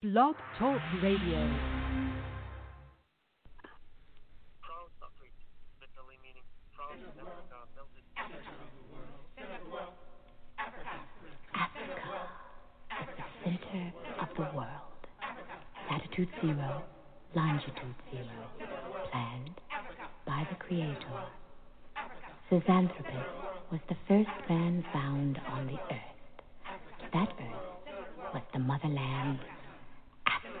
Blog Talk Radio. Africa at the center of the world. Latitude zero, longitude zero, planned by the Creator. Zinjanthropus was the first man found on the earth. That earth was the motherland, Africa.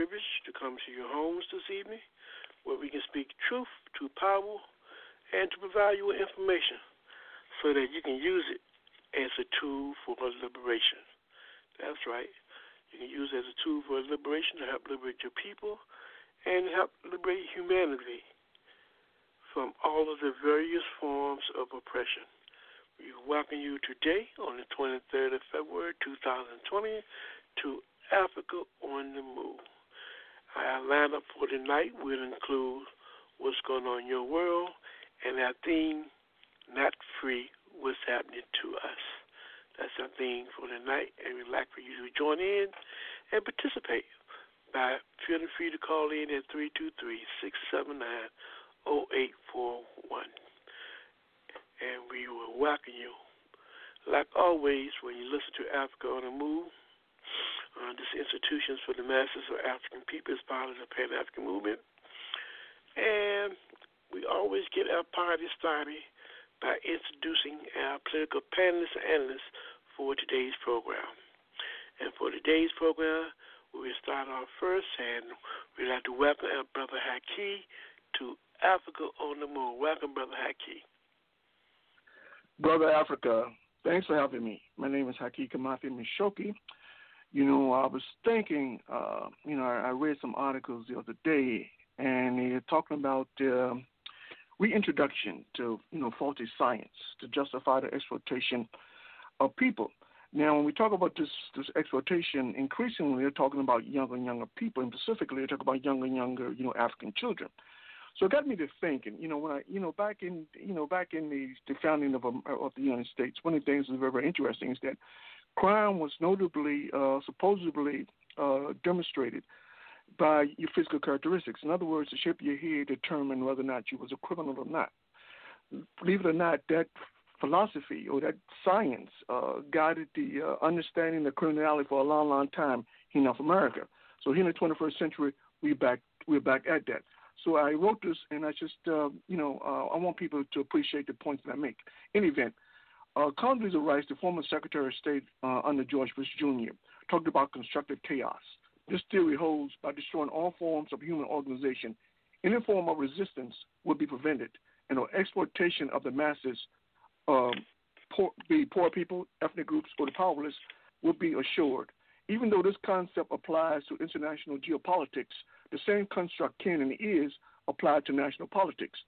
Privilege to come to your homes this evening where we can speak truth to power and to provide you with information so that you can use it as a tool for liberation. That's right. You can use it as a tool for liberation to help liberate your people and help liberate humanity from all of the various forms of oppression. We welcome you today on the 23rd of February 2020 to Africa on the Move. Our lineup for tonight will include what's going on in your world and our theme, Not Free, What's Happening to Us. That's our theme for tonight, and we'd like for you to join in and participate by feeling free to call in at 323 679 0841 and we will welcome you. Like always, when you listen to Africa on the Move, uh, this institutions for the masses of African people is part of the Pan African movement. And we always get our party started by introducing our political panelists and analysts for today's program. And for today's program, we will start off first, and we'd like to welcome our brother Haki to Africa on the Move. Welcome, brother Haki. Brother Africa, thanks for having me. My name is Haki Kamathi Mishoki. You know, I was thinking, uh, you know, I, I, read some articles the other day, and they're talking about uh, reintroduction to, you know, faulty science to justify the exploitation of people. Now, when we talk about this this exploitation, increasingly they're talking about younger and younger people, and specifically they talk about younger and younger, you know, African children. So it got me to thinking, you know, when I, you know, back in, you know, back in the, the founding of, of the United States, one of the things that's very, very interesting is that Crime was notably, uh, supposedly uh, demonstrated by your physical characteristics. In other words, the shape of your hair determined whether or not you was a criminal or not. Believe it or not, that philosophy or that science uh, guided the uh, understanding of criminality for a long, long time in North America. So here in the 21st century, we back we're back at that. So I wrote this, and I just uh, you know uh, I want people to appreciate the points that I make. In event, uh, Condoleezza Rice, the former Secretary of State uh, under George Bush Jr., talked about constructive chaos. This theory holds by destroying all forms of human organization, any form of resistance would be prevented, and the exploitation of the masses um, poor, be poor people, ethnic groups, or the powerless will be assured. Even though this concept applies to international geopolitics, the same construct can and is applied to national politics.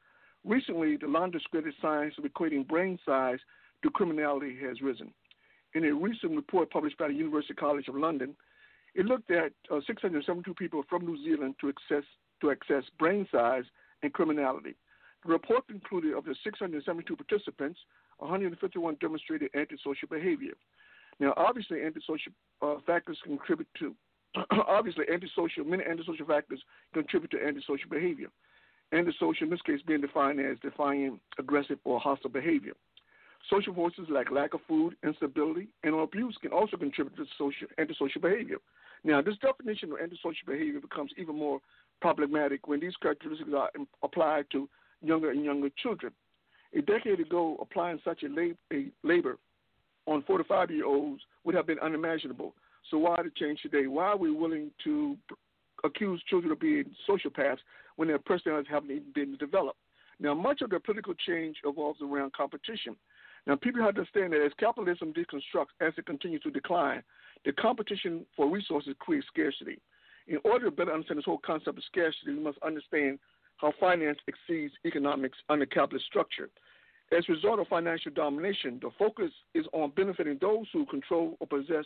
Recently, the long discredited science of equating brain size to criminality has risen. In a recent report published by the University College of London, it looked at uh, 672 people from New Zealand to access to access brain size and criminality. The report concluded of the 672 participants, 151 demonstrated antisocial behavior. Now, obviously, antisocial uh, factors contribute to obviously antisocial many antisocial factors contribute to antisocial behavior. Antisocial, in this case, being defined as defiant, aggressive, or hostile behavior. Social forces like lack of food, instability, and abuse can also contribute to social antisocial behavior. Now, this definition of antisocial behavior becomes even more problematic when these characteristics are applied to younger and younger children. A decade ago, applying such a, lab- a labor on 45 year olds would have been unimaginable. So, why the change today? Why are we willing to accuse children of being sociopaths when their personalities haven't even been developed? Now, much of the political change evolves around competition. Now, people have to understand that as capitalism deconstructs, as it continues to decline, the competition for resources creates scarcity. In order to better understand this whole concept of scarcity, we must understand how finance exceeds economics under capitalist structure. As a result of financial domination, the focus is on benefiting those who control or possess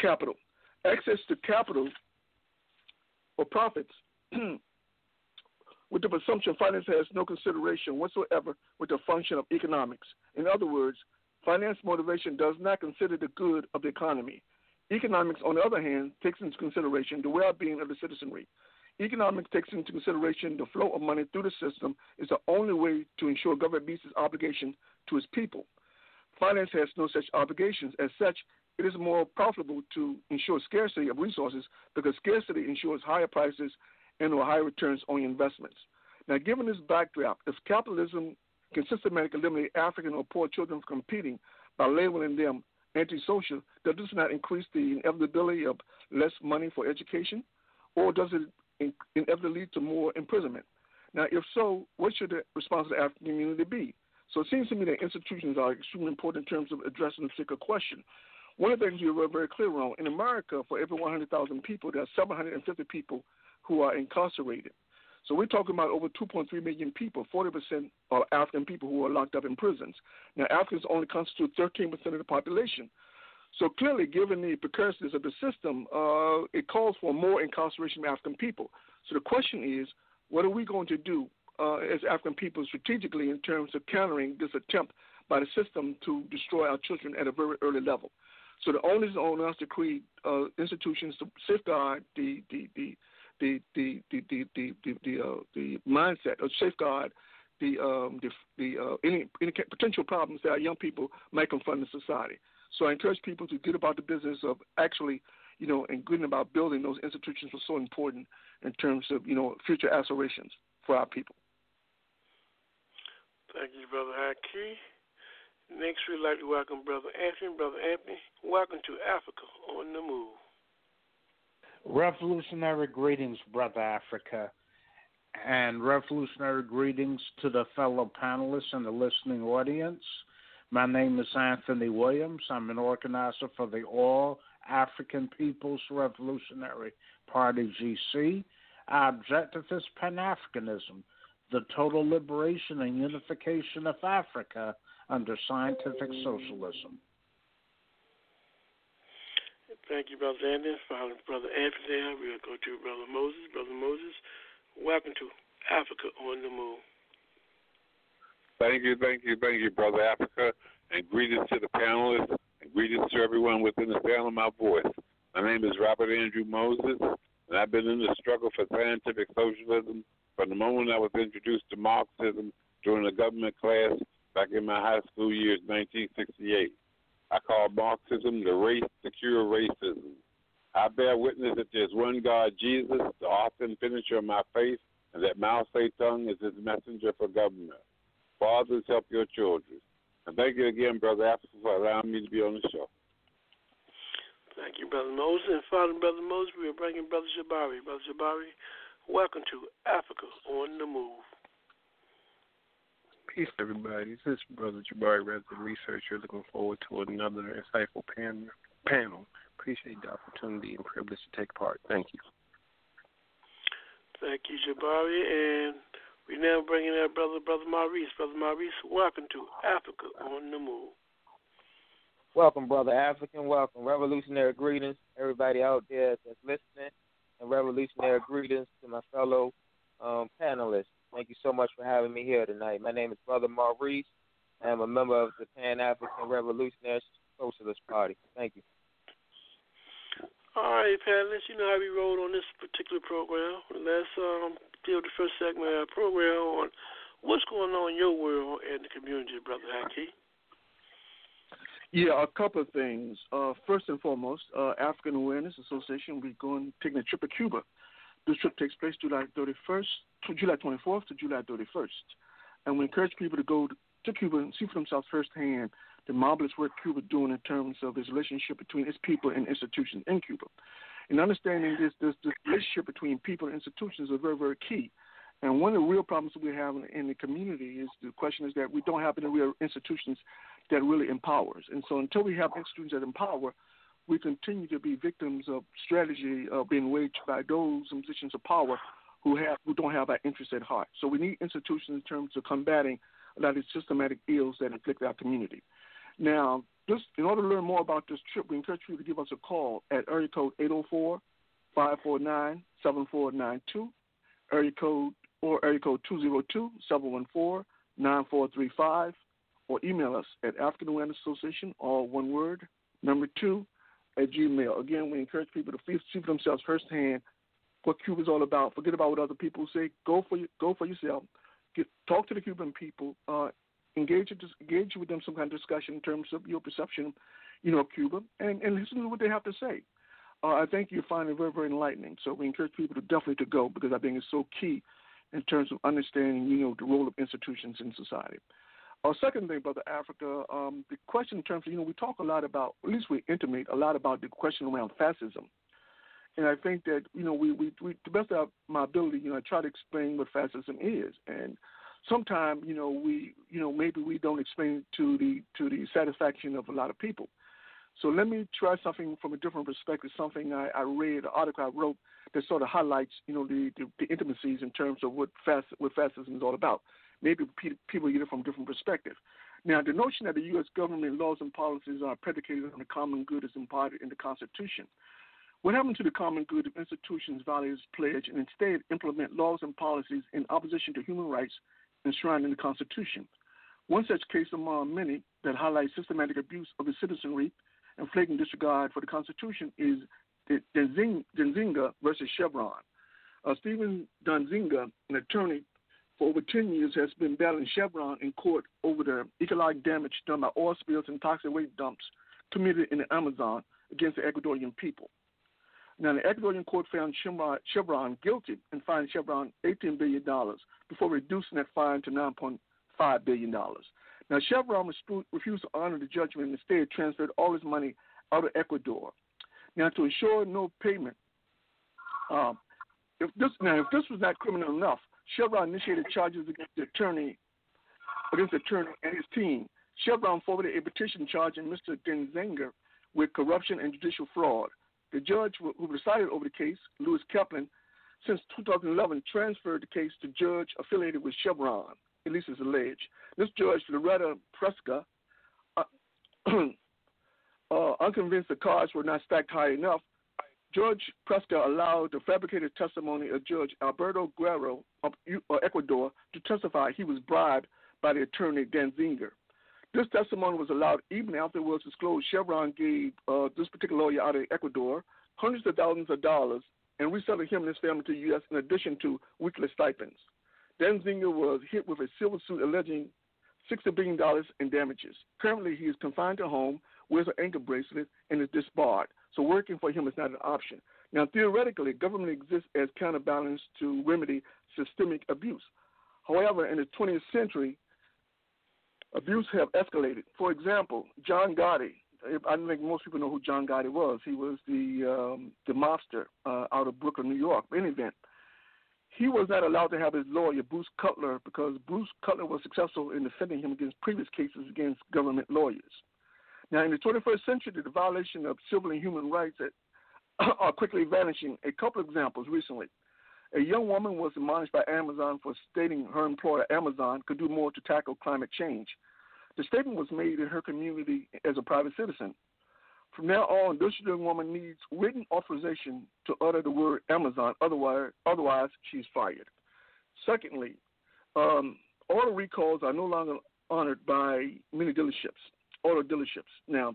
capital. Access to capital or profits with the presumption finance has no consideration whatsoever with the function of economics. In other words, finance motivation does not consider the good of the economy. Economics, on the other hand, takes into consideration the well being of the citizenry. Economics takes into consideration the flow of money through the system is the only way to ensure government meets its obligation to its people. Finance has no such obligations. As such, it is more profitable to ensure scarcity of resources because scarcity ensures higher prices and or high returns on investments. Now, given this backdrop, if capitalism can systematically eliminate African or poor children from competing by labeling them antisocial, does this not increase the inevitability of less money for education? Or does it inevitably lead to more imprisonment. Now, if so, what should the response of the African community be? So it seems to me that institutions are extremely important in terms of addressing the particular question. One of the things you were very clear on in America, for every 100,000 people, there are 750 people who are incarcerated. So we're talking about over 2.3 million people, 40% are African people who are locked up in prisons. Now, Africans only constitute 13% of the population. So clearly, given the precariousness of the system, uh, it calls for more incarceration of African people. So the question is, what are we going to do uh, as African people strategically in terms of countering this attempt by the system to destroy our children at a very early level? So the onus is on us to create uh, institutions to safeguard the the the the the the the the, the, the, uh, the mindset or safeguard the um, the, the uh, any any potential problems that our young people might confront in society. So I encourage people to get about the business of actually, you know, and getting about building those institutions was so important in terms of, you know, future aspirations for our people. Thank you, Brother Haki. Next, we'd like to welcome Brother Anthony. Brother Anthony, welcome to Africa on the Move. Revolutionary greetings, Brother Africa, and revolutionary greetings to the fellow panelists and the listening audience. My name is Anthony Williams. I'm an organizer for the All African People's Revolutionary Party, GC. Our objective is Pan Africanism, the total liberation and unification of Africa under scientific socialism. Thank you, Brother Anthony. Following Brother Anthony, we'll go to Brother Moses. Brother Moses, welcome to Africa on the Move. Thank you, thank you, thank you, Brother Africa, and greetings to the panelists, and Greetings to everyone within the sound of my voice. My name is Robert Andrew Moses, and I've been in the struggle for scientific socialism from the moment I was introduced to Marxism during a government class back in my high school years, 1968. I call Marxism the race to cure racism. I bear witness that there's one God, Jesus, the author and finisher of my faith, and that Mao Zedong is his messenger for government. Fathers, help your children. And thank you again, Brother Africa, for allowing me to be on the show. Thank you, Brother Moses. And Father Brother Moses, we are bringing Brother Jabari. Brother Jabari, welcome to Africa on the Move. Peace, everybody. This is Brother Jabari, resident researcher, looking forward to another insightful pan- panel. Appreciate the opportunity and privilege to take part. Thank you. Thank you, Jabari. And we're now bringing our brother, Brother Maurice. Brother Maurice, welcome to Africa on the Move. Welcome, Brother African. Welcome. Revolutionary greetings, everybody out there that's listening, and revolutionary greetings to my fellow um, panelists. Thank you so much for having me here tonight. My name is Brother Maurice. I am a member of the Pan African Revolutionary Socialist Party. Thank you. All right, panelists, you know how we roll on this particular program. Let's um, deal with the first segment of our program on what's going on in your world and the community, Brother Haki. Yeah, a couple of things. Uh, first and foremost, uh, African Awareness Association, we're going taking a trip to Cuba. This trip takes place July 31st, to July 24th to July 31st, and we encourage people to go to Cuba and see for themselves firsthand the marvelous work Cuba is doing in terms of its relationship between its people and institutions in Cuba. And understanding this, this, this relationship between people and institutions is very, very key. And one of the real problems we have in, in the community is the question is that we don't have any real institutions that really empowers. And so until we have institutions that empower, we continue to be victims of strategy uh, being waged by those in positions of power who have who don't have our interests at heart. So we need institutions in terms of combating a lot of the systematic ills that afflict our community. Now, just in order to learn more about this trip, we encourage you to give us a call at area code 804 549 7492, area code or area code 202 714 9435, or email us at African Awareness Association, all one word, number two, at Gmail. Again, we encourage people to see for themselves firsthand what Cuba is all about. Forget about what other people say. Go for go for yourself. Get, talk to the Cuban people. Uh, engage engage with them some kind of discussion in terms of your perception, you know, of Cuba, and and listen to what they have to say. Uh, I think you find it very very enlightening. So we encourage people to definitely to go because I think it's so key in terms of understanding, you know, the role of institutions in society. Our second thing, Brother Africa, um, the question in terms of, you know, we talk a lot about, at least we intimate a lot about the question around fascism. And I think that, you know, we, we, we to the best of my ability, you know, I try to explain what fascism is. And sometimes, you know, we, you know, maybe we don't explain it to the, to the satisfaction of a lot of people. So let me try something from a different perspective, something I, I read, an article I wrote that sort of highlights, you know, the, the, the intimacies in terms of what, fast, what fascism is all about. Maybe people get it from different perspective. Now, the notion that the U.S. government laws and policies are predicated on the common good is embodied in the Constitution. What happened to the common good if institutions its pledge and instead implement laws and policies in opposition to human rights enshrined in the Constitution? One such case among many that highlights systematic abuse of the citizenry and flagrant disregard for the Constitution is Denzinga versus Chevron. Uh, Stephen Denzinga, an attorney for over 10 years, has been battling Chevron in court over the ecological damage done by oil spills and toxic waste dumps committed in the Amazon against the Ecuadorian people. Now, the Ecuadorian court found Chevron guilty and fined Chevron $18 billion before reducing that fine to $9.5 billion. Now, Chevron refused to honor the judgment and instead transferred all his money out of Ecuador. Now, to ensure no payment, um, if this now if this was not criminal enough, Chevron initiated charges against the attorney, against the attorney and his team. Chevron forwarded a petition charging Mr. Denzinger with corruption and judicial fraud. The judge who presided over the case, Lewis Kaplan, since 2011 transferred the case to judge affiliated with Chevron, at least as alleged. This judge, Loretta Preska, uh, uh, unconvinced the cards were not stacked high enough, Judge Preska allowed the fabricated testimony of Judge Alberto Guerrero of Ecuador to testify he was bribed by the attorney Denzinger. This testimony was allowed even after it was disclosed Chevron gave uh, this particular lawyer out of Ecuador hundreds of thousands of dollars and resettled him and his family to the U.S. in addition to weekly stipends. Denzinger was hit with a civil suit alleging $60 billion in damages. Currently, he is confined to home, wears an ankle bracelet, and is disbarred. So working for him is not an option. Now, theoretically, government exists as counterbalance to remedy systemic abuse. However, in the 20th century, abuse have escalated. For example, John Gotti. I think most people know who John Gotti was. He was the um, the mobster uh, out of Brooklyn, New York. In any event, he was not allowed to have his lawyer, Bruce Cutler, because Bruce Cutler was successful in defending him against previous cases against government lawyers. Now, in the 21st century, the violation of civil and human rights are quickly vanishing. A couple of examples recently. A young woman was admonished by Amazon for stating her employer, Amazon, could do more to tackle climate change. The statement was made in her community as a private citizen. From now on, this young woman needs written authorization to utter the word Amazon, otherwise, otherwise she's fired. Secondly, um, auto recalls are no longer honored by many dealerships, auto dealerships. Now,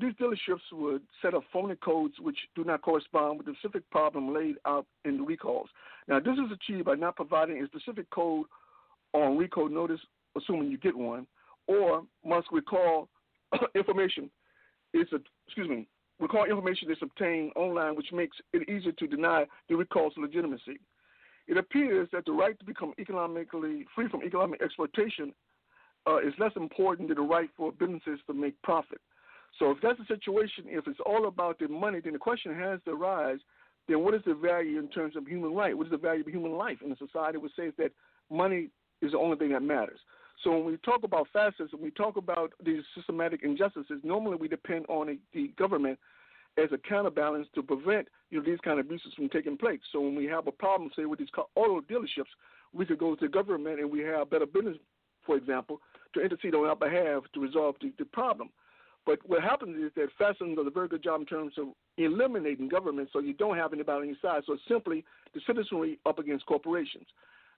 these dealerships would set up phony codes which do not correspond with the specific problem laid out in the recalls. Now, this is achieved by not providing a specific code on recall notice, assuming you get one, or must recall information. It's a, excuse me, recall information is obtained online, which makes it easier to deny the recall's legitimacy. It appears that the right to become economically free from economic exploitation uh, is less important than the right for businesses to make profit. So if that's the situation, if it's all about the money, then the question has to arise, then what is the value in terms of human right? What is the value of human life in a society which says that money is the only thing that matters? So when we talk about fascism, we talk about these systematic injustices, normally we depend on a, the government as a counterbalance to prevent you know these kind of abuses from taking place. So when we have a problem, say with these auto dealerships, we could go to the government and we have better business, for example, to intercede on our behalf to resolve the, the problem. But what happens is that fascism does a very good job in terms of eliminating government so you don't have anybody on your side. So it's simply the citizenry up against corporations.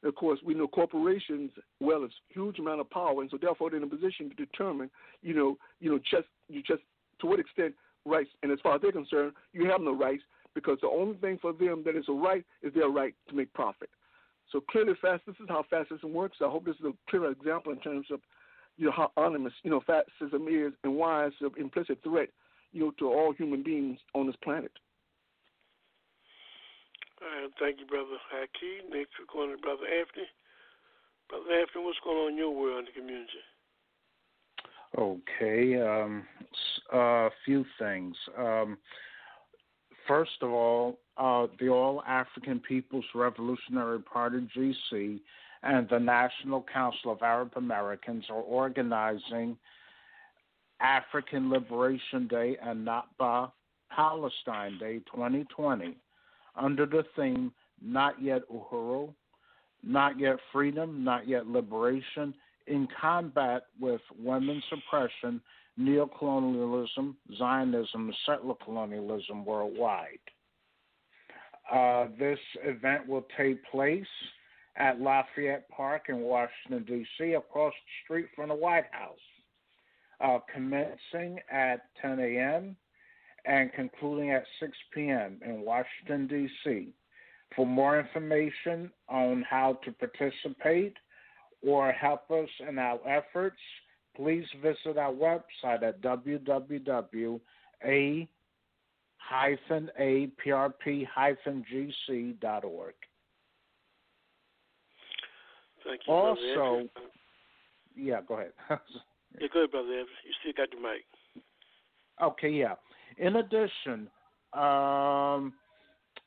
And of course, we know corporations, well, it's huge amount of power, and so therefore they're in a position to determine, you know, you know, just you just to what extent rights. And as far as they're concerned, you have no rights because the only thing for them that is a right is their right to make profit. So clearly, fast. This is how fascism works. I hope this is a clear example in terms of you know, how ominous, you know, fascism is and why it's an implicit threat, you know, to all human beings on this planet. All right, thank you, Brother Hakeem. Next, we're going to Brother Anthony. Brother Anthony, what's going on in your world in the community? Okay, um, a few things. Um, first of all, uh, the All African People's Revolutionary Party, GC, and the National Council of Arab Americans are organizing African Liberation Day and Nakba Palestine Day 2020 under the theme Not Yet Uhuru, Not Yet Freedom, Not Yet Liberation, in combat with women's suppression, neocolonialism, Zionism, settler colonialism worldwide. Uh, this event will take place at Lafayette Park in Washington, D.C., across the street from the White House, uh, commencing at 10 a.m. and concluding at 6 p.m. in Washington, D.C. For more information on how to participate or help us in our efforts, please visit our website at www.a-aprp-gc.org. Thank you, also, yeah, go ahead. yeah, go ahead, brother. You still got the mic. Okay, yeah. In addition, um,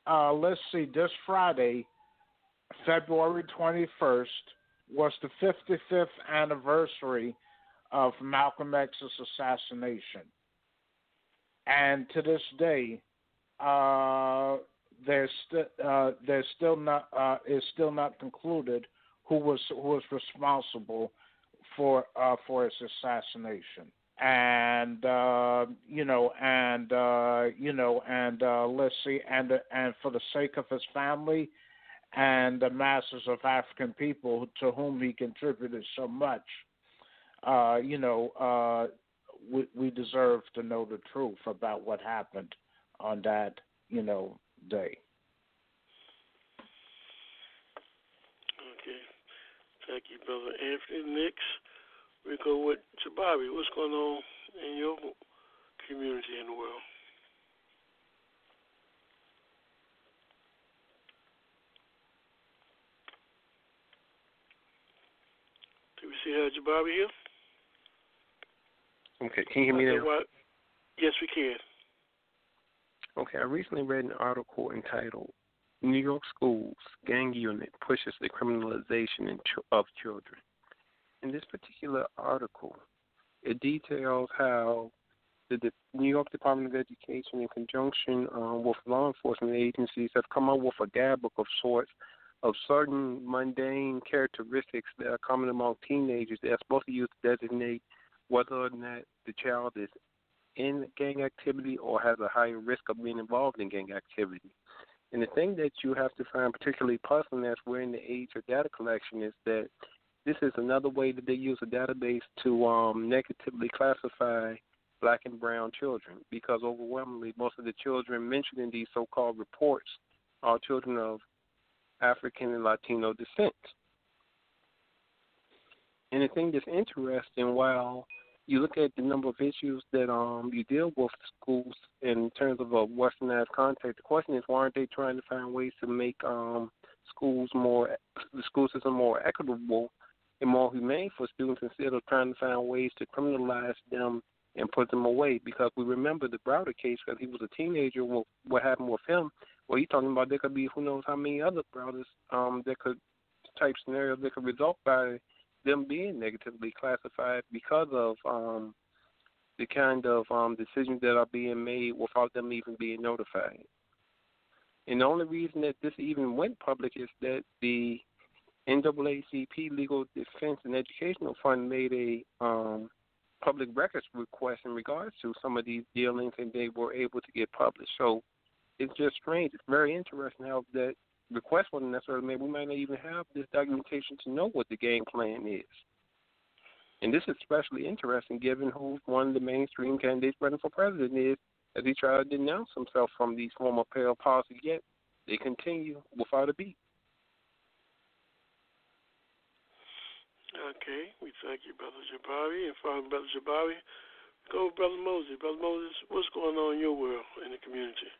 uh, let's see, this Friday, February 21st, was the 55th anniversary of Malcolm X's assassination. And to this day, uh, there's, st- uh, there's still not uh, is still not concluded who was who was responsible for uh, for his assassination. And uh, you know, and uh, you know, and uh, let's see, and and for the sake of his family and the masses of African people to whom he contributed so much, uh, you know, uh, we we deserve to know the truth about what happened on that, you know, day. Okay. Thank you, Brother Anthony. Next, we go with Jabari. What's going on in your community in the world? Do we see her, Jabari here? Okay, can you hear me now? What? Yes, we can. Okay, I recently read an article entitled New York Schools Gang Unit Pushes the Criminalization of Children. In this particular article, it details how the, New York Department of Education, in conjunction um, with law enforcement agencies, have come up with a guidebook of sorts of certain mundane characteristics that are common among teenagers that are supposed to use to designate whether or not the child is in gang activity or has a higher risk of being involved in gang activity. And the thing that you have to find particularly puzzling as we're in the age of data collection is that this is another way that they use a database to um, negatively classify black and brown children because overwhelmingly most of the children mentioned in these so-called reports are children of African and Latino descent. And the thing that's interesting, while you look at the number of issues that um you deal with schools in terms of a westernized context, the question is why aren't they trying to find ways to make um schools more the school system more equitable and more humane for students instead of trying to find ways to criminalize them and put them away because we remember the Browder case because he was a teenager. What, what happened with him? Well, he's talking about there could be who knows how many other Browders um, that could type scenarios that could result by them being negatively classified because of um, the kind of um, decisions that are being made without them even being notified. And the only reason that this even went public is that the NAACP Legal Defense and Educational Fund made a um, public records request in regards to some of these dealings, and they were able to get published. So it's just strange. It's very interesting how that request wasn't necessarily made. We might not even have this documentation to know what the game plan is. And this is especially interesting given who one of the mainstream candidates running for president is, as he tried to denounce himself from these former pale policies, yet they continue without a beat. Okay, we thank you, Brother Jabari. And Father Brother Jabari, go Brother Moses. Brother Moses, what's going on in your world, in the community?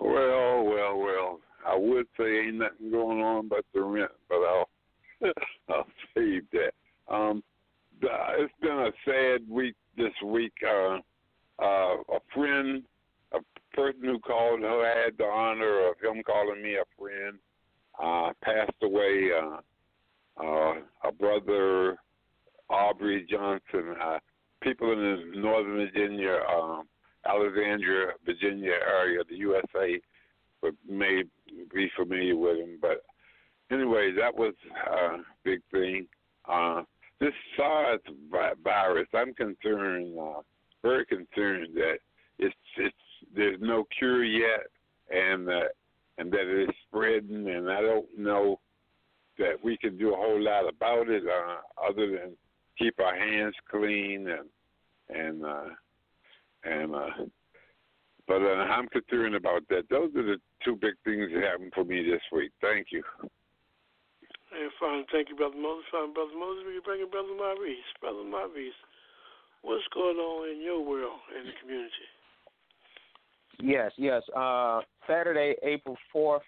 Well, well, well. I would say ain't nothing going on but the rent, but I'll I'll save that. Um, it's been a sad week this week. Uh, uh, a friend, a person who called, who had the honor of him calling me a friend, uh, passed away. Uh, uh, a brother, Aubrey Johnson. Uh, people in the Northern Virginia, um, Alexandria, Virginia area, the USA, may be familiar with him. But anyway, that was a big thing. Uh, this SARS virus, I'm concerned, uh, very concerned that it's it's there's no cure yet, and that and that it is spreading, and I don't know that we can do a whole lot about it uh, other than keep our hands clean and and uh, and uh, but uh, I'm concerned about that. Those are the two big things that happened for me this week. Thank you. And fine, thank you, Brother Moses. Fine, Brother Moses, we can bring in Brother Maurice. Brother Maurice, what's going on in your world in the community? Yes, yes. Uh, Saturday, April 4th,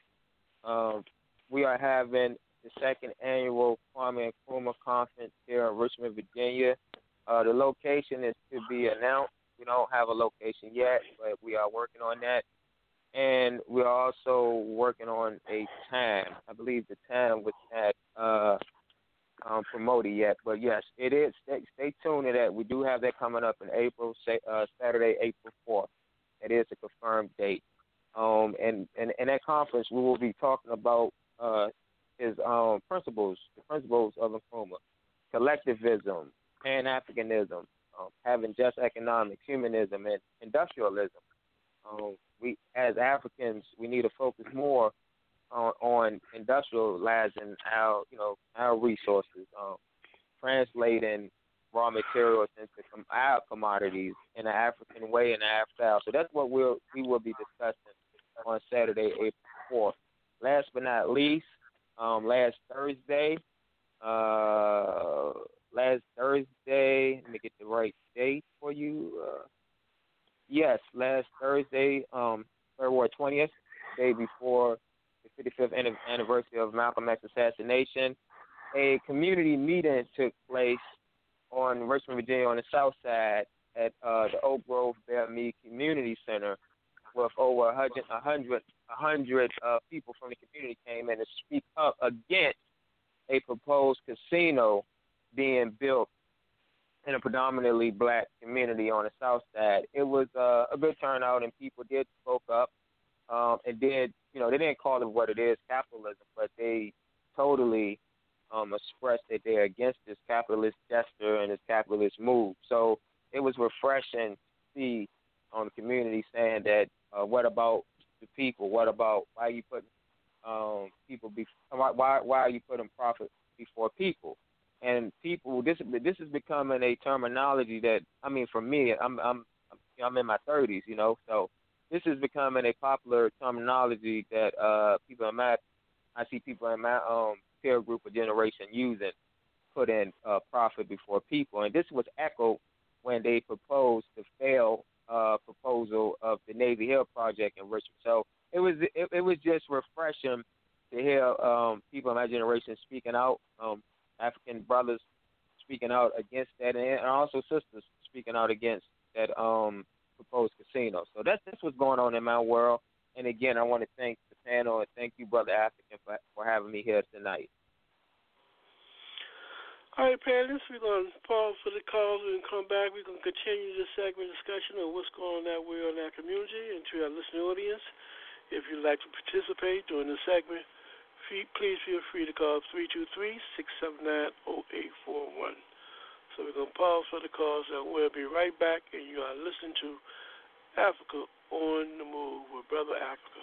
um, we are having the second annual Kwame Nkrumah Conference here in Richmond, Virginia. Uh, the location is to be announced. We don't have a location yet, but we are working on that. And we're also working on a time. I believe the time was not uh, um, promoted yet, but yes, it is. Stay, stay tuned to that. We do have that coming up in April, say, uh, Saturday, April 4th. It is a confirmed date. Um, and, and in that conference, we will be talking about uh, his um, principles, the principles of Nkrumah, collectivism, Pan Africanism, um, having just economics, humanism, and industrialism. We, as Africans, we need to focus more on, on industrializing our, you know, our resources, um, translating raw materials into our commodities in an African way and our style. So that's what we'll we will be discussing on Saturday, April fourth. Last but not least, um, last Thursday, uh, last Thursday, let me get the right date for you. Uh, yes, last Thursday, um, February twentieth, day before the 55th anniversary of Malcolm X assassination. A community meeting took place on Richmond, Virginia, on the south side at uh, the Oak Grove Bellemeade Community Center, with over a 100, a 100, a 100 uh, people from the community came in to speak up against a proposed casino being built in a predominantly black community on the south side. It was uh, a good turnout, and people did spoke up um, and did, you know, they didn't call it what it is, capitalism, but they totally um, expressed that they're against this capitalist gesture and this capitalist move. So it was refreshing to see on the community saying that, uh, what about the people? What about why are you putting um, people be why why are you putting profit before people? And people, this this is becoming a terminology that I mean, for me, I'm I'm I'm in my 30s, you know, so this is becoming a popular terminology that uh, people in my I see people in my um, peer group or generation using, put in uh, profit before people, and this was echoed when they proposed the failed uh, proposal of the Navy Hill project in Richmond. So it was it, it was just refreshing to hear um, people in my generation speaking out, um, African brothers speaking out against that, and also sisters speaking out against that um, proposed casino. So that's that's what's going on in my world. And again, I want to thank the panel and thank you, Brother African, for, for having me here tonight. All right, panelists, we're going to pause for the calls and come back. We're going to continue this segment discussion of what's going on that way in our community and to our listening audience. If you'd like to participate during the segment, please feel free to call 323-679-0841. So we're going to pause for the calls and we'll be right back. And you are listening to Africa on the Move with Brother Africa.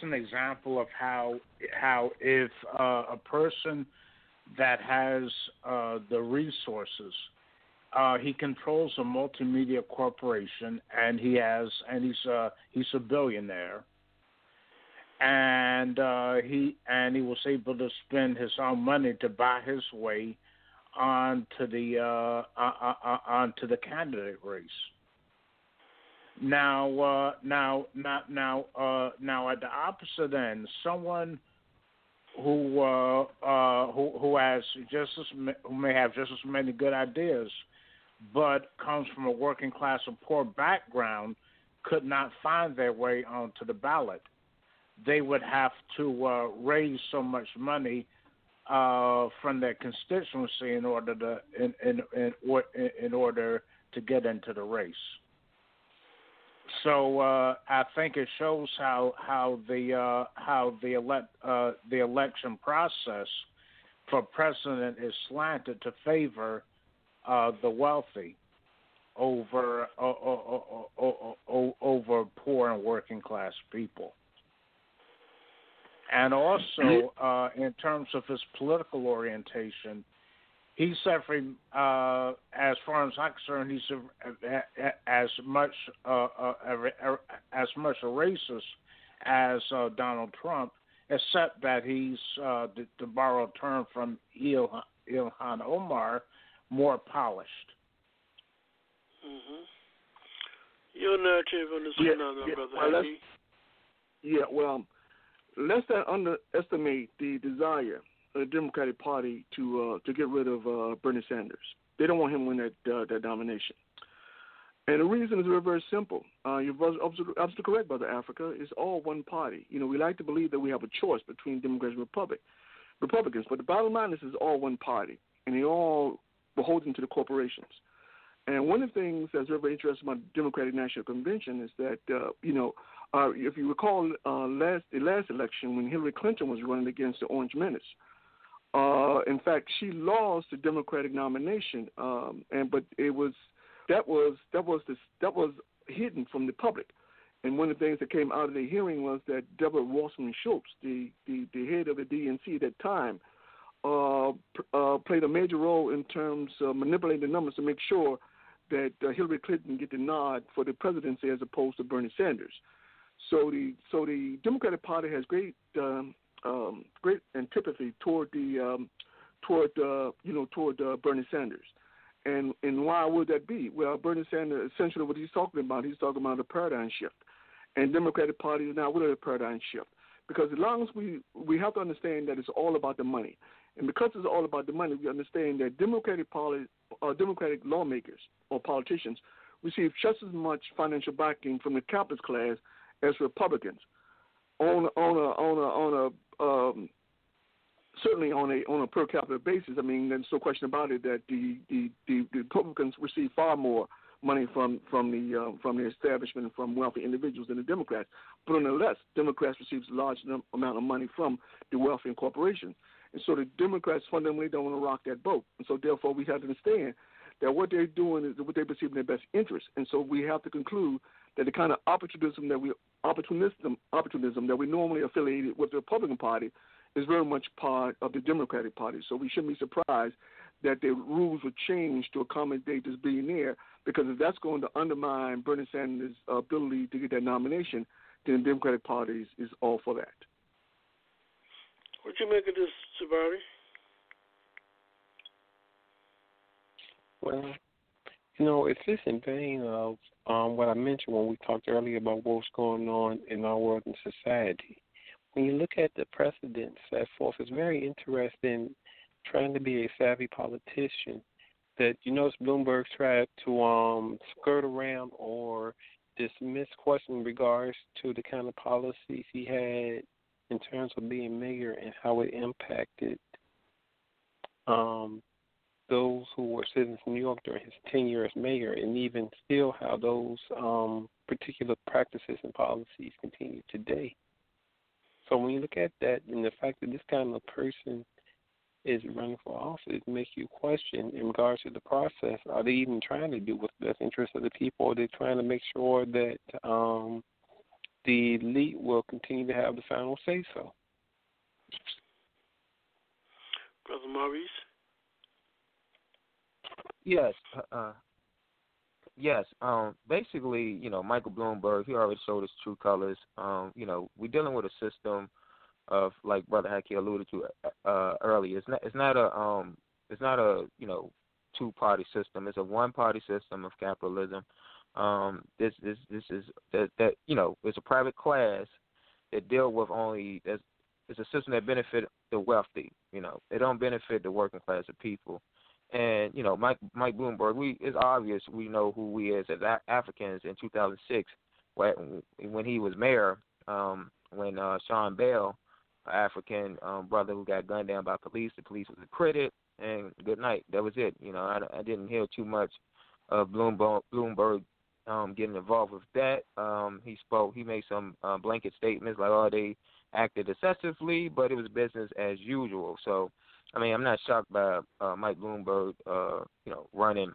Think an example of how how if uh, a person that has uh, the resources, uh, he controls a multimedia corporation, and he has and he's uh, he's a billionaire, and uh, he and he was able to spend his own money to buy his way onto the uh, onto the candidate race. Now, uh, now, now, now, uh, now, at the opposite end, someone who uh, uh, who who has just as who may have just as many good ideas, but comes from a working class or poor background, could not find their way onto the ballot. They would have to uh, raise so much money uh, from their constituency in order to in in in, in order to get into the race. So uh, I think it shows how how the uh, how the elect uh, the election process for president is slanted to favor uh, the wealthy over over poor and working class people. And also, uh, in terms of his political orientation, he's suffering, uh, as far as I'm concerned, he's a, as much uh, uh, as much a racist as uh, Donald Trump, except that he's, uh, to, to borrow a term from Il, Ilhan Omar, more polished. Mm-hmm. Your narrative on this yeah, phenomenon, yeah, brother. Well, yeah, well, let's not underestimate the desire the Democratic Party to uh, to get rid of uh, Bernie Sanders. They don't want him to win that uh, that nomination. And the reason is very, very simple. Uh, you're absolutely, absolutely correct, Brother Africa. It's all one party. You know, we like to believe that we have a choice between Democrats and Republic, Republicans, but the bottom line is it's all one party, and they all beholden to the corporations. And one of the things that's very, very interesting about the Democratic National Convention is that, uh, you know, uh, if you recall uh, last the last election when Hillary Clinton was running against the Orange Menace, uh, in fact, she lost the Democratic nomination, um, and but it was that was that was this, that was hidden from the public. And one of the things that came out of the hearing was that Deborah Wasserman Schultz, the, the, the head of the DNC at that time, uh, uh, played a major role in terms of manipulating the numbers to make sure that uh, Hillary Clinton get the nod for the presidency as opposed to Bernie Sanders. So the so the Democratic Party has great um, um, great antipathy toward the um, toward uh, you know toward uh, Bernie Sanders. And and why would that be? Well, Bernie Sanders essentially what he's talking about, he's talking about a paradigm shift, and Democratic Party is now with a paradigm shift because as long as we we have to understand that it's all about the money, and because it's all about the money, we understand that Democratic party, uh, Democratic lawmakers or politicians receive just as much financial backing from the capitalist class as Republicans on on a on a on a um, certainly on a on a per capita basis, I mean, there's no question about it that the the, the, the Republicans receive far more money from from the uh, from the establishment from wealthy individuals than the Democrats. But nonetheless, Democrats receive a large amount of money from the wealthy and corporations. And so the Democrats fundamentally don't want to rock that boat. And so therefore we have to understand that what they're doing is what they perceive in their best interest. And so we have to conclude that the kind of opportunism that we opportunism opportunism that we normally affiliated with the Republican Party is very much part of the Democratic Party. So we shouldn't be surprised that the rules would change to accommodate this billionaire because if that's going to undermine Bernie Sanders' ability to get that nomination, then the Democratic Party is, is all for that. What do you make of this, Sabari? Well, you know, it's just in vain of um, what I mentioned when we talked earlier about what's going on in our world and society. When you look at the precedents set forth, it's very interesting trying to be a savvy politician that you notice Bloomberg tried to um skirt around or dismiss questions in regards to the kind of policies he had in terms of being mayor and how it impacted um those who were citizens of New York during his tenure as mayor and even still how those um particular practices and policies continue today. So when you look at that and the fact that this kind of person is running for office, it makes you question in regards to the process. Are they even trying to do what's best interest of the people? Are they trying to make sure that um, the elite will continue to have the final say so? Brother Maurice? Yes. Uh, uh, yes. Um, basically, you know, Michael Bloomberg, he already showed his true colors. Um, you know, we're dealing with a system – of like Brother Haki alluded to uh, earlier. It's not it's not a um it's not a you know two party system. It's a one party system of capitalism. Um, this this this is that that you know it's a private class that deal with only it's a system that benefit the wealthy. You know, it don't benefit the working class of people. And you know, Mike Mike Bloomberg, we it's obvious we know who we is as Africans in 2006 when when he was mayor. Um, when uh, Sean Bell African um, brother who got gunned down by police. The police was acquitted, and good night. That was it. You know, I, I didn't hear too much of Bloomberg, Bloomberg um, getting involved with that. Um, he spoke. He made some uh, blanket statements like, "Oh, they acted excessively, but it was business as usual." So, I mean, I'm not shocked by uh, Mike Bloomberg, uh, you know, running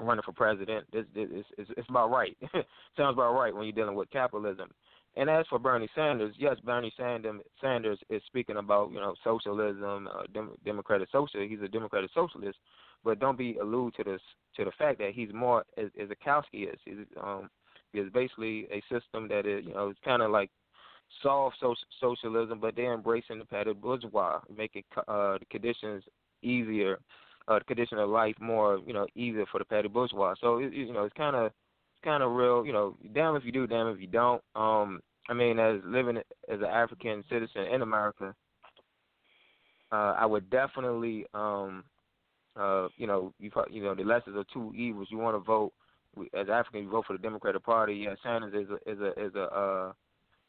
running for president. It's, it's, it's, it's about right. Sounds about right when you're dealing with capitalism. And as for Bernie Sanders, yes, Bernie Sanders is speaking about you know socialism, uh, dem- democratic socialist. He's a democratic socialist, but don't be allude to this to the fact that he's more as, as a Kautsky is. He's, um, is basically a system that is you know it's kind of like soft so- socialism, but they're embracing the petty bourgeois, making uh, the conditions easier, uh, the condition of life more you know easier for the petty bourgeois. So it, you know it's kind of kind of real, you know, damn if you do, damn if you don't. Um, I mean, as living as an African citizen in America, uh, I would definitely, um, uh, you know, you you know, the lessons of two evils. You want to vote as African, you vote for the Democratic Party. Yeah, Sanders is a is a is a uh,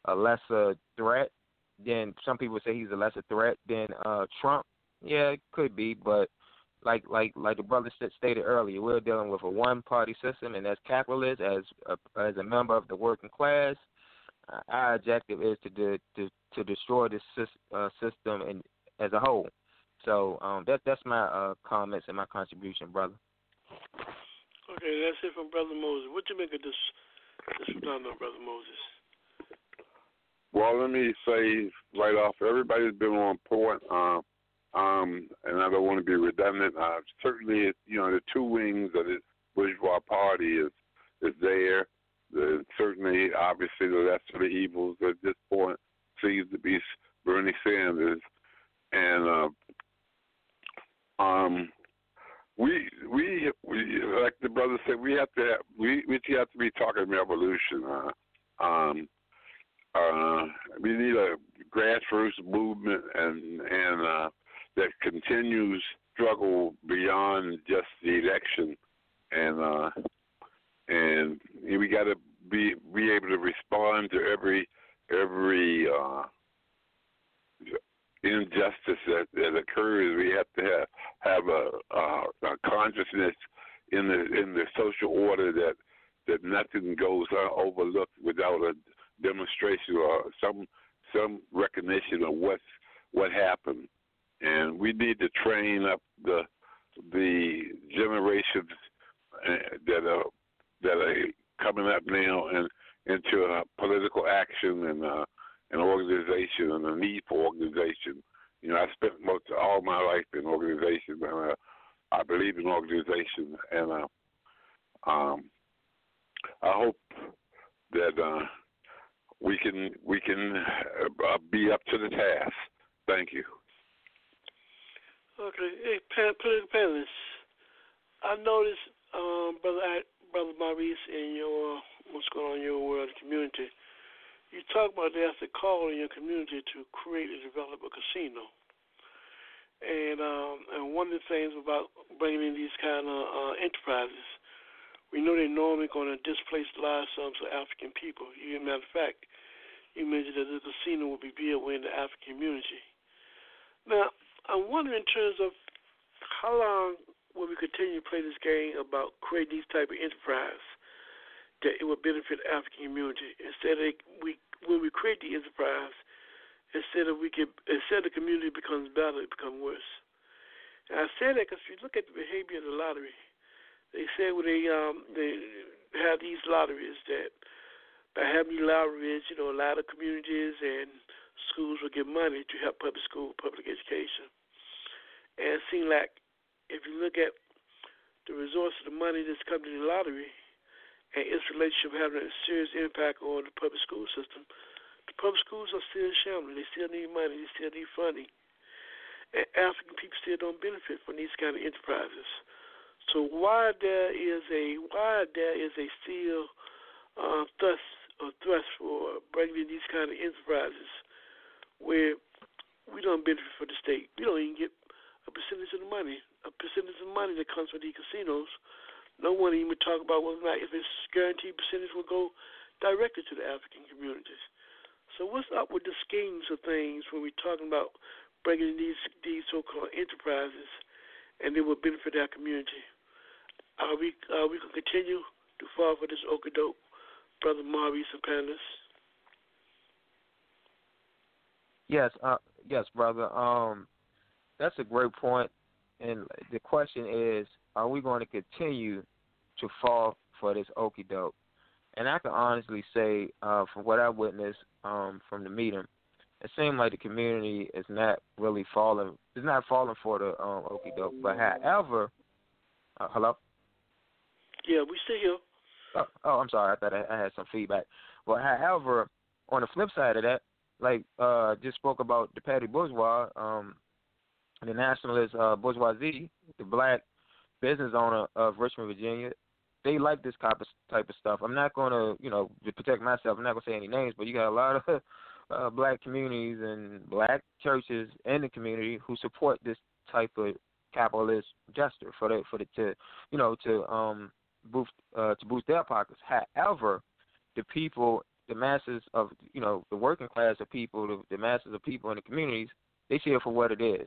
a lesser threat. than some people say he's a lesser threat than uh, Trump. Yeah, it could be, but like like like the brother stated earlier, we're dealing with a one party system, and as capitalists, as a, as a member of the working class, our objective is to de, to to destroy this uh, system and as a whole. So um, that that's my uh, comments and my contribution, brother. Okay, that's it from Brother Moses. What you make of this this phenomenon, Brother Moses? Well, let me say right off, everybody's been on point. Um, um, and I don't want to be redundant. Uh, certainly, you know, the two wings of the bourgeois party is is there. The, certainly, obviously, the lesser of the evils at this point seems to be Bernie Sanders, and uh, um, we we we like the brother said, we have to have, we we have to be talking revolution. Uh, um, uh, we need a grassroots movement and and uh, that continues struggle beyond just the election, and uh, and we got to be be able to respond to every every uh, injustice that, that occurs, we have to have have a, a, a consciousness in the in the social order that that nothing goes overlooked without a demonstration or some some recognition of what's what happened, and we need to train up the the generations uh, that are that are coming up now and into political action and uh, an organization and a need for organization. You know, I spent most of all my life in organization, and uh, I believe in organization, and uh, um, I hope that uh, we can we can uh, be up to the task. Thank you. Okay, hey, political panelists, I noticed, um, brother, brother Maurice, in your what's going on in your world community you talk about there's a call in your community to create and develop a casino. And um, and one of the things about bringing in these kind of uh, enterprises, we know they're normally going to displace large sums of African people. You, matter of fact, you mentioned that the casino will be built within the African community. Now, I'm wondering in terms of how long will we continue to play this game about creating these type of enterprise that it will benefit the African community instead of we when we create the enterprise, instead of we get instead the community becomes better, it becomes worse. And I say that because if you look at the behavior of the lottery, they say when they um they have these lotteries that by having lotteries, you know, a lot of communities and schools will get money to help public school, public education. And it seems like if you look at the resource of the money that's coming to the lottery, and its relationship having a serious impact on the public school system. The public schools are still shambling. They still need money. They still need funding. And African people still don't benefit from these kind of enterprises. So why there is a why there is a still uh, thrust or thrust for bringing in these kind of enterprises where we don't benefit for the state. We don't even get a percentage of the money, a percentage of the money that comes from these casinos no one even talk about whether or not if it's guaranteed percentage will go directly to the African communities. So what's up with the schemes of things when we're talking about bringing these these so-called enterprises and they will benefit our community? Are we are we gonna continue to fall for this okadoke, brother Maurice and panelists? Yes, uh, yes, brother. Um, that's a great point. and the question is, are we going to continue to fall for this okey doke? And I can honestly say, uh, from what I witnessed um, from the meeting, it seemed like the community is not really falling. Is not falling for the um, okey doke. But however, uh, hello. Yeah, we see you. Oh, oh, I'm sorry. I thought I, I had some feedback. But however, on the flip side of that, like uh, just spoke about the petty bourgeois, um, the nationalist uh, bourgeoisie, the black business owner of Richmond, Virginia. They like this type of type of stuff. I'm not going to, you know, to protect myself. I'm not going to say any names, but you got a lot of uh, black communities and black churches in the community who support this type of capitalist gesture for the for the to you know to um boost uh, to boost their pockets. However, the people, the masses of you know the working class of people, the, the masses of people in the communities, they see it for what it is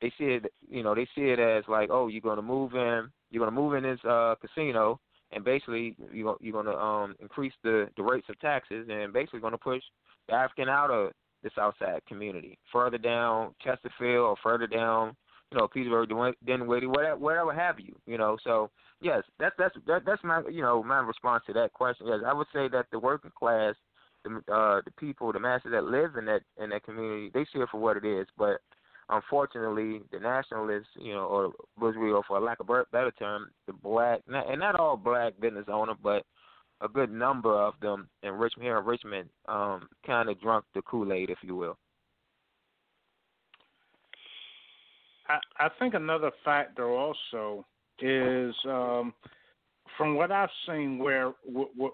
they see it, you know, they see it as like, oh, you're gonna move in, you're gonna move in this uh, casino, and basically you're you're gonna um, increase the the rates of taxes, and basically gonna push the African out of the Southside community, further down Chesterfield or further down, you know, Petersburg, Dinwiddie, whatever, whatever have you, you know. So yes, that's that's that, that's my you know my response to that question. Yes, I would say that the working class, the uh, the people, the masses that live in that in that community, they see it for what it is, but unfortunately, the nationalists, you know, or bourgeois, for lack of a better term, the black, and not all black business owners, but a good number of them in Richmond, here in Richmond, um, kind of drunk the Kool Aid, if you will. I, I think another factor also is um, from what I've seen where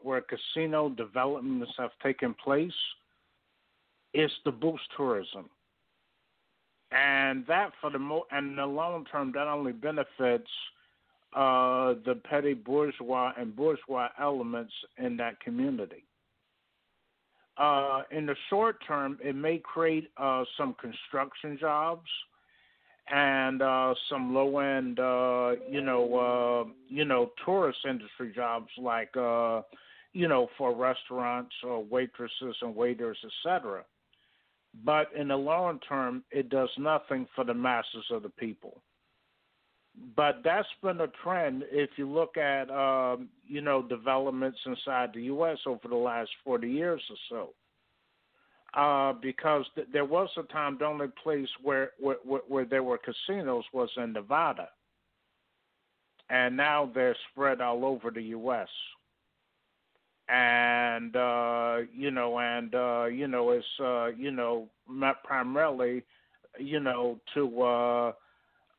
where casino developments have taken place, is to boost tourism and that for the mo and in the long term that only benefits uh, the petty bourgeois and bourgeois elements in that community. uh, in the short term, it may create uh, some construction jobs and uh, some low end, uh, you know, uh, you know, tourist industry jobs like, uh, you know, for restaurants or waitresses and waiters, etc. But in the long term, it does nothing for the masses of the people. But that's been a trend if you look at, um, you know, developments inside the U.S. over the last 40 years or so uh, because th- there was a time the only place where, where where there were casinos was in Nevada, and now they're spread all over the U.S. And uh, you know, and uh, you know, it's uh, you know primarily, you know, to uh,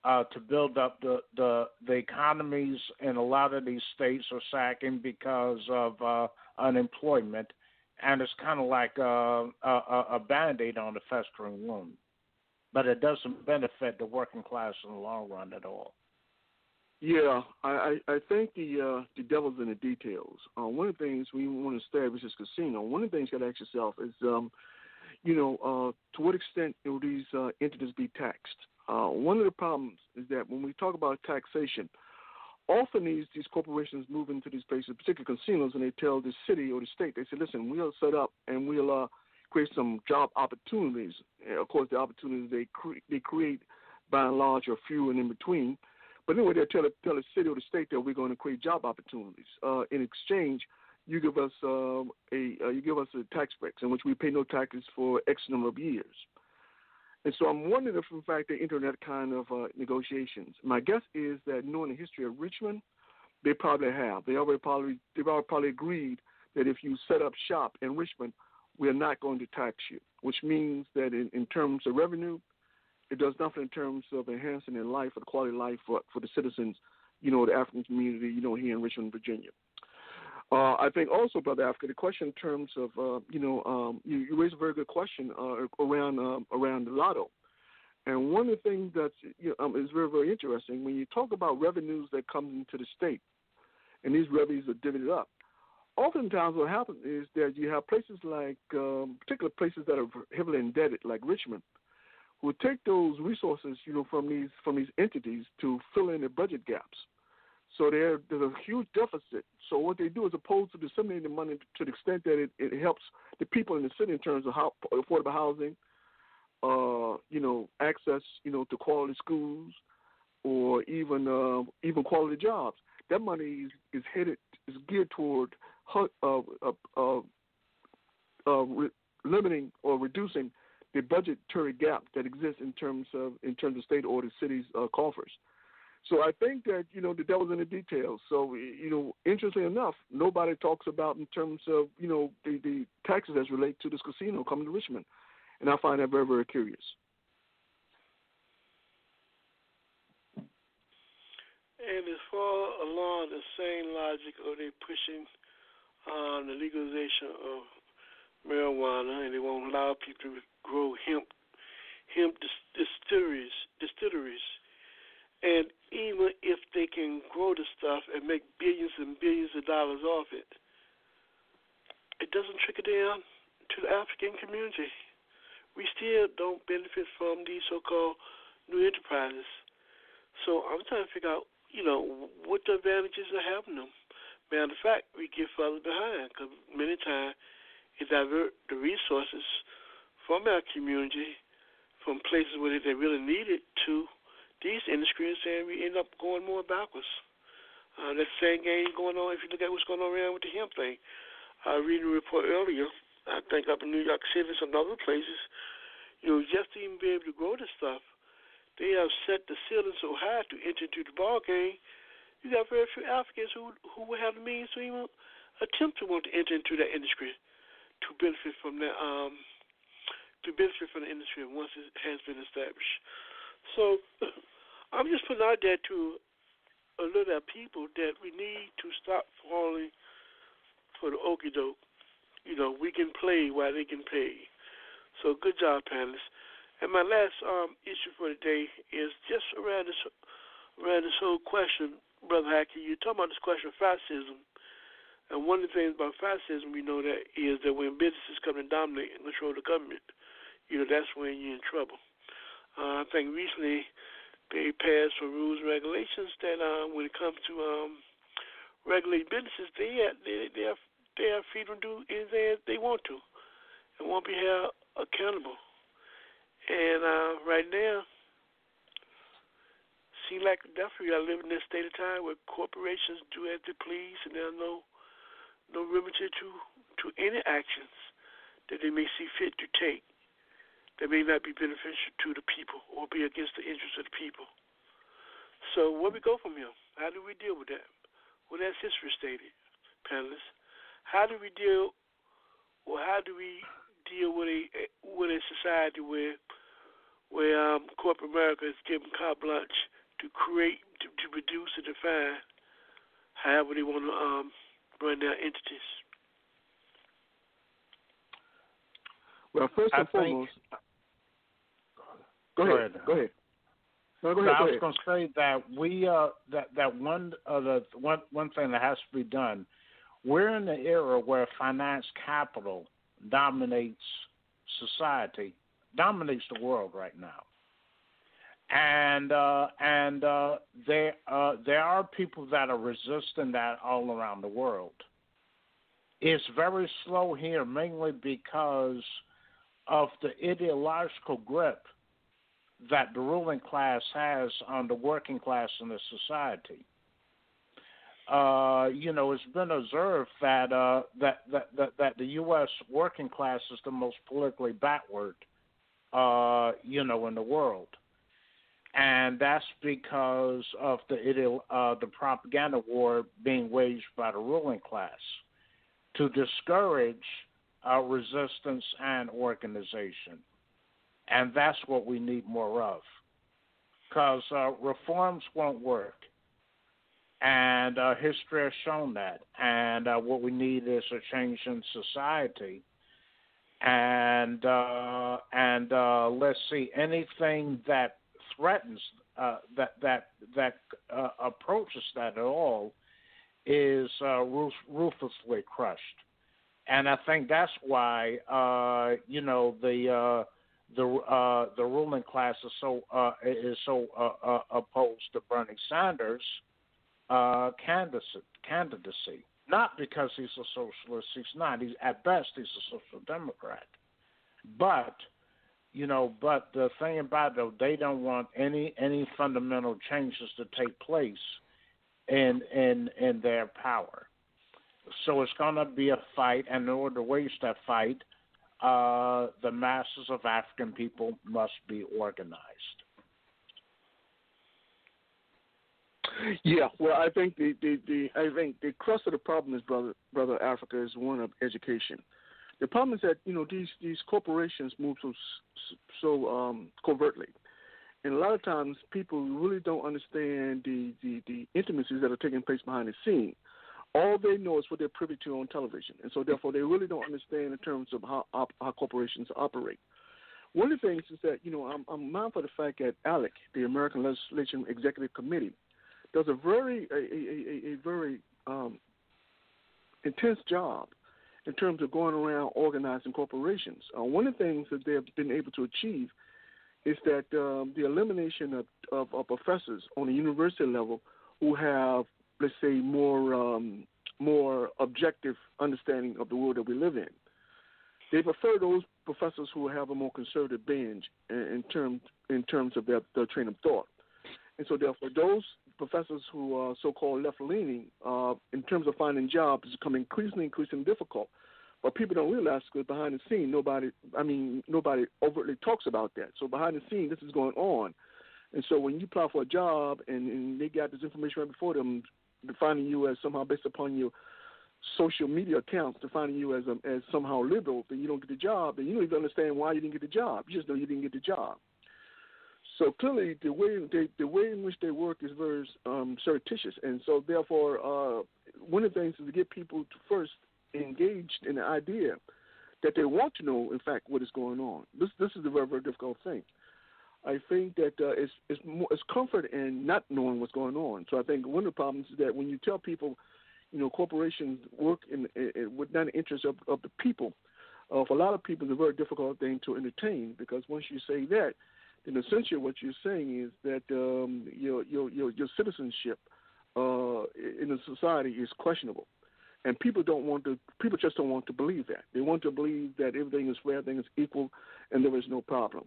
uh, to build up the, the the economies in a lot of these states are sacking because of uh, unemployment and it's kind of like a, a, a band aid on a festering wound. But it doesn't benefit the working class in the long run at all. Yeah, I, I think the uh, the devil's in the details. Uh, one of the things we want to establish is casino. One of the things you got to ask yourself is, um, you know, uh, to what extent will these uh, entities be taxed? Uh, one of the problems is that when we talk about taxation, often these these corporations move into these places, particularly casinos, and they tell the city or the state, they say, listen, we'll set up and we'll uh, create some job opportunities. And of course, the opportunities they cre- they create by and large are few and in between. But anyway, they tell tell the city or the state that we're going to create job opportunities. Uh, in exchange, you give us uh, a you give us a tax breaks in which we pay no taxes for X number of years. And so I'm wondering if, in fact, they enter that kind of uh, negotiations. My guess is that knowing the history of Richmond, they probably have. They already probably they've already probably agreed that if you set up shop in Richmond, we are not going to tax you, which means that in, in terms of revenue, it does nothing in terms of enhancing their life or the quality of life for, for the citizens, you know, the African community, you know, here in Richmond, Virginia. Uh, I think also, Brother Africa, the question in terms of, uh, you know, um, you, you raised a very good question uh, around um, around the lotto. And one of the things that's you know, um, is very very interesting when you talk about revenues that come into the state, and these revenues are divided up. Oftentimes, what happens is that you have places like, um, particular places that are heavily indebted, like Richmond, who take those resources, you know, from these from these entities to fill in their budget gaps. So there, there's a huge deficit. So what they do is opposed to disseminating the money to the extent that it, it helps the people in the city in terms of how, affordable housing, uh, you know, access, you know, to quality schools, or even uh, even quality jobs. That money is, is headed is geared toward uh, uh, uh, uh, re- limiting or reducing the budgetary gap that exists in terms of in terms of state or the city's coffers. So I think that you know the devil's in the details. So you know, interestingly enough, nobody talks about in terms of you know the the taxes as relate to this casino coming to Richmond, and I find that very very curious. And as far along the same logic, are they pushing um, the legalization of marijuana, and they won't allow people to grow hemp hemp distilleries distilleries and even if they can grow the stuff and make billions and billions of dollars off it, it doesn't trickle down to the African community. We still don't benefit from these so-called new enterprises. So I'm trying to figure out, you know, what the advantages of having them. Matter of fact, we get further behind because many times it divert the resources from our community from places where they really need it to these industries, and we end up going more backwards. Uh, that same game going on. If you look at what's going on around with the hemp thing, I read a report earlier. I think up in New York City and some other places. You know, just to even be able to grow this stuff, they have set the ceiling so high to enter into the ball game. You got very few Africans who who will have the means to even attempt to want to enter into that industry to benefit from that um to benefit from the industry once it has been established. So I'm just putting out there to alert our people that we need to stop falling for the okey doke. You know, we can play while they can pay. So good job, panelists. And my last um, issue for today is just around this around this whole question, Brother Haki. You talking about this question of fascism. And one of the things about fascism we know that is that when businesses come and dominate and control the government, you know that's when you're in trouble. Uh, I think recently they passed some rules and regulations that uh, when it comes to um, regulate businesses, they have, they they have, they have freedom to do anything they want to, and won't be held accountable. And uh, right now, seems like definitely are living in this state of time where corporations do as they please, and there's no no remedy to to any actions that they may see fit to take that may not be beneficial to the people or be against the interests of the people. So where we go from here? How do we deal with that? Well, that's history stated, panelists. How do we deal, or how do we deal with a with a society where where um, corporate America is given carte blanche to create, to, to produce, and define however they want to um, run their entities? Well, first and I foremost, think, go, go ahead. ahead. Go ahead. No, go So ahead. I was going to say that we uh, that that one uh, the one one thing that has to be done. We're in the era where finance capital dominates society, dominates the world right now, and uh, and uh, there uh, there are people that are resisting that all around the world. It's very slow here, mainly because of the ideological grip that the ruling class has on the working class in the society. Uh, you know, it's been observed that, uh, that that that that the U.S. working class is the most politically backward, uh, you know, in the world, and that's because of the uh, the propaganda war being waged by the ruling class to discourage uh, resistance and organization and that's what we need more of. Because uh, reforms won't work, and uh, history has shown that. And uh, what we need is a change in society. And uh, and uh, let's see anything that threatens uh, that that that approaches that at all is uh, ruthlessly crushed. And I think that's why uh, you know the uh, the uh, the ruling class is so uh, is so uh, uh, opposed to Bernie Sanders' uh, candidacy. Not because he's a socialist. He's not. He's at best he's a social democrat. But you know, but the thing about it, though, they don't want any any fundamental changes to take place in in in their power. So it's going to be a fight, and in order to that fight, uh, the masses of African people must be organized. Yeah, well, I think the, the, the I think the crux of the problem is brother brother Africa is one of education. The problem is that you know these these corporations move so so um, covertly, and a lot of times people really don't understand the, the the intimacies that are taking place behind the scene. All they know is what they're privy to on television, and so therefore they really don't understand in terms of how how corporations operate. One of the things is that you know I'm, I'm mindful of the fact that ALEC, the American Legislation Executive Committee, does a very a, a, a, a very um, intense job in terms of going around organizing corporations. Uh, one of the things that they have been able to achieve is that um, the elimination of, of, of, professors on the university level who have, let's say, more um, more objective understanding of the world that we live in. They prefer those professors who have a more conservative bend in, in terms in terms of their, their train of thought. And so, therefore, those professors who are so-called left-leaning, uh, in terms of finding jobs, is becoming increasingly, increasingly difficult. But people don't realize because behind the scene, nobody, I mean, nobody overtly talks about that. So behind the scene, this is going on. And so when you apply for a job and, and they got this information right before them, defining you as somehow based upon your social media accounts, defining you as a, as somehow liberal, then you don't get the job, and you don't even understand why you didn't get the job. You just know you didn't get the job. So clearly, the way they, the way in which they work is very um, surreptitious, and so therefore, uh, one of the things is to get people to first engaged in the idea that they want to know, in fact, what is going on. This this is a very very difficult thing. I think that uh, it's it's more it's comfort in not knowing what's going on. So I think one of the problems is that when you tell people, you know, corporations work in, in with not the interest of, of the people. Uh, for a lot of people, it's a very difficult thing to entertain because once you say that, then essentially what you're saying is that um, your, your your your citizenship uh, in a society is questionable, and people don't want to. People just don't want to believe that. They want to believe that everything is fair, everything is equal, and there is no problem.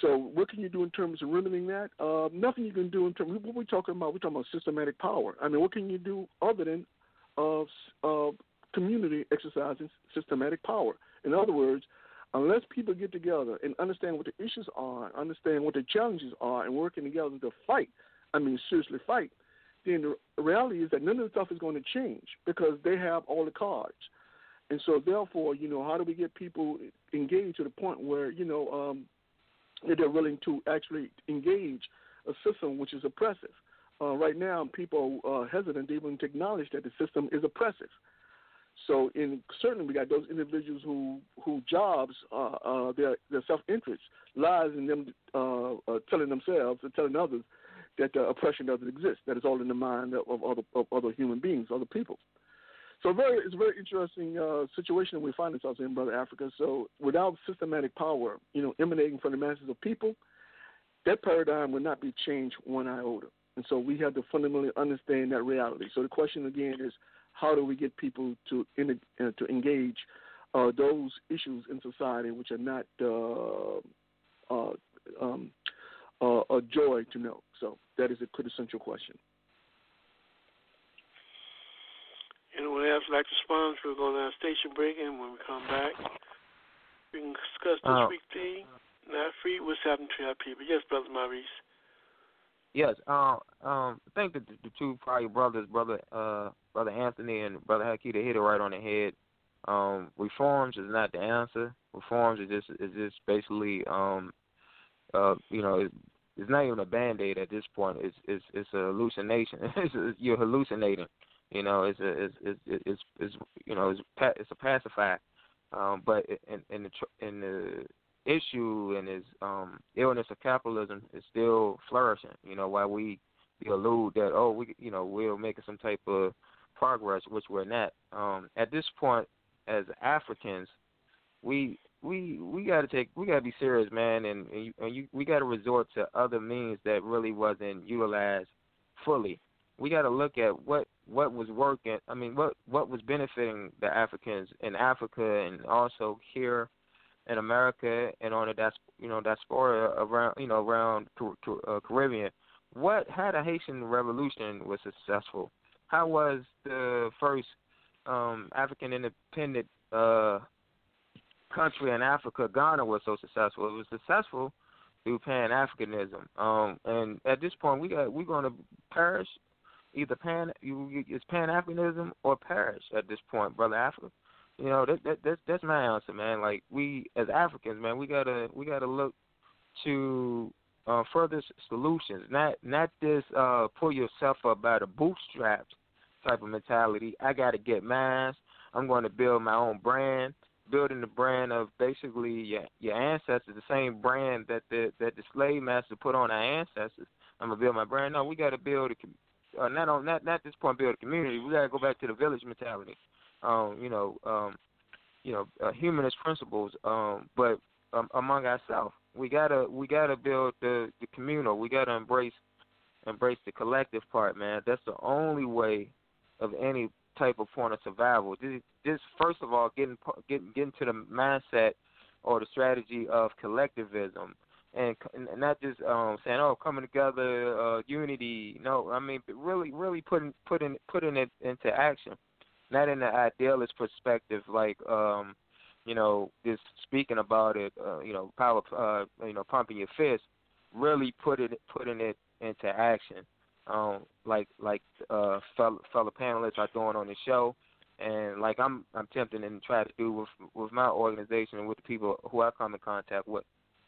So, what can you do in terms of remedying that? Uh, nothing you can do in terms. Of, what we're talking about, we're talking about systematic power. I mean, what can you do other than of community exercising systematic power? In other words, unless people get together and understand what the issues are, understand what the challenges are, and working together to fight, I mean, seriously fight, then the reality is that none of the stuff is going to change because they have all the cards. And so, therefore, you know, how do we get people engaged to the point where, you know, um, that they're willing to actually engage a system which is oppressive? Uh, right now, people are hesitant even to acknowledge that the system is oppressive. So, in certainly, we got those individuals who who jobs, uh, uh, their their self interest lies in them uh, uh, telling themselves and telling others that uh, oppression doesn't exist. That is all in the mind of other of other human beings, other people. So, very it's a very interesting uh, situation that we find ourselves in, brother Africa. So, without systematic power, you know, emanating from the masses of people, that paradigm will not be changed one iota. And so, we have to fundamentally understand that reality. So, the question again is how do we get people to in, uh, to engage uh, those issues in society which are not uh, uh um, uh, a joy to know? So that is a quintessential question. Anyone else like to respond? We're going to have station break, and when we come back, we can discuss this uh, week's theme. Not free. What's happening to our people? Yes, brother Maurice. Yes, um, um, I think that the, the two probably brothers, brother, uh, brother Anthony and brother Hakita hit it right on the head. Um, reforms is not the answer. Reforms is just is just basically, um, uh, you know, it, it's not even a band aid at this point. It's it's it's a hallucination. it's, it's, you're hallucinating. You know, it's a it's it's you know it's it's a pacifier. Um, but in in the in the issue and his um, illness of capitalism is still flourishing. You know, while we allude that oh we you know we're making some type of progress, which we're not. Um, at this point, as Africans, we we we got to take we got to be serious, man, and and, you, and you, we got to resort to other means that really wasn't utilized fully. We got to look at what what was working. I mean, what what was benefiting the Africans in Africa and also here in America and on the you know diaspora around you know around uh, Caribbean. What how the Haitian Revolution was successful? How was the first um, African independent uh, country in Africa, Ghana, was so successful? It was successful through Pan Africanism. Um, and at this point, we got we're going to perish. Either pan you you it's Pan Africanism or perish at this point, brother Africa. You know, that, that that's that's my answer, man. Like we as Africans, man, we gotta we gotta look to uh, further solutions, not not this uh, pull yourself up by the bootstraps type of mentality. I gotta get mine. I'm going to build my own brand, building the brand of basically your your ancestors, the same brand that the that the slave master put on our ancestors. I'm gonna build my brand. No, we got to build a uh, not on not not this point build a community. We got to go back to the village mentality um, you know, um, you know, uh, humanist principles, um, but um, among ourselves, we gotta we gotta build the the communal. We gotta embrace embrace the collective part, man. That's the only way of any type of point of survival. This, this first of all, getting getting getting to the mindset or the strategy of collectivism, and, and not just um, saying, "Oh, coming together, uh, unity." No, I mean, really, really putting putting putting it into action. Not in the idealist perspective, like um, you know, just speaking about it, uh, you know, power, uh, you know, pumping your fist, really putting it, putting it into action, um, like like uh, fellow, fellow panelists are doing on the show, and like I'm I'm tempting and try to do with with my organization and with the people who I come in contact with,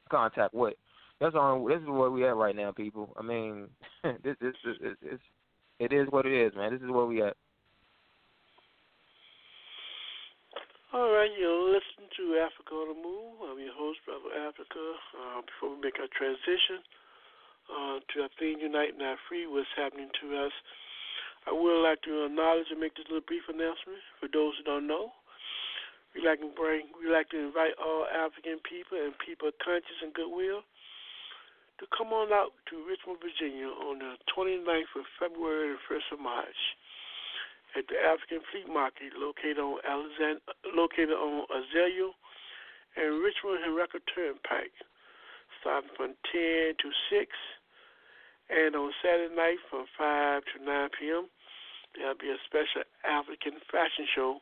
contact with. That's on. This is where we at right now, people. I mean, this is it's, it is what it is, man. This is where we at. All right, you're listening to Africa on the Move. I'm your host, Brother Africa. Uh, before we make our transition uh, to our theme, Unite Not Free, what's happening to us, I would like to acknowledge and make this little brief announcement for those who don't know. We like to bring, we like to invite all African people and people of conscience and goodwill to come on out to Richmond, Virginia on the 29th of February and 1st of March at the African Flea Market located on Alexand- located on Azalea and Richmond Henrico Turnpike, starting from 10 to 6, and on Saturday night from 5 to 9 p.m. There'll be a special African fashion show.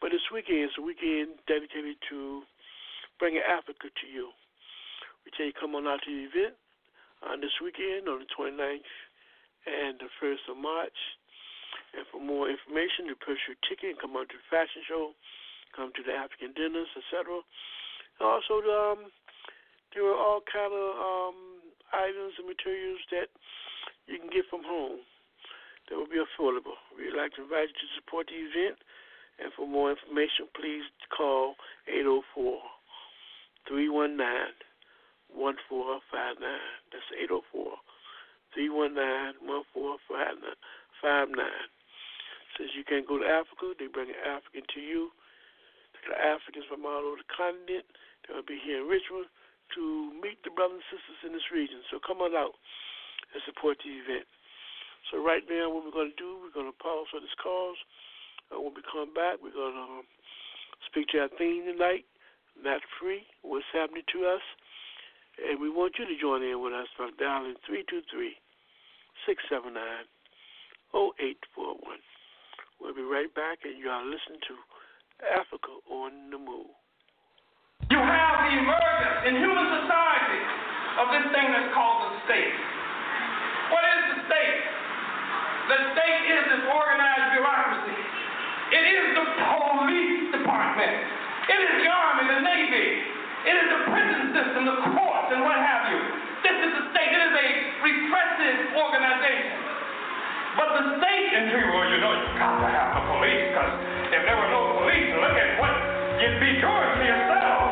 But this weekend is a weekend dedicated to bringing Africa to you. We tell you come on out to the event on this weekend on the 29th and the 1st of March. And for more information, to purchase your ticket and come out to the fashion show, come to the African dinners, etc. Also, um, there are all kind of um, items and materials that you can get from home that will be affordable. We'd like to invite you to support the event. And for more information, please call 804 319 1459. That's 804 319 1459. Since you can't go to Africa, they bring an African to you. The Africans from all over the continent. They'll be here in Richmond to meet the brothers and sisters in this region. So come on out and support the event. So right now, what we're going to do, we're going to pause for this cause. Uh, when we come back, we're going to um, speak to our theme tonight, not free, what's happening to us. And we want you to join in with us by dialing 323 679 0841. We'll be right back, and you are listening to Africa on the Move. You have the emergence in human society of this thing that's called the state. What is the state? The state is this organized the police department. It is the army, the navy. It is the prison system, the courts, and what have you. This is the state. It is a repressive organization. But the state, and people, well, you know, you've got to have the police, because if there were no police, look at what you'd be doing to yourselves.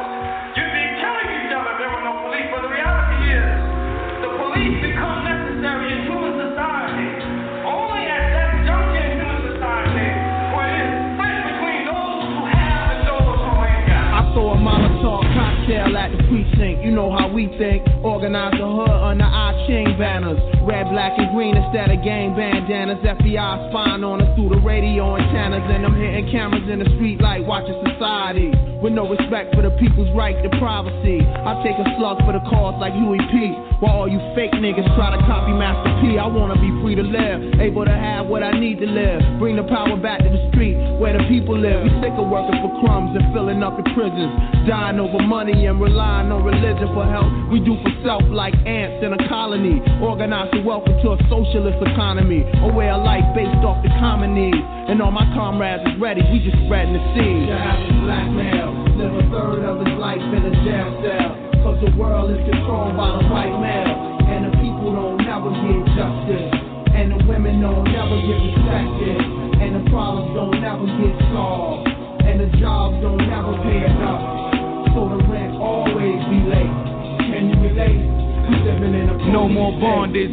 Know how we think. Organize the hood under our chain banners. Red, black, and green instead of gang bandanas. FBI spying on us through the radio antennas. And I'm hitting cameras in the street like watching society. With no respect for the people's right to privacy. I take a slug for the cause like Huey P. While all you fake niggas try to copy Master P. I wanna be free to live. Able to have what I need to live. Bring the power back to the street where the people live. We sick of working for crumbs and filling up the prisons. Dying over money and relying on religion for help. We do for self like ants in a colony. Organize the wealth into a socialist economy. A way of life based off the common needs. And all my comrades is ready, we just spreading the seed. Average black male live a third of his life in a jail cell. Cause the world is controlled by the white male. And the people don't never get justice. And the women don't never get respected. And the problems don't never get solved. And the jobs don't never pay enough. So the rent always be late. Can you relate? We living in a No more bondage,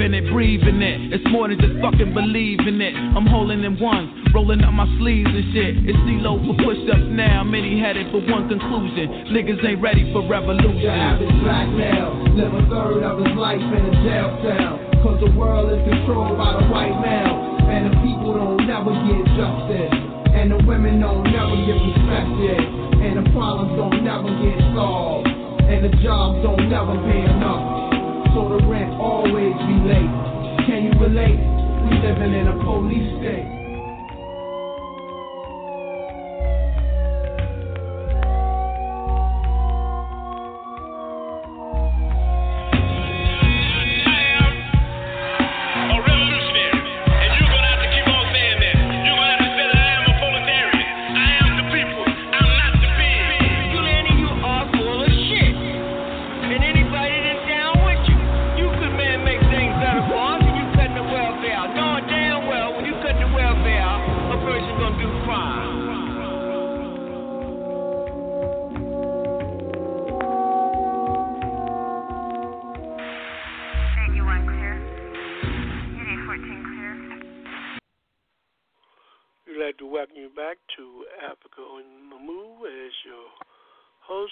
in it, breathe in it. It's more than just fucking believing it. I'm holding in ones, rolling up my sleeves and shit. It's CeeLo for push ups now. Many headed for one conclusion. Niggas ain't ready for revolution. The average black male live a third of his life in a jail cell. Cause the world is controlled by the white male. And the people don't never get justice. And the women don't never get respected. And the problems don't never get solved. And the jobs don't never pay enough. So the rent always be late. Can you relate? We living in a police state.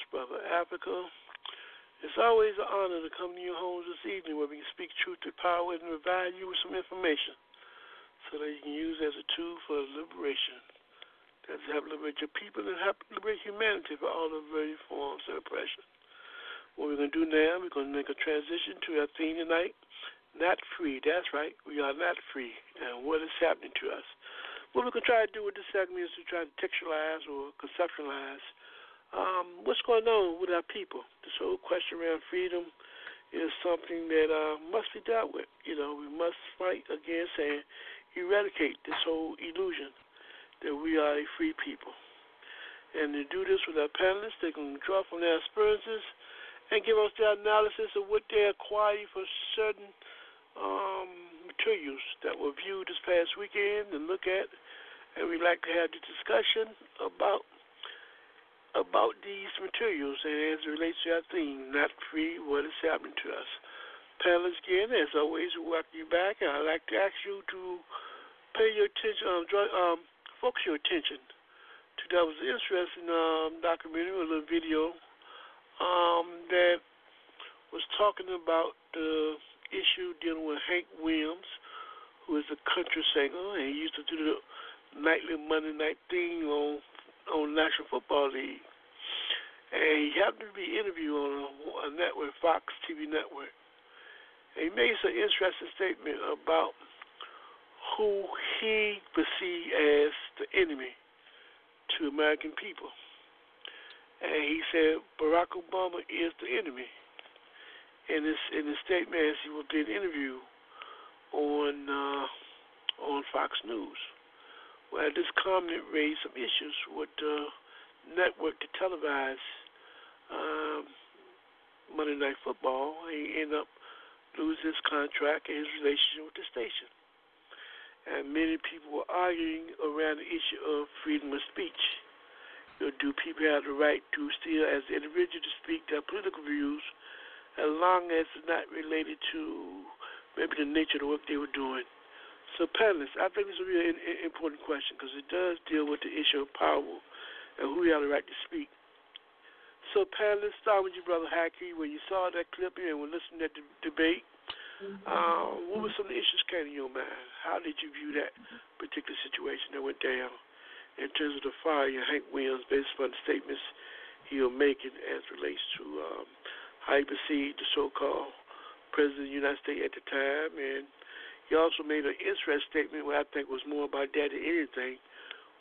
Brother Africa. It's always an honor to come to your homes this evening where we can speak truth to power and provide you with some information so that you can use as a tool for liberation. That's help liberate your people and help liberate humanity from all the various forms of oppression. What we're going to do now, we're going to make a transition to our theme tonight. Not free. That's right. We are not free. And what is happening to us? What we're going to try to do with this segment is to try to textualize or conceptualize um, what's going on with our people. This whole question around freedom is something that uh, must be dealt with. You know, we must fight against and eradicate this whole illusion that we are a free people. And to do this with our panelists, they can draw from their experiences and give us their analysis of what they acquired for certain um, materials that were viewed this past weekend and look at. And we'd like to have the discussion about about these materials and as it relates to our theme, not free, what is happening to us. Panelists, again, as always, we welcome you back, and I'd like to ask you to pay your attention, um, draw, um, focus your attention to that was interesting um, documentary, a little video um, that was talking about the issue dealing with Hank Williams, who is a country singer, and he used to do the nightly Monday night thing on on National Football League, and he happened to be interviewed on a, network, Fox TV network. And he made some interesting statement about who he perceived as the enemy to American people. And he said Barack Obama is the enemy. In his in his statement, as he was being interviewed on uh, on Fox News. Well, this comment raised some issues with the network to televise um, Monday Night Football. He ended up losing his contract and his relationship with the station. And many people were arguing around the issue of freedom of speech. You know, do people have the right to still, as an individual, to speak their political views, as long as it's not related to maybe the nature of the work they were doing? So, panelists, I think this is a really important question because it does deal with the issue of power and who have the right to speak. So, panelists, start with you, Brother Haki. When you saw that clip and were listening to the debate, uh, what were some of the issues came to your mind? How did you view that particular situation that went down in terms of the fire of Hank Williams based upon the statements he was making as relates to um, how he perceived the so-called President of the United States at the time and he also made an interesting statement, what I think was more about that than anything,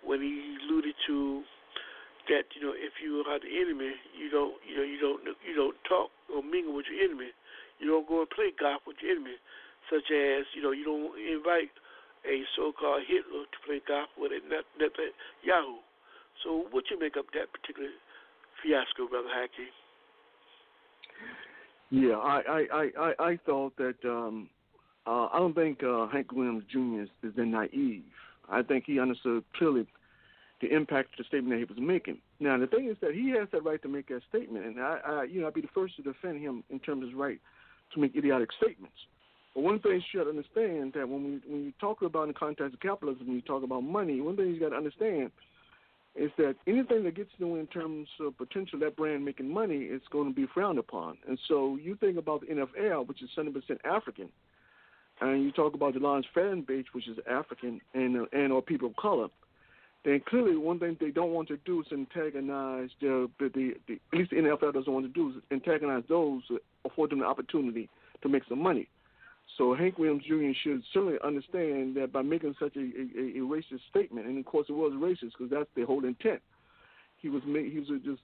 when he alluded to that you know if you are the enemy, you don't you know you don't you don't talk or mingle with your enemy. You don't go and play golf with your enemy, such as you know you don't invite a so-called Hitler to play golf with a net, net, Yahoo. So what you make up that particular fiasco, brother Haki? Yeah, I I I I, I thought that. um uh, I don't think uh, Hank Williams Jr. is, is naive. I think he understood clearly the impact of the statement that he was making. Now, the thing is that he has that right to make that statement, and I, I you know, I'd be the first to defend him in terms of his right to make idiotic statements. But one thing you should understand that when we when you talk about in the context of capitalism, when you talk about money, one thing you got to understand is that anything that gets you in terms of potential that brand making money is going to be frowned upon. And so you think about the NFL, which is 70% African, and you talk about the large fan base, which is African and and or people of color, then clearly one thing they don't want to do is antagonize the the, at least the NFL doesn't want to do is antagonize those who afford them the opportunity to make some money. So Hank Williams Jr. should certainly understand that by making such a, a, a racist statement, and of course it was racist because that's the whole intent. He was he was just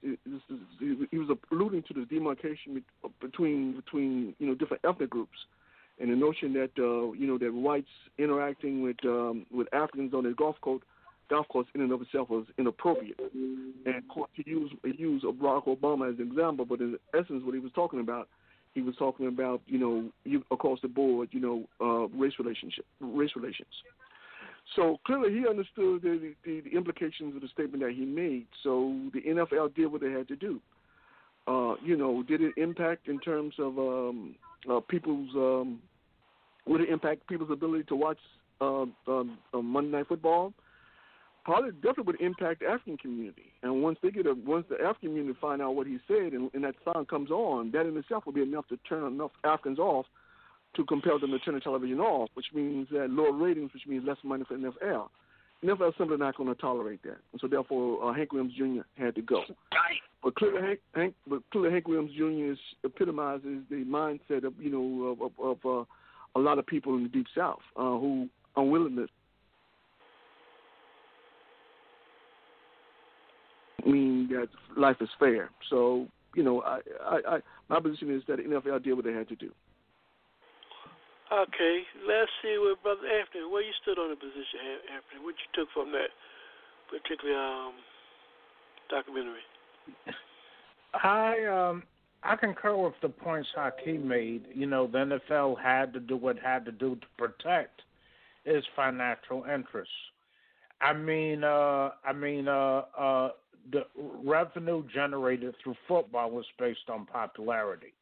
he was alluding to the demarcation between between you know different ethnic groups and the notion that uh, you know that whites interacting with um, with Africans on the golf course golf course in and of itself was inappropriate. And of course, he used he Barack Obama as an example, but in essence, what he was talking about, he was talking about you know you, across the board, you know, uh, race relationship, race relations. So clearly, he understood the, the, the implications of the statement that he made. So the NFL did what they had to do. Uh, you know, did it impact in terms of um, uh, people's um, would it impact people's ability to watch uh, um, uh, Monday Night Football? probably definitely would impact the African community. And once they get a, once the African community find out what he said and, and that song comes on, that in itself will be enough to turn enough Africans off to compel them to turn the television off, which means that lower ratings, which means less money for NFL. NFL simply not going to tolerate that, and so therefore uh, Hank Williams Jr. had to go. But clearly, Hank, Hank, but clearly Hank Williams Jr. Epitomizes the mindset of you know of, of, of uh, a lot of people in the Deep South uh, who unwillingness mean that life is fair. So you know, I, I, I my position is that the NFL did what they had to do. Okay, let's see what Brother Anthony, where you stood on the position, Anthony, what you took from that particular um, documentary. I um I concur with the points Hakeem made. You know, the NFL had to do what it had to do to protect its financial interests. I mean, uh, I mean, uh, uh, the revenue generated through football was based on popularity.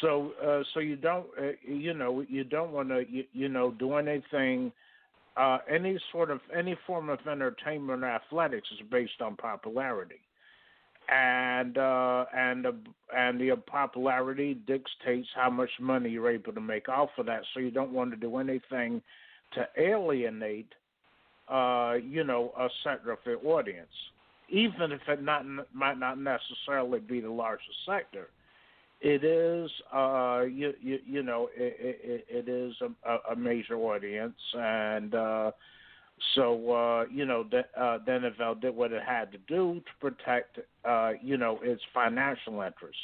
So, uh, so you don't, uh, you know, you don't want to, you, you know, do anything, uh, any sort of any form of entertainment or athletics is based on popularity, and uh, and uh, and the popularity dictates how much money you're able to make off of that. So you don't want to do anything to alienate, uh, you know, a sector of the audience, even if it not might not necessarily be the largest sector it is uh you you, you know it, it, it is a, a major audience and uh so uh you know the uh NFL did what it had to do to protect uh you know its financial interests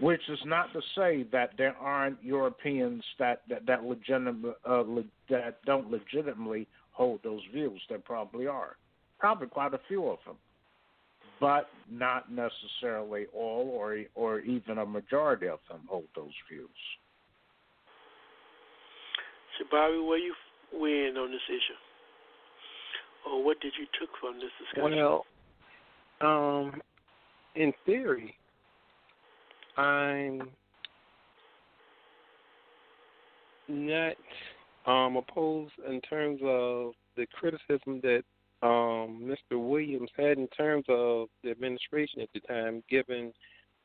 which is not to say that there aren't Europeans that that that legitimate uh, le- that don't legitimately hold those views. There probably are. Probably quite a few of them but not necessarily all or or even a majority of them hold those views. So, Bobby, where you win on this issue, or what did you took from this discussion? Well, um, in theory, I'm not um, opposed in terms of the criticism that um, Mr. Williams had in terms of the administration at the time, given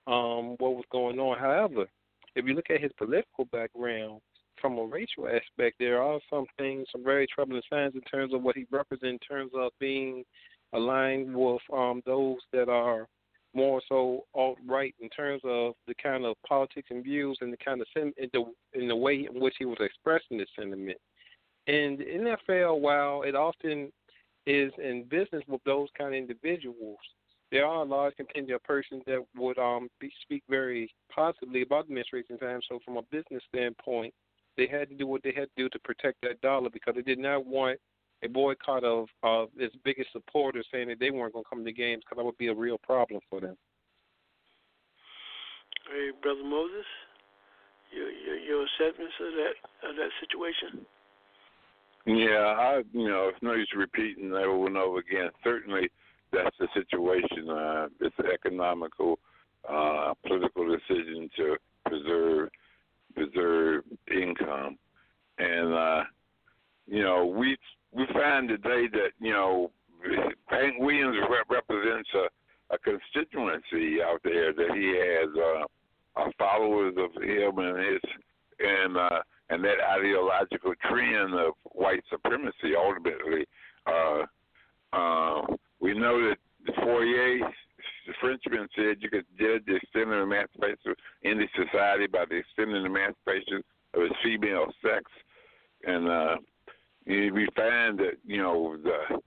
um, what was going on. However, if you look at his political background from a racial aspect, there are some things, some very troubling signs in terms of what he represents in terms of being aligned with um, those that are more so alt right in terms of the kind of politics and views and the kind of sen- in the in the way in which he was expressing the sentiment. And the NFL, while it often is in business with those kind of individuals. There are a large contingent of persons that would um be, speak very positively about the administration. So from a business standpoint, they had to do what they had to do to protect that dollar because they did not want a boycott of of its biggest supporters saying that they weren't going to come to the games because that would be a real problem for them. Hey, brother Moses, your your, your assessments of that of that situation. Yeah, I you know, it's no use repeating over and over again. Certainly, that's the situation. Uh, it's an economical, uh, political decision to preserve preserve income, and uh, you know, we we find today that you know, Hank Williams rep- represents a, a constituency out there that he has uh, uh, followers of him and his and uh, and that ideological trend of white supremacy ultimately. Uh, uh, we know that the Fourier, the Frenchman said you could judge the extent of emancipation in the society by the extent of emancipation of its female sex. And uh, we find that, you know, the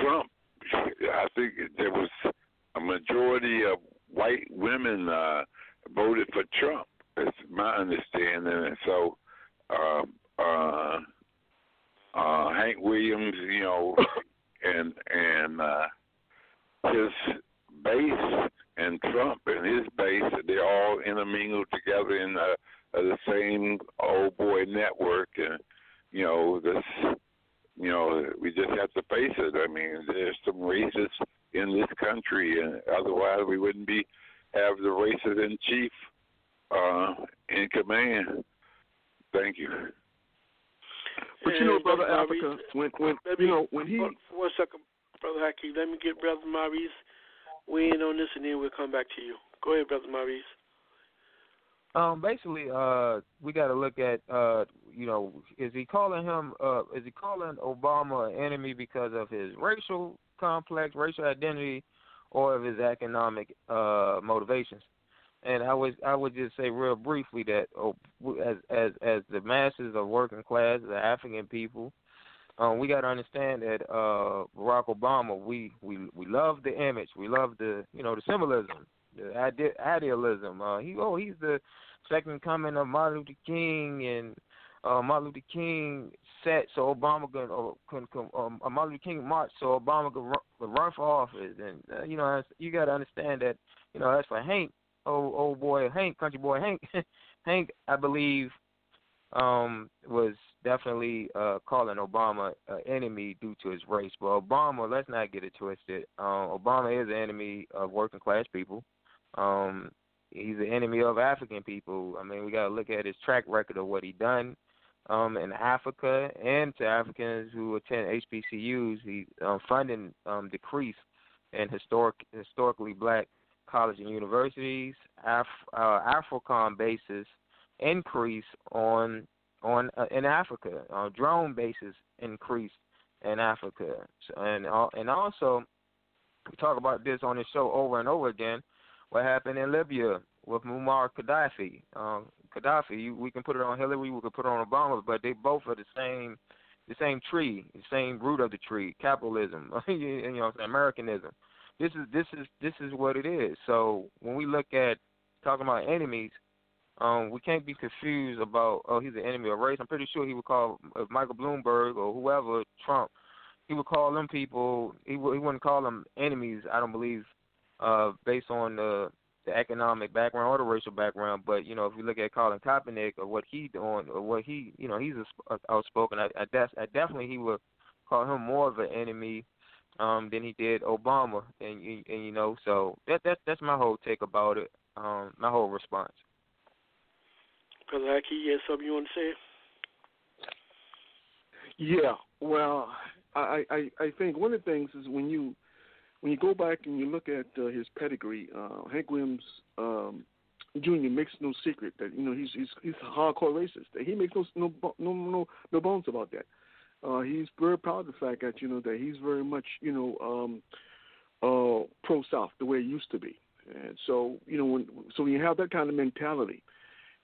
Trump, I think there was a majority of white women uh, voted for Trump. That's my understanding. And so uh, uh, uh, Hank Williams, you know, and and uh, his base and Trump and his base, they're all intermingled together in uh, the same old boy network, and you know this. You know, we just have to face it. I mean, there's some racists in this country, and otherwise we wouldn't be have the racist in chief uh, in command. Thank you. But you know, brother Africa, when when you know when he one second, brother Haki, let me get brother Maurice weigh in on this, and then we'll come back to you. Go ahead, brother Maurice. Um, basically, uh, we got to look at, uh, you know, is he calling him, uh, is he calling Obama an enemy because of his racial complex, racial identity, or of his economic uh, motivations? And I would, I would just say real briefly that, oh, as as as the masses of working class, the African people, um, we got to understand that uh, Barack Obama, we we we love the image, we love the, you know, the symbolism the ide- idealism. Uh, he oh he's the second coming of Martin Luther King, and uh, Martin Luther King set so Obama can, uh, can, can um, uh, Martin Luther King marched so Obama could run, could run for office, and uh, you know you got to understand that you know that's for Hank, old old boy Hank, country boy Hank, Hank I believe um was definitely uh calling Obama an enemy due to his race. But Obama, let's not get it twisted. Um Obama is an enemy of working class people. Um, he's an enemy of African people. I mean, we got to look at his track record of what he done um, in Africa and to Africans who attend HBCUs. He um, funding um, decreased in historic historically black colleges and universities. Af, uh, bases increase on on uh, in Africa. Uh, drone bases increased in Africa, so, and uh, and also we talk about this on the show over and over again what happened in Libya with Muammar Gaddafi. Um, Gaddafi, we can put it on Hillary, we can put it on Obama, but they both are the same, the same tree, the same root of the tree. Capitalism, you know, Americanism. This is this is this is what it is. So when we look at talking about enemies, um, we can't be confused about oh he's an enemy of race. I'm pretty sure he would call uh, Michael Bloomberg or whoever Trump. He would call them people. He, w- he wouldn't call them enemies. I don't believe uh, based on the the economic background or the racial background. But you know, if we look at Colin Kaepernick or what he doing or what he, you know, he's a, a, outspoken. I, I, def, I definitely he would call him more of an enemy um, than he did Obama. And, and and you know, so that that that's my whole take about it. Um, my whole response. Kalaki, you have something you want to say? Yeah, well, I, I I think one of the things is when you when you go back and you look at uh, his pedigree, uh, Hank Williams um, Jr. makes no secret that you know he's he's he's a hardcore racist. He makes no no no no, no bones about that. Uh, he's very proud of the fact that you know that he's very much you know um, uh, pro South the way it used to be. And so you know when so when you have that kind of mentality,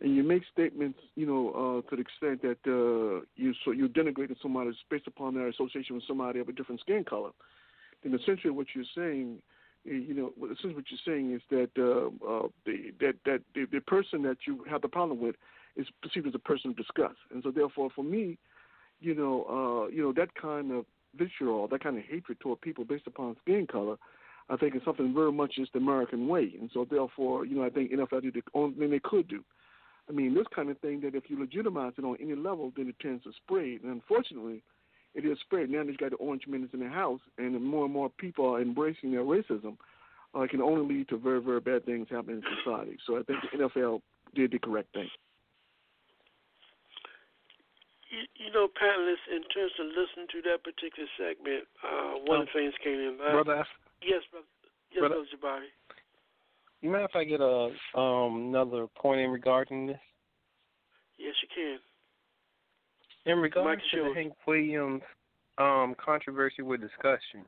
and you make statements you know uh, to the extent that uh, you so you denigrating somebody based upon their association with somebody of a different skin color. Then essentially what you're saying, eh, you know, essentially what you're saying is that uh, uh, the that that the, the person that you have the problem with is perceived as a person of disgust, and so therefore, for me, you know, uh, you know that kind of vitriol, that kind of hatred toward people based upon skin color, I think is something very much just the American way, and so therefore, you know, I think NFL did the only thing they could do. I mean, this kind of thing that if you legitimize it on any level, then it tends to spread, and unfortunately it is spread. Now you got the orange men in the house, and more and more people are embracing their racism, uh, it can only lead to very, very bad things happening in society. So I think the NFL did the correct thing. You, you know, panelists, in terms of listening to that particular segment, uh, one um, of the things came in mind. Brother, yes, brother. Yes, brother, brother Jabari. You mind if I get a um, another point in regarding this? Yes, you can. In regards to the Hank Williams um, controversy with discussion,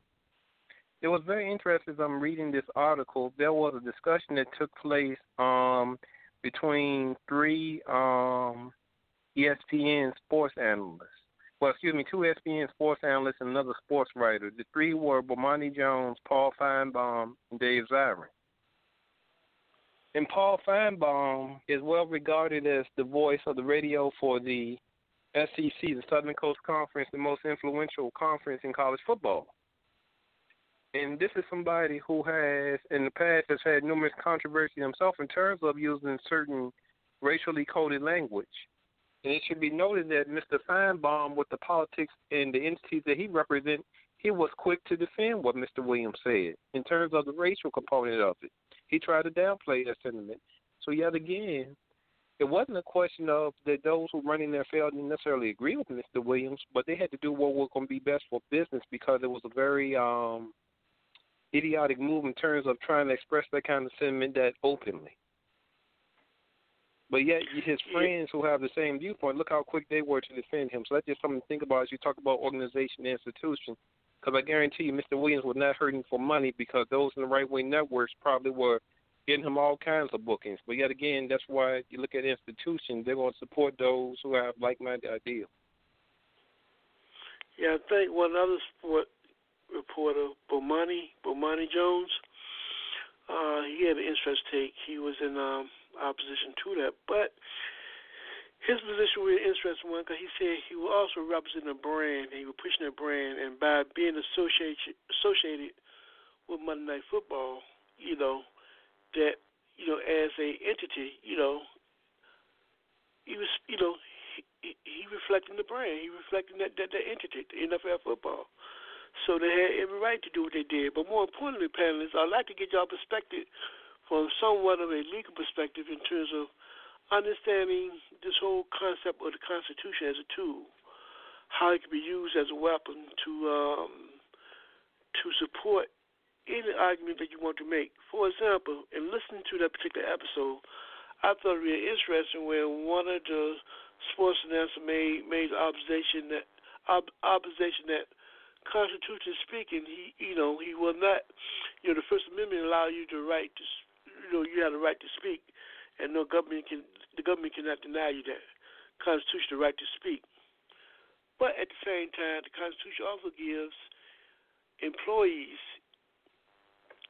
it was very interesting. As I'm reading this article, there was a discussion that took place um, between three um, ESPN sports analysts. Well, excuse me, two ESPN sports analysts and another sports writer. The three were Bomani Jones, Paul Finebaum, and Dave Zirin. And Paul Finebaum is well regarded as the voice of the radio for the SEC, the Southern Coast Conference, the most influential conference in college football. And this is somebody who has, in the past, has had numerous controversy himself in terms of using certain racially coded language. And it should be noted that Mr. Finebaum, with the politics and the entities that he represents, he was quick to defend what Mr. Williams said in terms of the racial component of it. He tried to downplay that sentiment. So yet again, it wasn't a question of that those who running their field didn't necessarily agree with Mr. Williams, but they had to do what was going to be best for business because it was a very um, idiotic move in terms of trying to express that kind of sentiment that openly. But yet, his friends who have the same viewpoint, look how quick they were to defend him. So that's just something to think about as you talk about organization and institution. Because I guarantee you, Mr. Williams was not hurting for money because those in the right wing networks probably were getting him all kinds of bookings. But yet again, that's why you look at institutions; they're going to support those who have like-minded ideals. Yeah, I think one other sport reporter, Bomani Bomani Jones, uh, he had an interest take. He was in um, opposition to that, but his position was an interesting one because he said he was also representing a brand. And he was pushing a brand, and by being associated associated with Monday Night Football, you know, that you know, as a entity, you know, he was, you know, he, he reflecting the brand. He reflecting that, that that entity, the NFL football. So they had every right to do what they did. But more importantly, panelists, I'd like to get y'all perspective from somewhat of a legal perspective in terms of understanding this whole concept of the Constitution as a tool, how it can be used as a weapon to um, to support any argument that you want to make. For example, in listening to that particular episode, I thought it really interesting when one of the sports announcers made made the observation that ob, observation that constitutionally speaking, he you know he will not you know the First Amendment allow you the right to you know you have the right to speak, and no government can the government cannot deny you that constitutional right to speak. But at the same time, the Constitution also gives employees,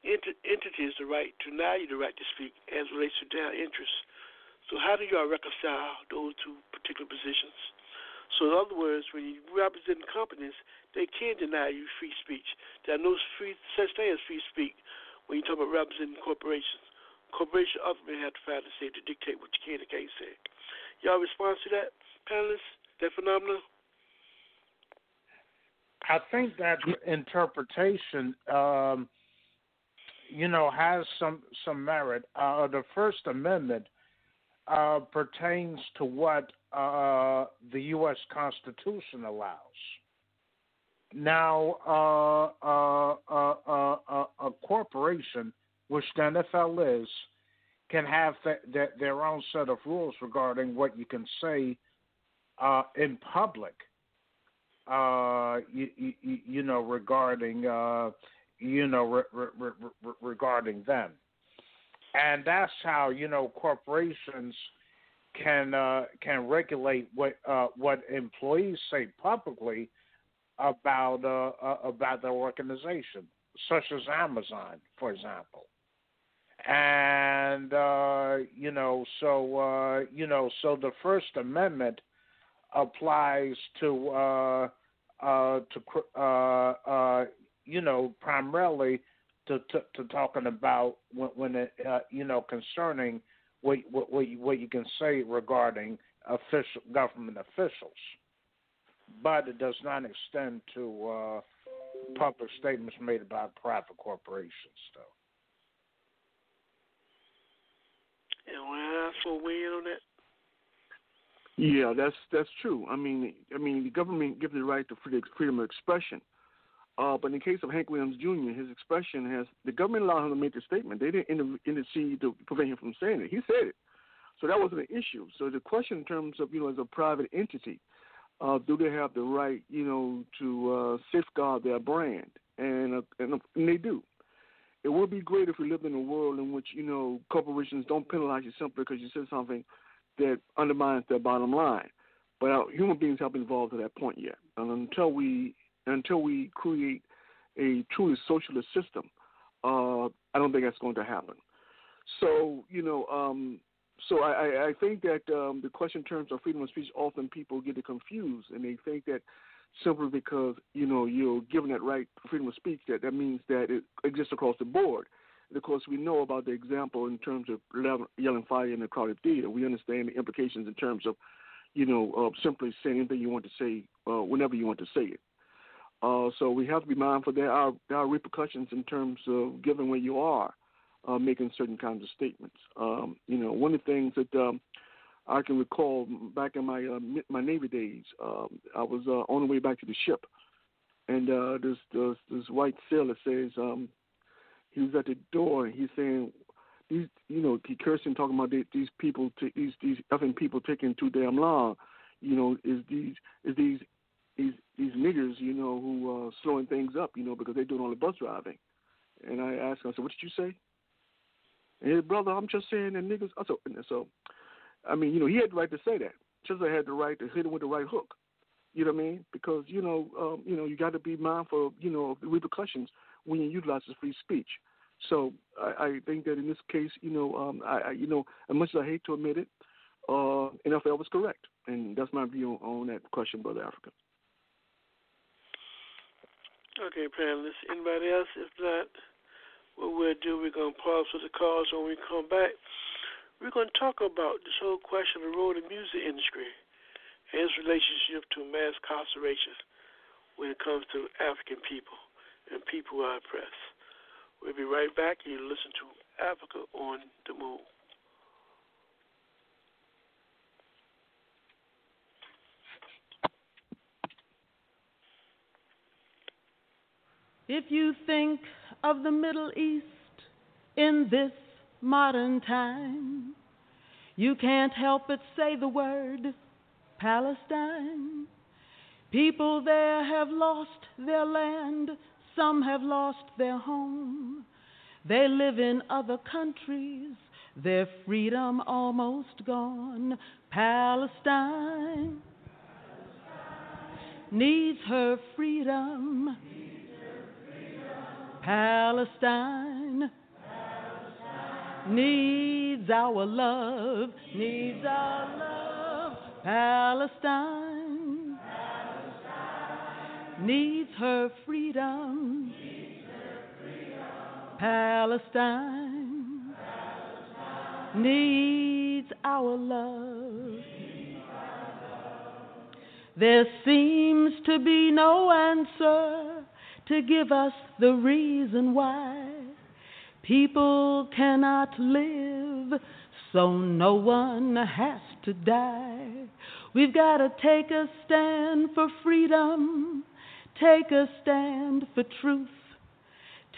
ent- entities, the right to deny you the right to speak as relates to their interests. So how do y'all reconcile those two particular positions? So in other words, when you represent companies, they can deny you free speech. There are no free such thing as free speech when you talk about representing corporations corporation ultimately have to find a say to dictate what you can and can't say. Y'all respond to that, panelists? That phenomenon? I think that interpretation, um, you know, has some some merit. Uh, the First Amendment uh, pertains to what uh, the U.S. Constitution allows. Now, uh, uh, uh, a corporation which the NFL is, can have th- their own set of rules regarding what you can say uh, in public. Uh, you, you, you, know, regarding uh, you know re- re- re- regarding them, and that's how you know corporations can uh, can regulate what uh, what employees say publicly about uh about their organization, such as Amazon, for example and uh, you know, so uh, you know, so the First Amendment applies to uh, uh, to uh, uh, you know primarily to, to, to talking about when, when it, uh, you know concerning what what what you, what you can say regarding official government officials, but it does not extend to uh, public statements made by private corporations, though. And when I ask for a win on that. Yeah, that's that's true. I mean, I mean, the government gives the right to freedom of expression. Uh, but in the case of Hank Williams Jr., his expression has the government allowed him to make the statement. They didn't intercede to prevent him from saying it. He said it, so that wasn't an issue. So the question in terms of you know as a private entity, uh, do they have the right you know to uh, safeguard their brand? And, uh, and and they do it would be great if we lived in a world in which you know corporations don't penalize you simply because you said something that undermines their bottom line. But uh, human beings haven't evolved to that point yet, and until we until we create a truly socialist system, uh, I don't think that's going to happen. So you know, um, so I, I think that um, the question in terms of freedom of speech, often people get it confused, and they think that simply because you know you're given that right freedom of speech that that means that it exists across the board. Course, we know about the example in terms of yelling fire in a crowded theater. We understand the implications in terms of, you know, uh, simply saying anything you want to say uh, whenever you want to say it. Uh, so we have to be mindful there are there are repercussions in terms of given where you are, uh, making certain kinds of statements. Um, you know, one of the things that um, I can recall back in my uh, my Navy days. Um, I was uh, on the way back to the ship, and uh, this this, this white sailor says um, he was at the door and he's saying these you know he cursing talking about these people t- these these effing people taking too damn long. You know is these is these these these niggers you know who uh, slowing things up you know because they're doing all the bus driving. And I asked him I said what did you say? And his brother I'm just saying that niggas. So so I mean you know he had the right to say that. Chisholm had the right to hit him with the right hook. You know what I mean? Because you know, um, you know, you got to be mindful, you know, of the repercussions when you utilize free speech. So I, I think that in this case, you know, um, I, I, you know, as much as I hate to admit it, uh, NFL was correct, and that's my view on that question, brother Africa. Okay, panelists. Anybody else? If not, what we'll do, we're gonna pause for the calls. When we come back, we're gonna talk about this whole question of the role of the music industry and its relationship to mass incarceration when it comes to African people and people who are oppressed. We'll be right back. You listen to Africa on the Move. If you think of the Middle East in this modern time, you can't help but say the word Palestine. People there have lost their land, some have lost their home. They live in other countries, their freedom almost gone. Palestine needs her freedom. Palestine needs our love, needs our love. Palestine, Palestine. Needs her freedom. Palestine, Palestine. Needs our love. There seems to be no answer to give us the reason why people cannot live so no one has to die. We've got to take a stand for freedom, take a stand for truth,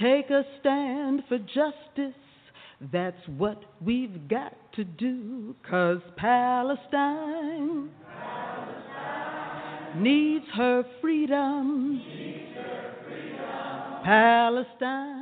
take a stand for justice. That's what we've got to do, cause Palestine, Palestine needs her freedom. Needs her freedom. Palestine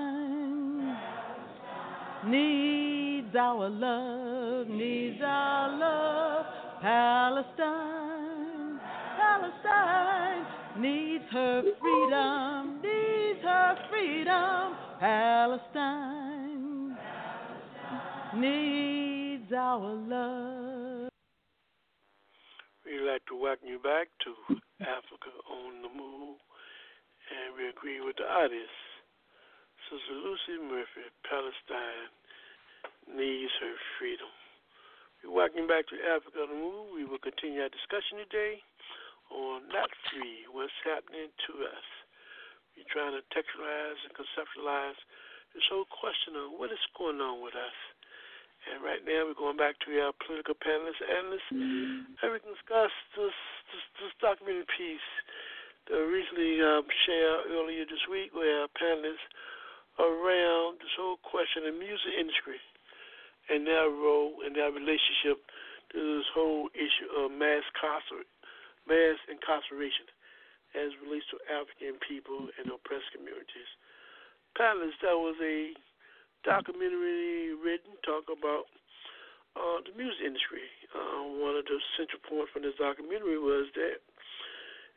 needs our love, needs our love. Palestine, Palestine needs her freedom, needs her freedom. Palestine, needs our love. We'd like to welcome you back to Africa on the Move, and we agree with the artist, Sister Lucy Murphy. Palestine needs her freedom. We're welcome back to Africa the Move. We will continue our discussion today on not free, what's happening to us. We're trying to textualize and conceptualize this whole question of what is going on with us. And right now we're going back to our political panelists, analysts, and we can discuss this, this, this documentary piece that we recently um, shared earlier this week with our panelists around this whole question of music industry and their role and their relationship to this whole issue of mass, mass incarceration as relates to African people and oppressed communities. Palace, that was a documentary written talk about uh, the music industry. Uh, one of the central points from this documentary was that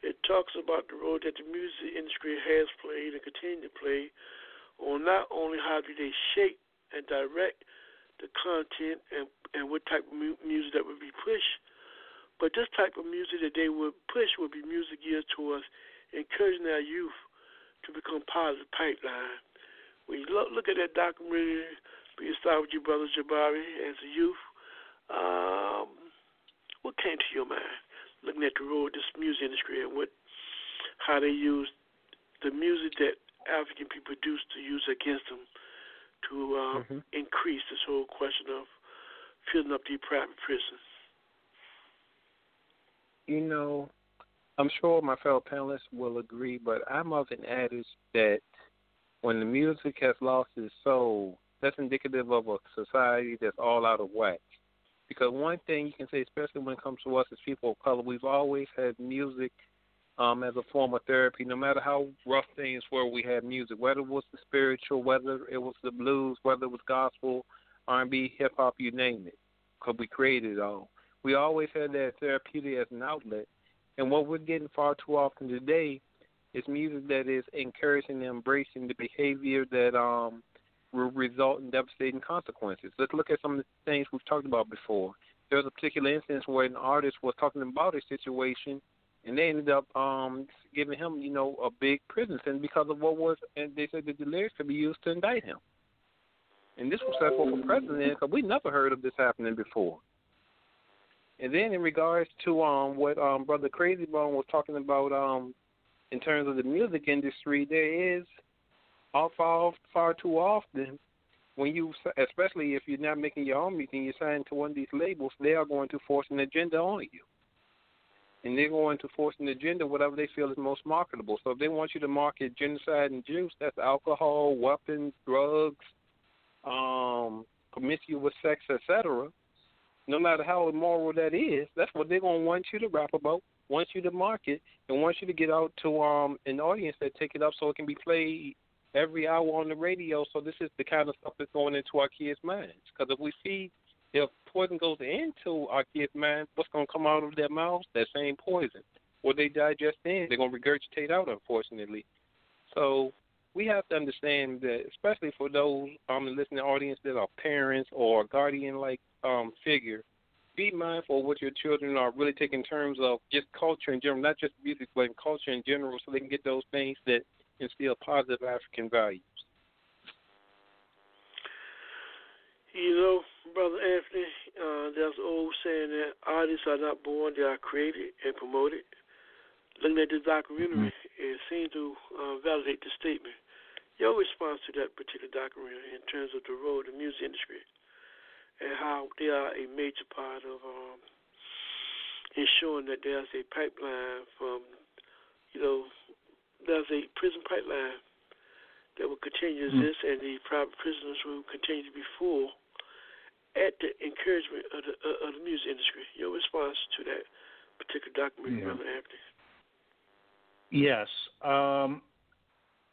it talks about the role that the music industry has played and continue to play on not only how do they shape and direct the content and, and what type of mu- music that would be pushed, but this type of music that they would push would be music geared towards encouraging our youth to become part of the pipeline. When you look, look at that documentary, we start with you, Brother Jabari, as a youth, um, what came to your mind looking at the role of this music industry and what how they use the music that African people produce to use against them to uh, mm-hmm. increase this whole question of filling up the private prisons? You know, I'm sure my fellow panelists will agree, but I'm of an adage that when the music has lost its soul, that's indicative of a society that's all out of whack. Because one thing you can say, especially when it comes to us as people of color, we've always had music um, as a form of therapy. No matter how rough things were, we had music. Whether it was the spiritual, whether it was the blues, whether it was gospel, R&B, hip hop, you name it, because we created it all. We always had that therapeutic as an outlet. And what we're getting far too often today is music that is encouraging and embracing the behavior that um will result in devastating consequences. Let's look at some of the things we've talked about before. There was a particular instance where an artist was talking about a situation, and they ended up um giving him, you know, a big prison sentence because of what was, and they said that the lyrics could be used to indict him. And this was set for the president because we never heard of this happening before. And then in regards to um what um brother Crazy Bone was talking about um in terms of the music industry, there is all far far too often when you especially if you're not making your own music and you're signed to one of these labels, they are going to force an agenda on you. And they're going to force an agenda whatever they feel is most marketable. So if they want you to market genocide and juice, that's alcohol, weapons, drugs, um, promiscuous sex, etc no matter how immoral that is, that's what they're gonna want you to rap about, want you to market, and want you to get out to um an audience that take it up so it can be played every hour on the radio. So this is the kind of stuff that's going into our kids' minds. Because if we see if poison goes into our kids' minds, what's gonna come out of their mouths? That same poison. What they digest in, they're gonna regurgitate out, unfortunately. So we have to understand that, especially for those um listening audience that are parents or guardian like um figure, be mindful of what your children are really taking in terms of just culture in general, not just music, but in culture in general, so they can get those things that instill positive African values. You know, Brother Anthony, uh, there's an old saying that artists are not born, they are created and promoted. Looking at this documentary, mm-hmm. it seems to uh, validate the statement your response to that particular documentary in terms of the role of the music industry and how they are a major part of um, ensuring that there's a pipeline from, you know, there's a prison pipeline that will continue to mm-hmm. exist and the private prisoners will continue to be full at the encouragement of the, uh, of the music industry. Your response to that particular documentary, yeah. Brother Anthony? Yes. Um,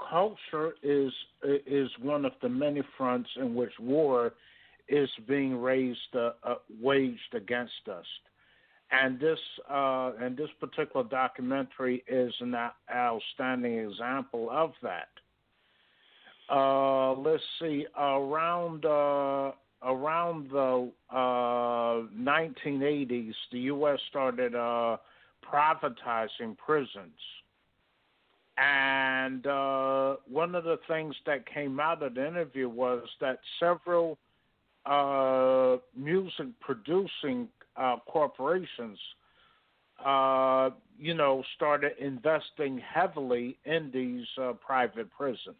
culture is is one of the many fronts in which war is being raised uh, uh, waged against us, and this uh, and this particular documentary is an outstanding example of that. Uh, let's see, around uh, around the 1980s, uh, the U.S. started privatizing prisons and uh, one of the things that came out of the interview was that several uh, music producing uh, corporations, uh, you know, started investing heavily in these uh, private prisons.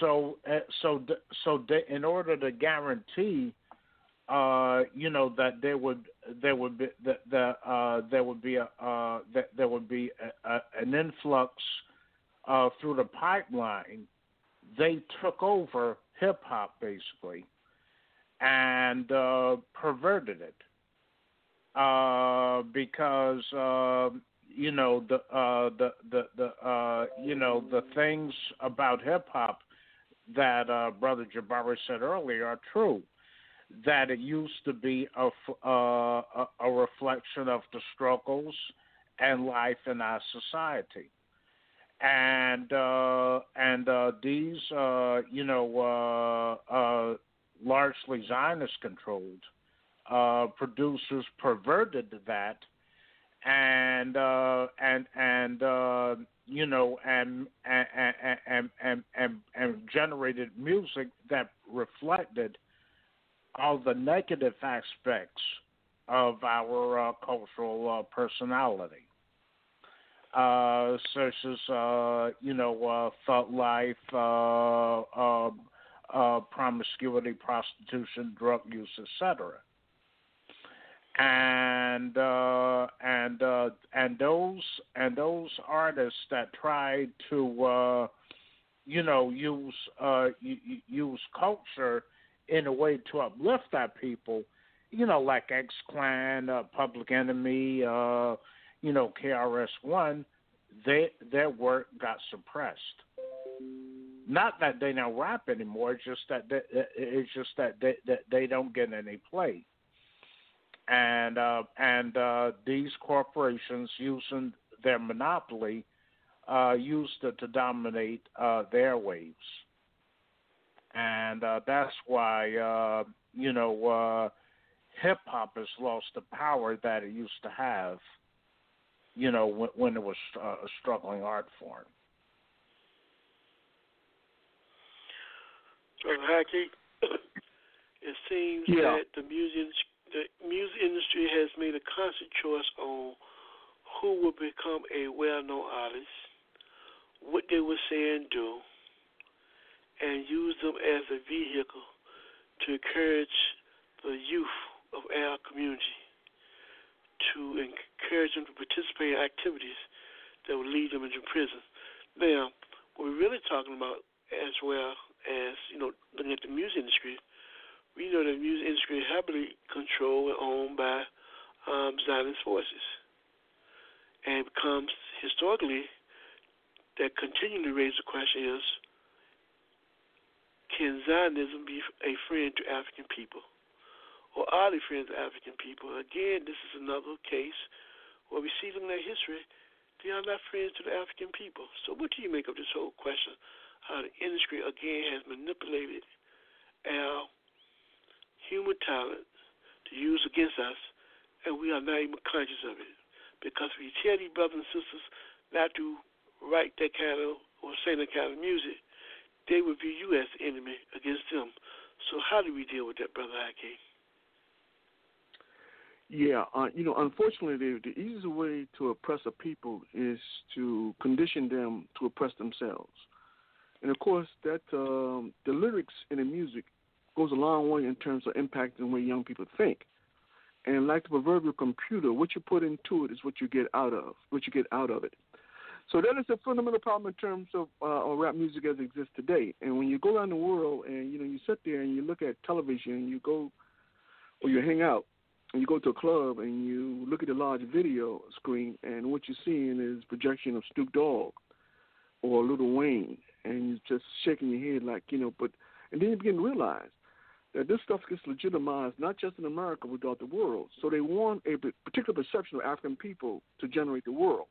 So, uh, so, so, in order to guarantee uh, you know that there would there would be that the, uh, there would be a uh, that there would be a, a, an influx uh, through the pipeline. They took over hip hop basically, and uh, perverted it uh, because uh, you know the uh, the the the uh, you know the things about hip hop that uh, Brother Jabari said earlier are true. That it used to be a, uh, a, reflection of the struggles and life in our society, and uh, and uh, these uh, you know largely Zionist controlled producers perverted that and and and you know and and, and and and and generated music that reflected all the negative aspects of our uh, cultural uh, personality, uh, such as uh, you know uh, thought life, uh, um, promiscuity, prostitution, drug use, etc and uh, and uh, and those and those artists that try to uh, you know use uh, use culture in a way to uplift that people, you know, like X Clan, uh, Public Enemy, uh, you know, KRS One, they their work got suppressed. Not that they don't rap anymore. Just that they, it's just that they, that they don't get any play and uh, and uh, these corporations using their monopoly uh, used it to dominate uh, their waves, and uh, that's why uh, you know uh, hip hop has lost the power that it used to have. You know when, when it was uh, a struggling art form. So, Haki, it seems yeah. that the music the music industry has made a conscious choice on who will become a well-known artist, what they will say and do, and use them as a vehicle to encourage the youth of our community, to encourage them to participate in activities that will lead them into prison. Now, what we're really talking about, as well as you know, looking at the music industry, we know the music industry is heavily controlled and owned by um, Zionist forces. And it becomes historically that continuing to raise the question is can Zionism be a friend to African people? Or are they friends of African people? Again, this is another case where we see them in their history, they are not friends to the African people. So what do you make of this whole question? How the industry again has manipulated our human talent to use against us, and we are not even conscious of it. Because if we tell these brothers and sisters not to write that kind of or sing that kind of music, they would view you as the enemy against them. So how do we deal with that, Brother Ike? Yeah, uh, you know, unfortunately, the, the easiest way to oppress a people is to condition them to oppress themselves. And of course, that um, the lyrics in the music goes a long way in terms of impacting the way young people think. And like the proverbial computer, what you put into it is what you get out of, what you get out of it. So that is a fundamental problem in terms of uh, rap music as it exists today. And when you go around the world and you know you sit there and you look at television, and you go or you hang out and you go to a club and you look at the large video screen, and what you're seeing is projection of Snoop Dogg or Lil Wayne, and you're just shaking your head like you know. But and then you begin to realize that this stuff gets legitimized not just in America but throughout the world. So they want a particular perception of African people to generate the world.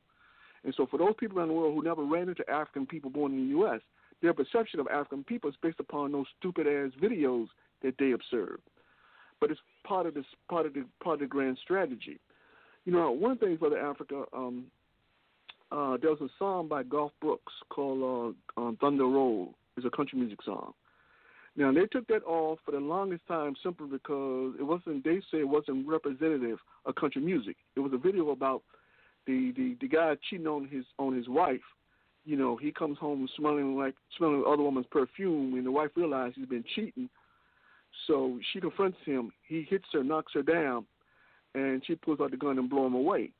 And so for those people around the world who never ran into African people born in the U.S., their perception of African people is based upon those stupid ass videos that they observe. But it's part of this part of the part of the grand strategy. You know, one thing for the Africa, um, uh, a song by Garth Brooks called uh, um, "Thunder Roll." It's a country music song, now they took that off for the longest time simply because it wasn't. They say it wasn't representative of country music. It was a video about the the the guy cheating on his on his wife. You know, he comes home smelling like smelling other woman's perfume, and the wife realizes he's been cheating. So she confronts him. He hits her, knocks her down, and she pulls out the gun and blow him away.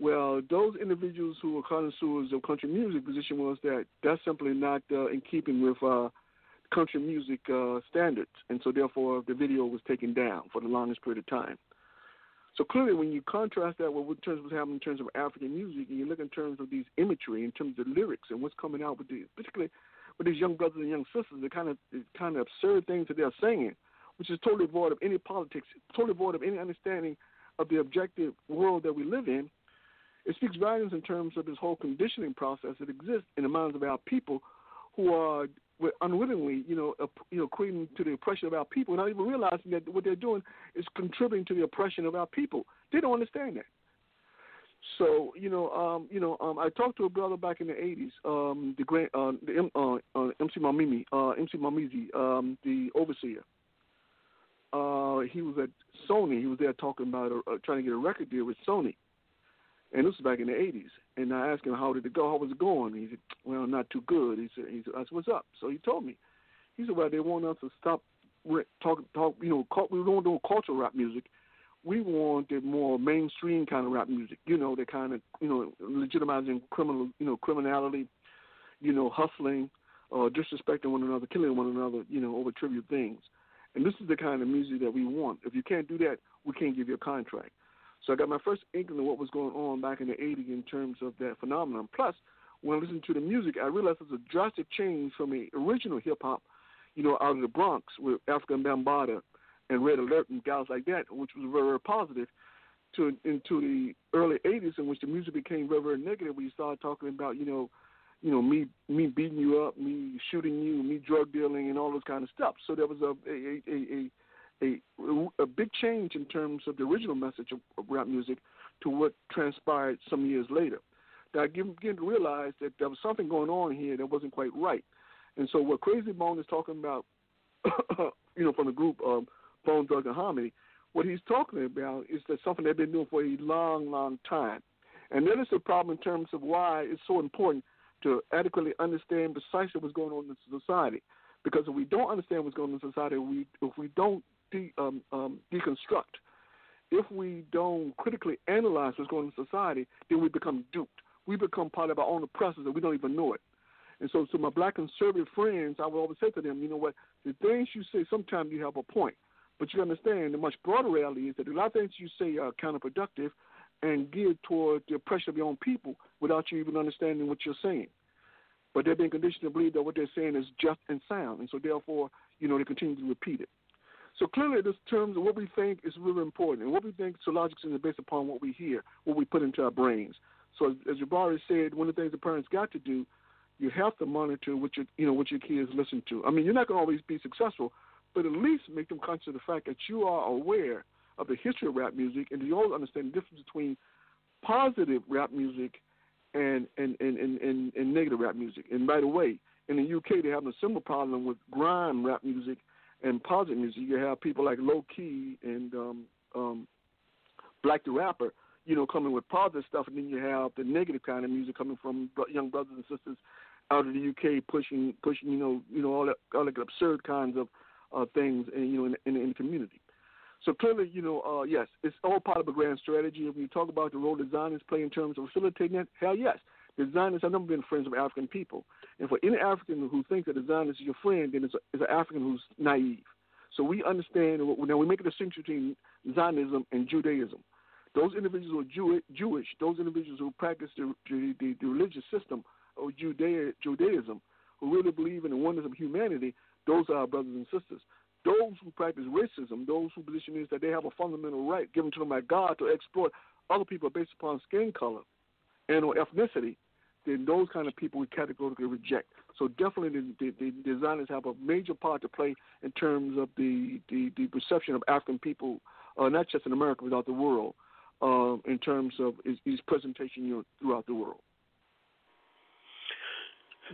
Well, those individuals who were connoisseurs of country music position was that that's simply not uh, in keeping with uh, country music uh, standards, and so therefore the video was taken down for the longest period of time. So clearly, when you contrast that with what terms what's happening in terms of African music, and you look in terms of these imagery, in terms of lyrics, and what's coming out with these, particularly with these young brothers and young sisters, the kind of the kind of absurd things that they're singing, which is totally void of any politics, totally void of any understanding of the objective world that we live in. It speaks volumes in terms of this whole conditioning process that exists in the minds of our people, who are unwittingly, you know, uh, you know, creating to the oppression of our people, not even realizing that what they're doing is contributing to the oppression of our people. They don't understand that. So you know, um, you know, um, I talked to a brother back in the '80s, um, the grand, uh, the uh, uh, MC Mamimi, uh, MC Mamizi, um, the overseer. Uh, he was at Sony. He was there talking about uh, trying to get a record deal with Sony, and this was back in the '80s. And I asked him how did it go, how was it going? He said, "Well, not too good." He said, "He said, I said, what's up?" So he told me. He said, "Well, they want us to stop talk, talk. You know, we don't do cultural rap music. We wanted more mainstream kind of rap music. You know, that kind of you know legitimizing criminal, you know, criminality, you know, hustling, uh, disrespecting one another, killing one another, you know, over trivial things." And this is the kind of music that we want. If you can't do that, we can't give you a contract. So I got my first inkling of what was going on back in the 80s in terms of that phenomenon. Plus, when I listened to the music, I realized there's a drastic change from the original hip hop, you know, out of the Bronx with Afrika Bambaataa and Red Alert and guys like that, which was very, very positive, to into the early 80s in which the music became very, very negative. We started talking about, you know, you know, me me beating you up, me shooting you, me drug dealing, and all this kind of stuff. So there was a a a, a, a big change in terms of the original message of, of rap music to what transpired some years later. That I began to realize that there was something going on here that wasn't quite right. And so what Crazy Bone is talking about, you know, from the group um, Bone Thugs-n-Harmony, what he's talking about is that something they've been doing for a long, long time. And that is the problem in terms of why it's so important to adequately understand precisely what's going on in society. Because if we don't understand what's going on in society, we if we don't de, um, um, deconstruct, if we don't critically analyze what's going on in society, then we become duped. We become part of our own oppressors, and we don't even know it. And so, to my black conservative friends, I would always say to them, you know what? The things you say, sometimes you have a point, but you understand the much broader reality is that a lot of things you say are counterproductive and geared toward the oppression of your own people without you even understanding what you're saying. But they're being conditioned to believe that what they're saying is just and sound, and so therefore, you know, they continue to repeat it. So clearly, this terms of what we think is really important, and what we think so logically is based upon what we hear, what we put into our brains. So as Jabari said, one of the things the parents got to do, you have to monitor what your you know what your kids listen to. I mean, you're not going to always be successful, but at least make them conscious of the fact that you are aware of the history of rap music, and you all understand the difference between positive rap music and and, and, and, and, and negative rap music. And by the way, in the UK they have a similar problem with grime rap music and positive music. You have people like Low Key and um, um, Black the Ripper, you know, coming with positive stuff, and then you have the negative kind of music coming from young brothers and sisters out of the UK pushing pushing you know you know all that all that absurd kinds of uh, things and you know in, in, in the community. So clearly, you know, uh, yes, it's all part of a grand strategy. When you talk about the role Zionists play in terms of facilitating that, hell yes. Zionists have never been friends of African people. And for any African who thinks that Zionists is your friend, then it's, a, it's an African who's naive. So we understand, now we make a distinction between Zionism and Judaism. Those individuals who are Jew- Jewish, those individuals who practice the, the, the, the religious system of Judea, Judaism, who really believe in the oneness of humanity, those are our brothers and sisters. Those who practice racism, those who position is that they have a fundamental right given to them by God to exploit other people based upon skin color and or ethnicity, then those kind of people we categorically reject. So definitely the, the, the Zionists have a major part to play in terms of the, the, the perception of African people, uh, not just in America, but throughout the world, um, in terms of his, his presentation you know, throughout the world.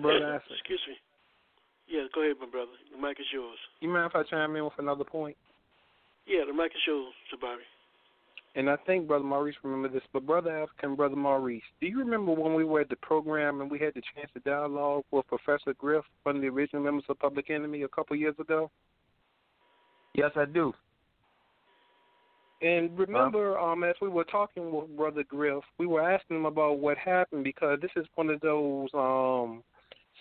Brother, excuse me. Yeah, go ahead, my brother. The mic is yours. You mind if I chime in with another point? Yeah, the mic is yours, Jabari. And I think Brother Maurice remember this, but Brother African, Brother Maurice, do you remember when we were at the program and we had the chance to dialogue with Professor Griff, one of the original members of Public Enemy, a couple years ago? Yes, I do. And remember, huh? um, as we were talking with Brother Griff, we were asking him about what happened because this is one of those um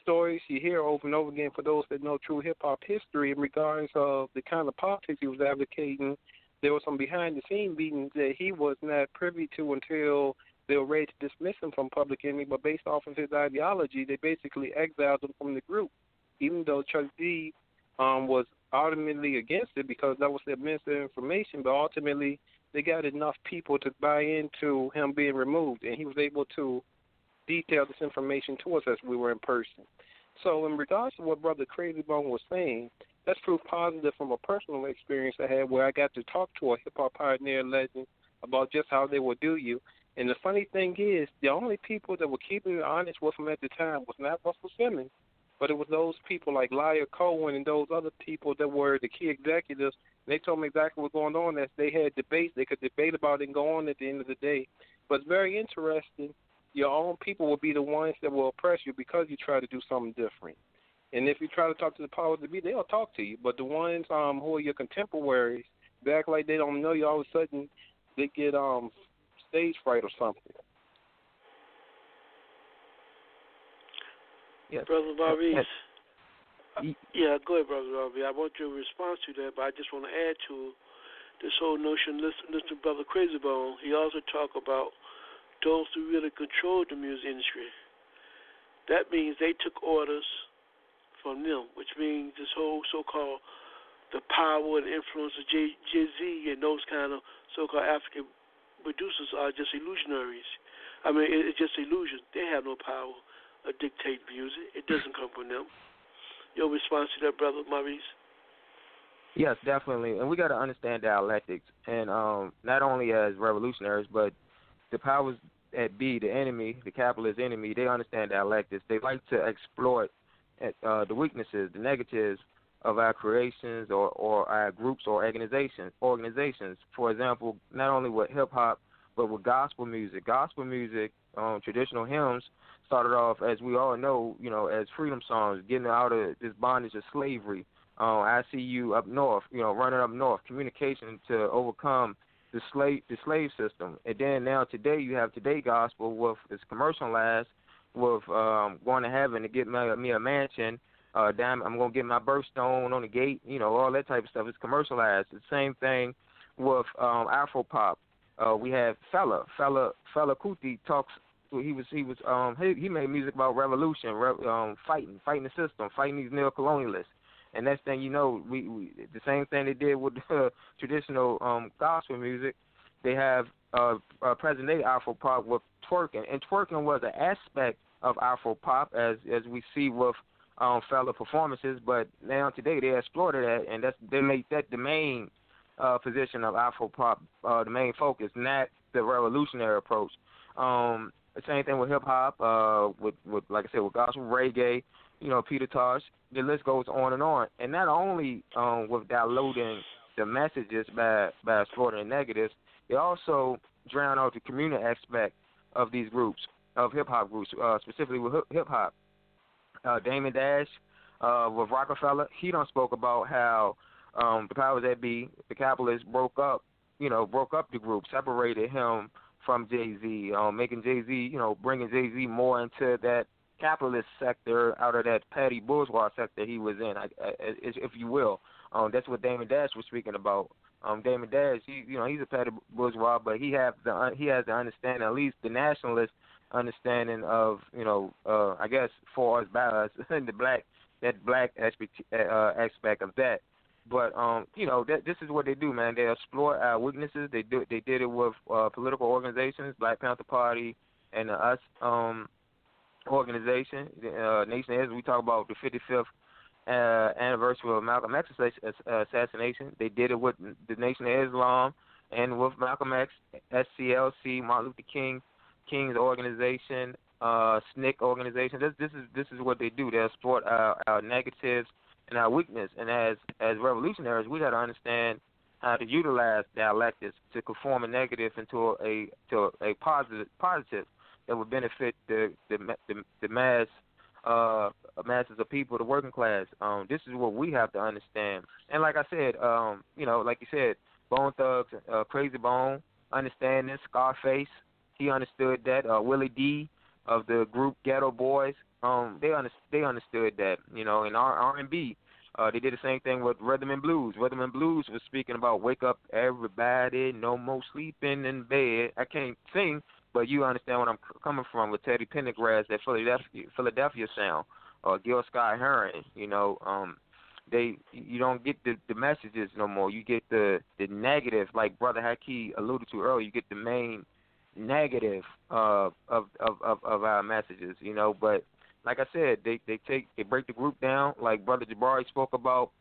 stories you hear over and over again for those that know true hip hop history in regards of the kind of politics he was advocating. There was some behind the scene meetings that he was not privy to until they were ready to dismiss him from public enemy, but based off of his ideology, they basically exiled him from the group, even though Chuck D um, was ultimately against it because that was their minister information, but ultimately they got enough people to buy into him being removed, and he was able to detail this information to us as we were in person. So, in regards to what Brother Crazy Bone was saying, that's proof positive from a personal experience I had where I got to talk to a hip hop pioneer legend about just how they would do you. And the funny thing is, the only people that were keeping it honest with him at the time was not Russell Simmons, but it was those people like Lyor Cohen and those other people that were the key executives. They told me exactly what was going on. As they had debates, they could debate about it and go on at the end of the day. But it's very interesting. Your own people will be the ones that will oppress you because you try to do something different. And if you try to talk to the powers that be, they'll talk to you. But the ones um who are your contemporaries, they act like they don't know you. All of a sudden, they get um stage fright or something. Yes. Brother Maurice. Yeah, go ahead, Brother Robbie. I want your response to that, but I just want to add to this whole notion. Listen, listen Brother Crazy Bone. He also talked about those who really control the music industry. That means they took orders from them, which means this whole so-called the power and influence of Jay Z and those kind of so-called African producers are just illusionaries. I mean, it's just illusion. They have no power uh, dictate music. It doesn't come from them. Your response to that, brother Maurice? Yes, definitely, and we got to understand dialectics, and um, not only as revolutionaries, but the powers that be, the enemy, the capitalist enemy, they understand dialectics. They like to exploit uh, the weaknesses, the negatives of our creations or, or our groups or organizations. Organizations, for example, not only with hip hop, but with gospel music. Gospel music, um, traditional hymns started off, as we all know, you know, as freedom songs, getting out of this bondage of slavery. Um, I see you up north, you know, running up north, communication to overcome the slave the slave system. And then now today you have today gospel with this commercialized with um going to heaven to get me, me a mansion. Uh damn I'm gonna get my birthstone on the gate, you know, all that type of stuff. It's commercialized. The same thing with um Afro pop. Uh we have Fela. Fela Fela Kuti talks he was he was um he, he made music about revolution, re, um fighting, fighting the system, fighting these neo-colonialists. And next thing you know, we, we the same thing they did with uh, traditional um gospel music. They have uh, uh present day Afro pop with twerking, and twerking was an aspect of Afro pop as as we see with um Fela performances. But now today they exploited that, and that's they made that the main uh position of Afro pop, uh the main focus, not the revolutionary approach. Um the same thing with hip hop, uh, with with like I said, with gospel reggae, you know, Peter Tosh. The list goes on and on. And not only um, with diluting the messages by by exploiting negatives, they also drown out the communal aspect of these groups of hip hop groups, uh, specifically with hip hop. Uh, Damon Dash uh, with Roc-A-Fella, he don't spoke about how um, the powers that be, the capitalists broke up, you know, broke up the group, separated him from Jay Z, um, making Jay Z, you know, bringing Jay Z more into that capitalist sector out of that petty bourgeois sector he was in, I, I, if you will. Um, that's what Damon Dash was speaking about. Um, Damon Dash, he, you know, he's a petty bourgeois, but he has the he has the understanding, at least the nationalist understanding of, you know, uh, I guess for us by us, the black that black aspect uh, aspect of that. But um, you know, that, this is what they do, man. They exploit our weaknesses. They do. They did it with uh, political organizations, Black Panther Party, and the US um, organization, uh, Nation of We talk about the 55th uh, anniversary of Malcolm X assassination. They did it with the Nation of Islam and with Malcolm X, SCLC, Martin Luther King, King's organization, uh, SNCC organization. This, this is this is what they do. They exploit our, our negatives and our weakness. And as as revolutionaries, we got to understand how to utilize dialectics to conform a negative into a to a positive positive that would benefit the the the, the mass uh masses of people, the working class. Um, this is what we have to understand. And like I said, um, you know, like you said, Bone Thugs, uh, Crazy Bone, understand this. Scarface, he understood that. Uh, Willie D, of the group Geto Boys, um, they under, they understood that, you know, in R R and B, uh, they did the same thing with Rhythm and Blues. Rhythm and Blues was speaking about wake up everybody, no more sleeping in bed. I can't sing, but you understand what I'm coming from with Teddy Pendergrass, that Philadelphia Philadelphia sound, or Gil Scott Heron. You know, um, they you don't get the the messages no more. You get the the negative, like Brother Haki alluded to earlier. You get the main negative uh, of of of of our messages. You know, but like I said, they they take they break the group down. Like Brother Jabari spoke about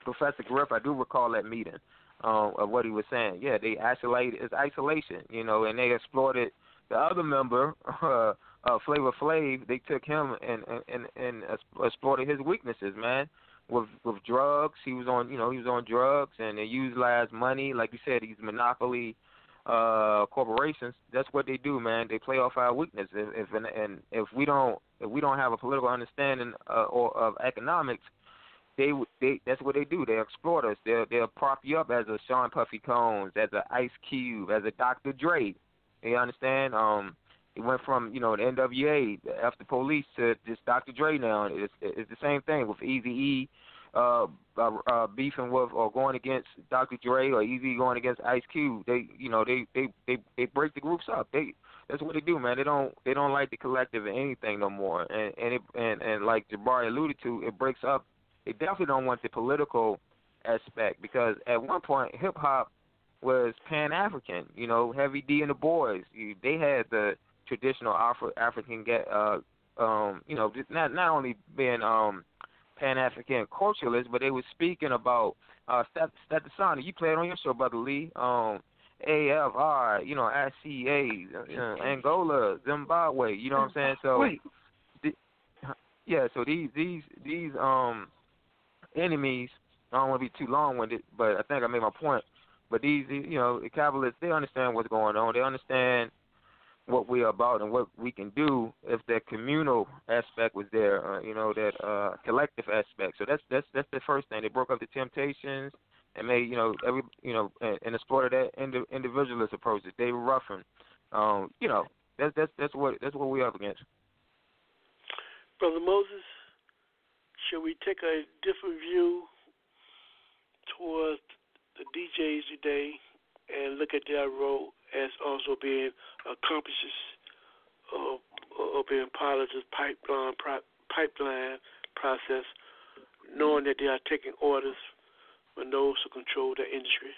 Professor Griff. I do recall that meeting um, of what he was saying. Yeah, they isolate it's isolation, you know, and they exploited the other member, uh, uh, Flavor Flav. They took him and and and exploited his weaknesses, man. With with drugs, he was on, you know, he was on drugs, and they utilized money, like you said, these monopoly uh corporations that's what they do man they play off our weakness if, if and, and if we don't if we don't have a political understanding uh, or of economics they they that's what they do they exploit us they'll they'll prop you up as a Sean Puffy Combs as a Ice Cube as a Dr. Dre you understand um it went from you know the NWA after police to just Dr. Dre now it's it's the same thing with Easy E uh, uh, uh, beefing with or going against Dr. Dre or Easy going against Ice Cube. They, you know, they they they they break the groups up. They that's what they do, man. They don't they don't like the collective or anything no more. And and it, and and like Jabari alluded to, it breaks up. They definitely don't want the political aspect because at one point hip hop was Pan African. You know, Heavy D and the Boyz. You, they had the traditional Afro African get uh um you know not not only being um Pan African culturalists, but they were speaking about uh Stetsasonic. You played on your show, Brother Lee. Um AFR, you know, ICA, uh, Angola, Zimbabwe, you know what I'm saying? So yeah, so these these these um enemies I don't want to be too long winded, but I think I made my point. But these you know, the capitalists they understand what's going on. They understand what we're about and what we can do if that communal aspect was there, uh, you know, that uh, collective aspect. So that's that's that's the first thing. They broke up the temptations and made you know every you know and, and exploited that indi- individualist approach that David Ruffin. Um, you know, that's that's that's what that's what we're up against. Brother Moses, should we take a different view towards the DJs today and look at their role as also being accomplices of, of being part of this pipeline pipeline process, knowing that they are taking orders from those who control the industry.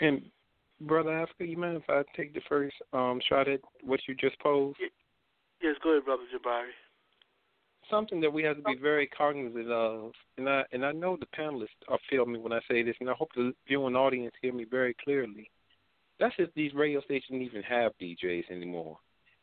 And brother Africa, you mind if I take the first um, shot at what you just posed? Yes, go ahead, brother Jabari. Something that we have to be oh. very cognizant of, and I and I know the panelists are feeling me when I say this, and I hope the viewing audience hear me very clearly. That's if these radio stations even have DJs anymore.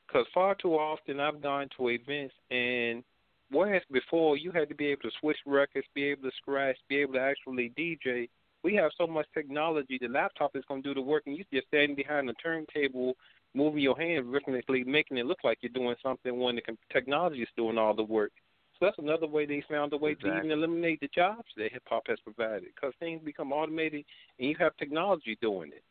Because far too often I've gone to events and whereas before you had to be able to switch records, be able to scratch, be able to actually DJ, we have so much technology. The laptop is going to do the work, and you just standing behind the turntable, moving your hand rhythmically, making it look like you're doing something when the technology is doing all the work. So that's another way they found a way exactly. to even eliminate the jobs that hip hop has provided, because things become automated, and you have technology doing it.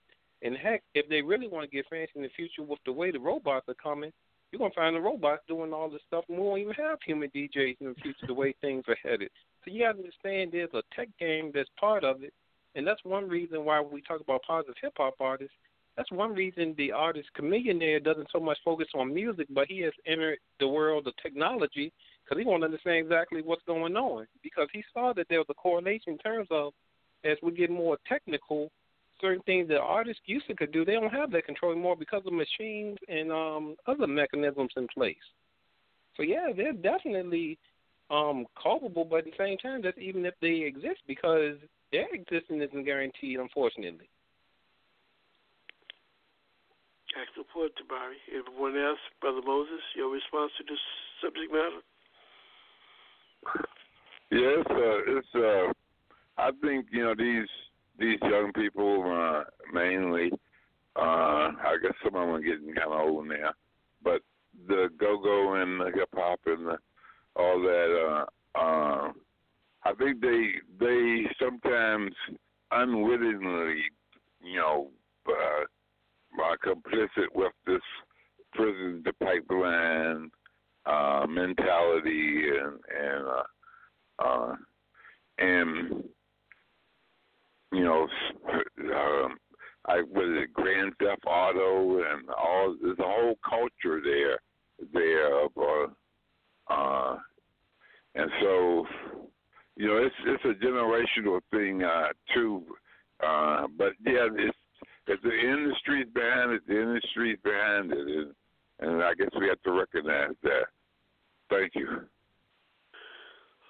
And heck, if they really want to get fancy in the future with the way the robots are coming, you're gonna find the robots doing all this stuff. And We won't even have human DJs in the future. The way things are headed, so you to understand there's a tech game that's part of it, and that's one reason why we talk about positive hip hop artists. That's one reason the artist Chamillionaire doesn't so much focus on music, but he has entered the world of technology because he wants to understand exactly what's going on because he saw that there was a correlation in terms of as we get more technical, certain things that artists used to could do, they don't have that control anymore because of machines and um, other mechanisms in place. So yeah, they're definitely um, culpable, but at the same time, that's even if they exist because their existence isn't guaranteed, unfortunately. Excellent point, Tabari. Everyone else, Brother Moses, your response to this subject matter? Yes, uh, it's. Uh, I think you know these these young people, uh, mainly. Uh, I guess some of them are getting kind of old now, but the go go and the hip hop and the, all that. Uh, uh, I think they they sometimes unwittingly, you know, uh, are complicit with this prison, the pipeline Liberty and and uh, uh, and you know, um, I was it Grand Theft Auto and all. There's a whole culture there there of uh, uh, and so you know it's it's a generational thing uh, too. Uh, but yeah, it's it's the industry's behind it. The industry's behind it, and, and I guess we have to recognize that. Thank you.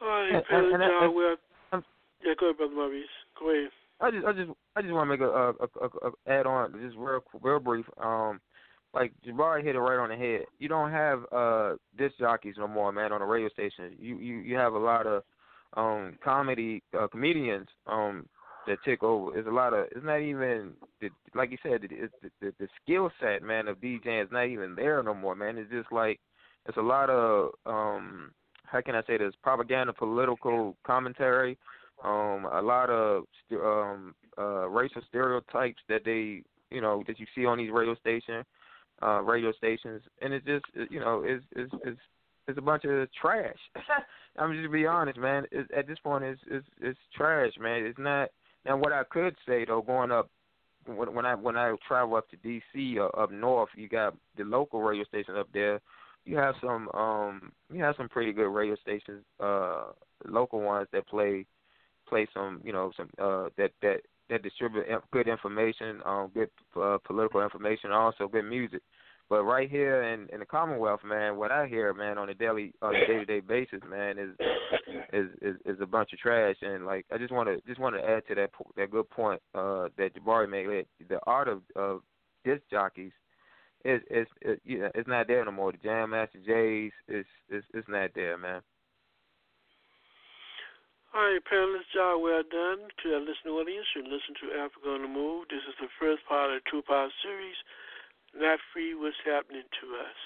All right, Pastor John. Well, yeah, go ahead, Brother Maurice. Go ahead. I just, I just, I just want to make a, a, a, a add on, just real, real brief. Um, like Jabari hit it right on the head. You don't have uh disc jockeys no more, man, on the radio station. You, you, you have a lot of um comedy uh, comedians um that take over. It's a lot of. It's not even the, like you said. It's the, the, the skill set, man, of DJing is not even there no more, man. It's just like it's a lot of um how can I say this propaganda, political commentary, um a lot of um uh racial stereotypes that they you know that you see on these radio station uh radio stations, and it's just you know it's it's it's it's a bunch of trash. I'm just to be honest, man. At this point, it's it's it's trash, man. It's not now, what I could say though, going up when, I when I travel up to D.C. or up north, you got the local radio station up there. You have some um you have some pretty good radio stations, uh local ones that play play some you know some uh that that that distribute good information, um good uh, political information, also good music. But right here in in the Commonwealth, man, what I hear, man, on a daily on a day to day basis, man, is is is is a bunch of trash. And like I just want to just want to add to that that good point uh, that Jabari made. The art of of disc jockeys is is it, you know, it's not there no more. The Jam Master Jays is is is not there, man. All right, panelists, job well done. To our listening audience, you listen to Africa on the Move. This is the first part of a two-part series not free what's happening to us.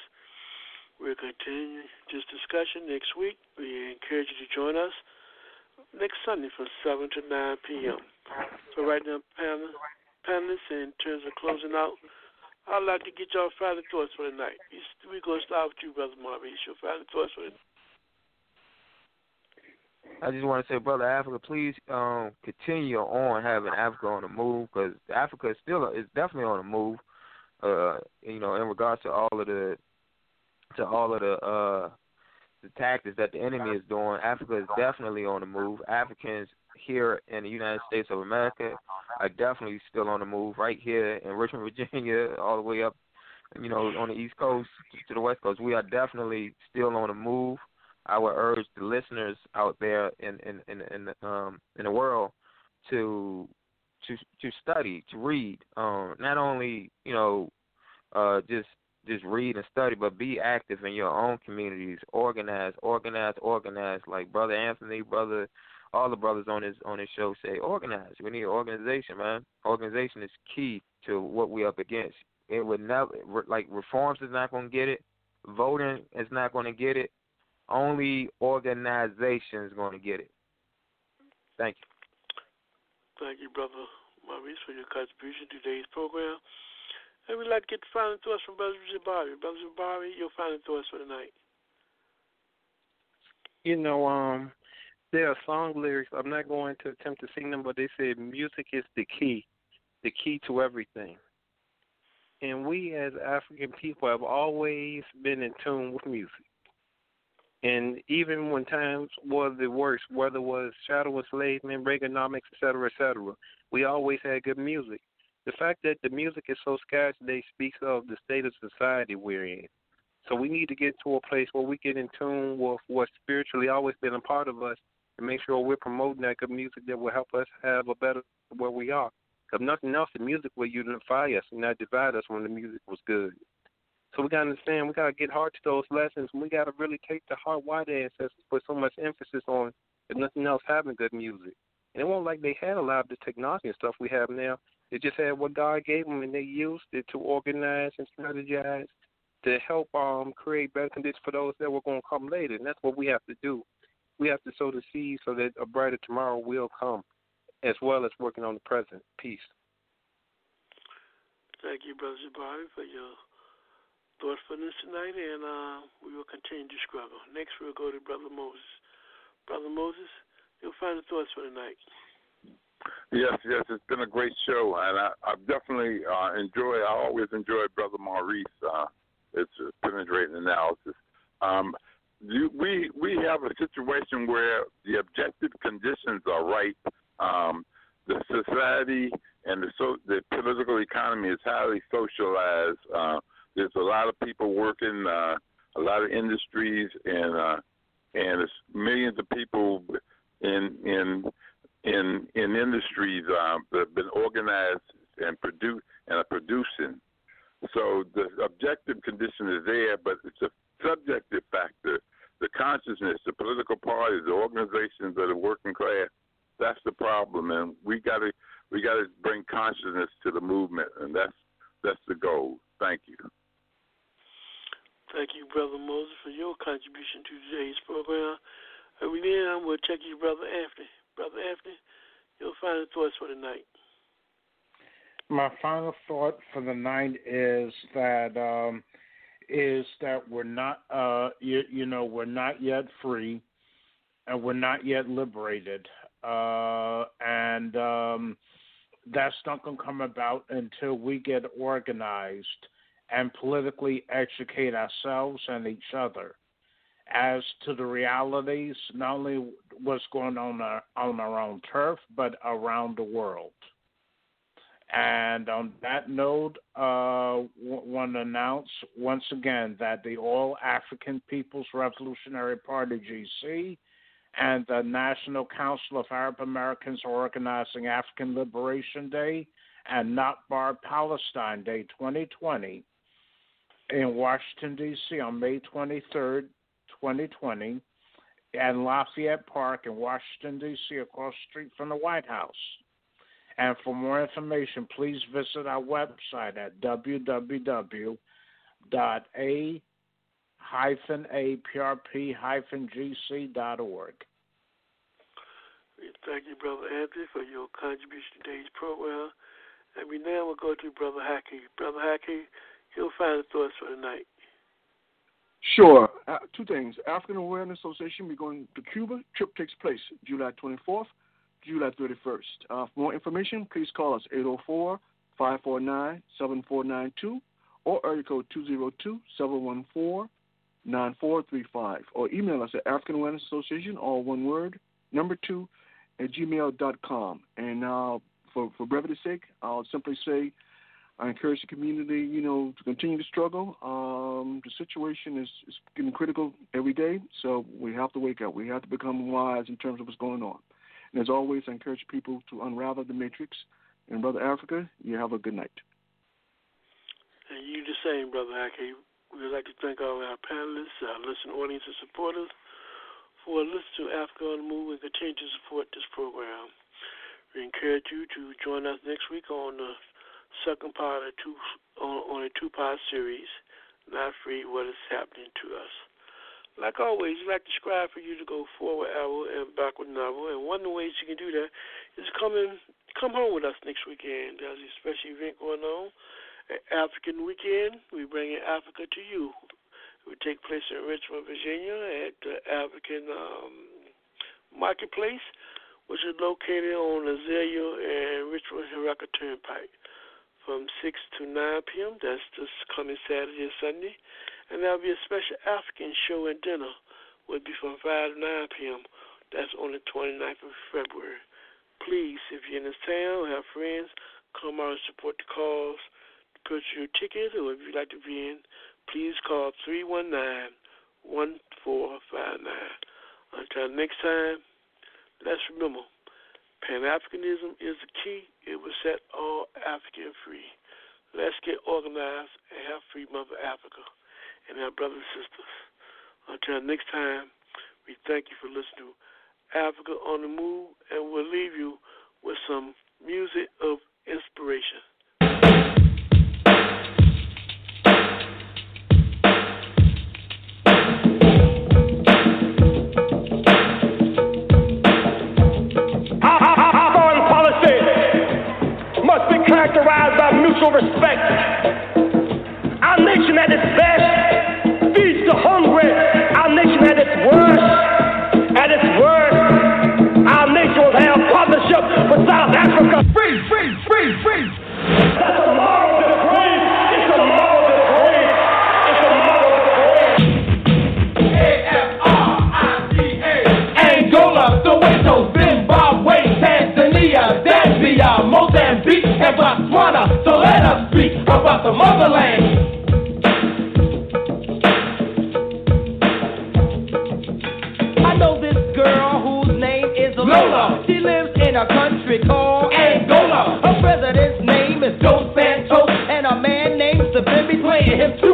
We'll continue this discussion next week. We encourage you to join us next Sunday from 7 to 9 p.m. So, right now, panelists, in terms of closing out, I'd like to get your final thoughts for the night. We're going to start with you, Brother Maurice. Your final thoughts for the night. I just want to say, brother Africa, please um, continue on having Africa on the move because Africa is still is definitely on the move uh, you know, in regards to all of the to all of the uh the tactics that the enemy is doing, Africa is definitely on the move. Africans here in the United States of America are definitely still on the move. Right here in Richmond, Virginia, all the way up, you know, on the East Coast to the West Coast, we are definitely still on the move. I would urge the listeners out there in in in, in um in the world to to to study, to read. Um, not only you know, uh, just just read and study, but be active in your own communities. Organize, organize, organize. Like brother Anthony, brother, all the brothers on this on this show say, organize. We need organization, man. Organization is key to what we're up against. It would never like reforms is not going to get it. Voting is not going to get it. Only organization is going to get it. Thank you. Thank you, Brother Maurice, for your contribution to today's program. And we'd like to get the final thoughts from Brother Jabari. Brother Jabari, your final thoughts for the night. You know, um, there are song lyrics. I'm not going to attempt to sing them, but they say music is the key, the key to everything. And we as African people have always been in tune with music. And even when times were the worst, whether it was shadow enslavement, Reaganomics, et cetera, et cetera, we always had good music. The fact that the music is so scarce today speaks of the state of society we're in. So we need to get to a place where we get in tune with what's spiritually always been a part of us and make sure we're promoting that good music that will help us have a better where we are. If nothing else, the music will unify us and not divide us when the music was good. So we gotta understand we gotta get hard to those lessons and we gotta really take the heart why the ancestors put so much emphasis on if nothing else having good music. And it wasn't like they had a lot of the technology and stuff we have now. They just had what God gave them and they used it to organize and strategize to help um create better conditions for those that were going to come later. And that's what we have to do. We have to sow the seed so that a brighter tomorrow will come, as well as working on the present. Peace. Thank you, Brother Jabari, for your thoughtfulness tonight, and uh, we will continue to struggle. Next, we'll go to Brother Moses. Brother Moses, you'll find the thoughts for tonight. Yes, yes, it's been a great show, and I, I've definitely uh, enjoyed. I always enjoy Brother Maurice. Uh, it's a penetrating analysis. Um, you, we we have a situation where the objective conditions are right. Um, the society and the so the political economy is highly socialized. Uh, there's a lot of people working, uh, a lot of industries, and uh, and it's millions of people in in in in industries uh, that have been organized and produce and are producing. So the objective condition is there, but it's a subjective factor. The consciousness, the political parties, the organizations of the working class. That's the problem, and we got to we got to bring consciousness to the movement, and that's that's the goal. Thank you. Thank you, Brother Moses, for your contribution to today's program. And we then will check you, Brother Anthony. Brother Anthony, your final thoughts for tonight. My final thought for the night is that um, is that we're not, uh, you, you know, we're not yet free, and we're not yet liberated, uh, and um, that's not going to come about until we get organized and politically educate ourselves and each other as to the realities, not only what's going on our, on our own turf, but around the world. And on that note, uh, want to announce once again that the All African People's Revolutionary Party (GC) and the National Council of Arab Americans are organizing African Liberation Day and Nakba Palestine Day 2020 in Washington D.C. on May 23rd, 2020, at Lafayette Park in Washington D.C. across the street from the White House. And for more information, please visit our website at www.a hyphen aprp hyphen gc.org. Thank you, Brother Anthony, for your contribution to today's program. And we now will go to Brother Haki. Brother Haki, you'll find the thoughts for tonight. Sure. Uh, two things. African Awareness Association, we're going to Cuba. Trip takes place July 24th July 31st. Uh, for more information, please call us 804 549 7492 or area code 202 714 9435 or email us at African Awareness Association, all one word, number two, at gmail.com. And uh, for, for brevity's sake, I'll simply say I encourage the community, you know, to continue to struggle. Um, the situation is, is getting critical every day, so we have to wake up. We have to become wise in terms of what's going on. And as always, I encourage people to unravel the matrix. And Brother Africa, you have a good night. And you the same, Brother Haki. We would like to thank all our panelists, our listening audience, and supporters for listening to Africa on the Move and continue to support this program. We encourage you to join us next week on the second part of two on, on a two-part series, Not Free: What is Happening to Us. Like always, we like to strive for you to go forward hour and backward novel. And one of the ways you can do that is come in, come home with us next weekend. There's a special event going on, an African weekend. We bring in Africa to you. It will take place in Richmond, Virginia, at the African um, Marketplace, which is located on Azalea and Richmond Henrico Turnpike, from 6 to 9 p.m. That's this coming Saturday and Sunday. And there'll be a special African show and dinner, will be from 5 to 9 p.m. That's on the 29th of February. Please, if you're in this town, have friends, come out and support the cause. Purchase your ticket, or if you'd like to be in, please call 319 1459. Until next time, let's remember Pan Africanism is the key. It will set all African free. Let's get organized and have free Mother Africa and our brothers and sisters. Until next time, we thank you for listening to Africa on the Move, and we'll leave you with some music of inspiration. mutual respect. Our nation at its best feeds the hungry. Our nation at its worst, at its worst, our nation will have partnership with South Africa. Free, free, free, free. That's a moral. It's moral A-F-R-I-C-A. Angola, Zimbabwe, Tanzania, Zambia, Mozambique, I speak about the motherland. I know this girl whose name is Lola. She lives in a country called Angola. Her president's name is Dos Santos, and a man named Savimbi playing him.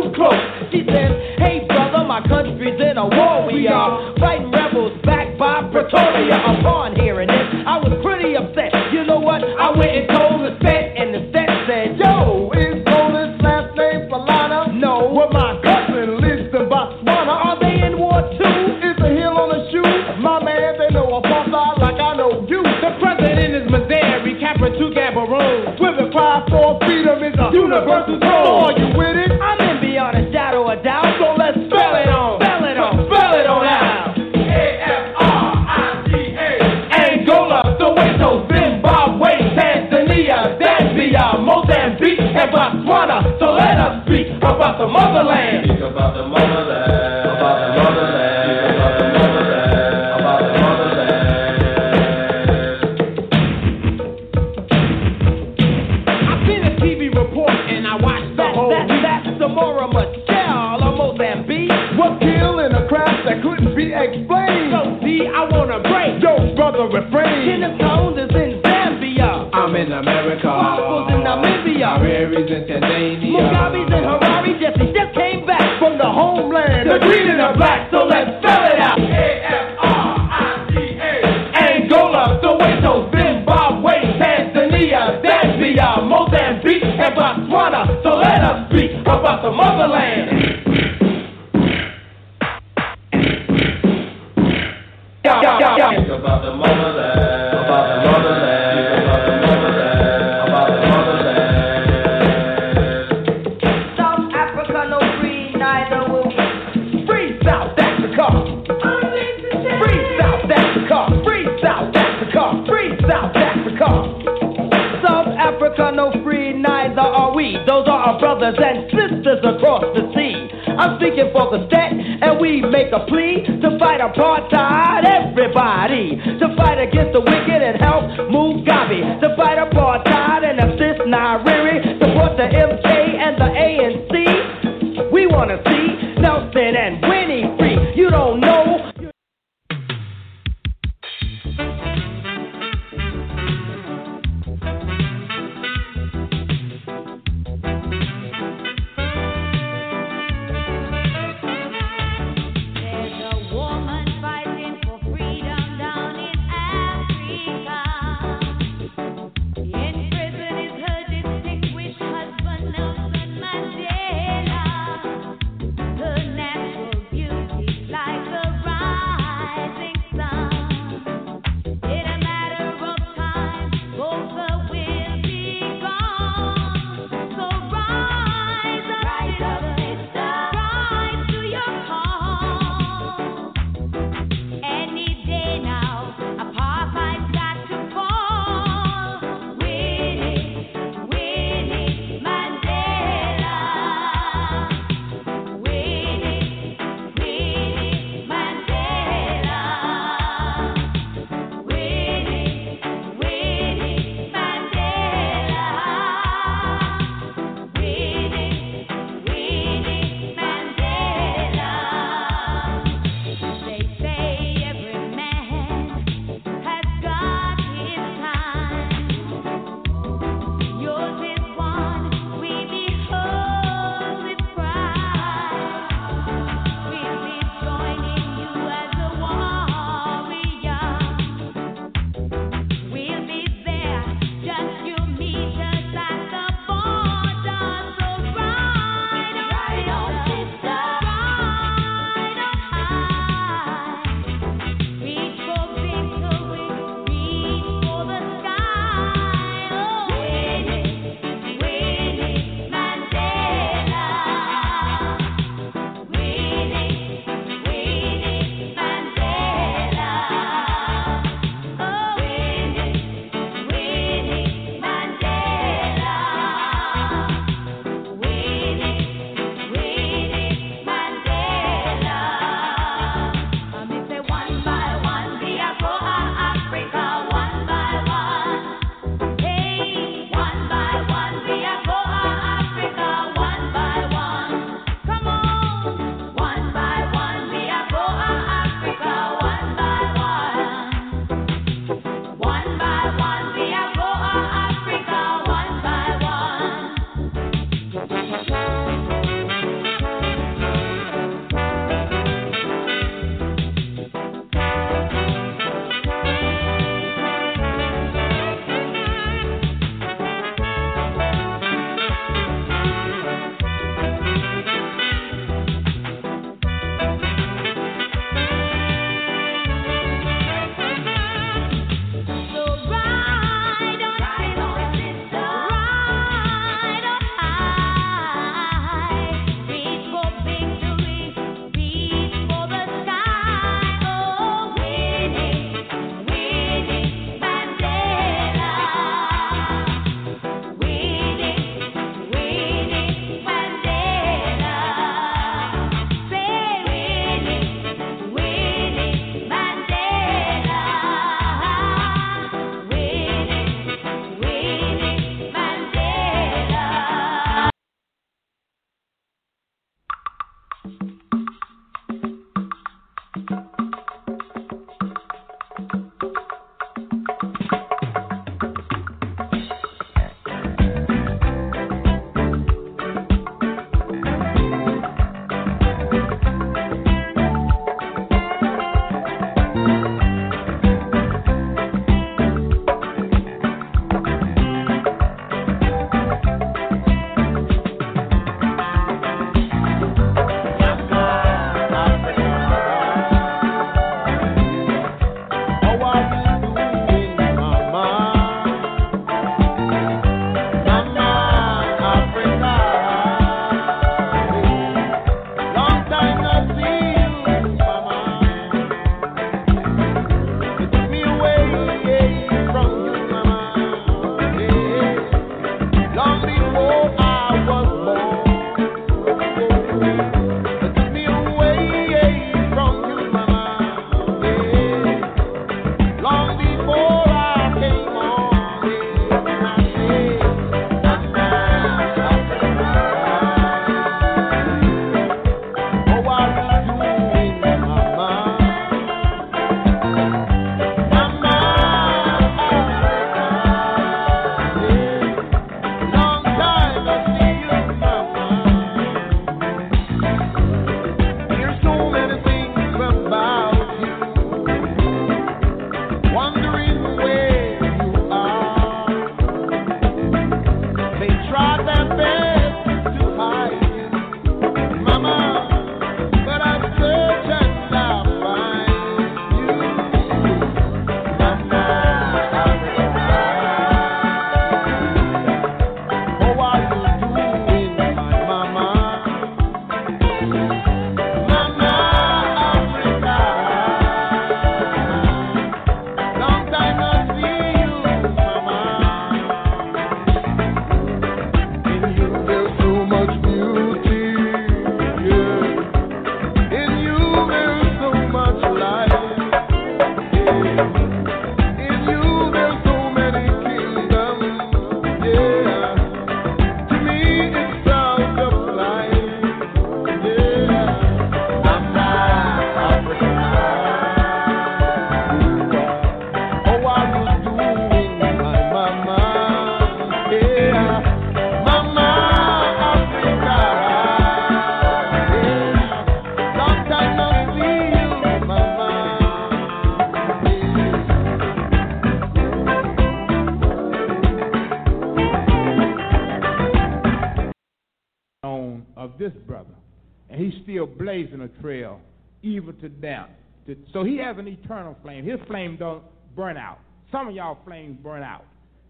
He has an eternal flame. His flame don't burn out. Some of y'all flames burn out.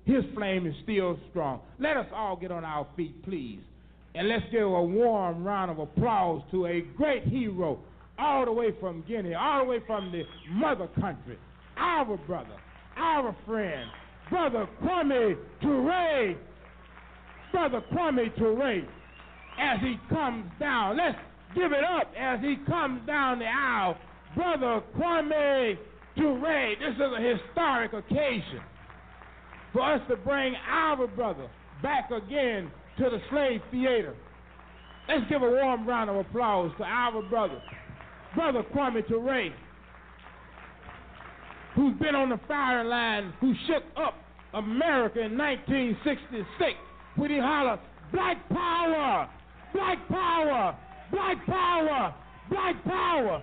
His flame is still strong. Let us all get on our feet, please. And let's give a warm round of applause to a great hero, all the way from Guinea, all the way from the mother country, our brother, our friend, Brother Kwame Ture. Brother Kwame Ture, as he comes down. Let's give it up as he comes down the aisle. Brother Kwame Ture. This is a historic occasion for us to bring our brother back again to the slave theater. Let's give a warm round of applause to our brother, Brother Kwame Ture, who's been on the firing line, who shook up America in 1966 when he hollered, Black Power! Black Power! Black Power! Black Power!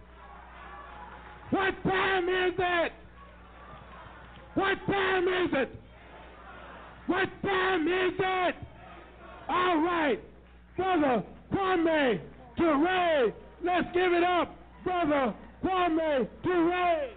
What time is it? What time is it? What time is it? All right, Brother Kwame Ture. Let's give it up, Brother Kwame Ture.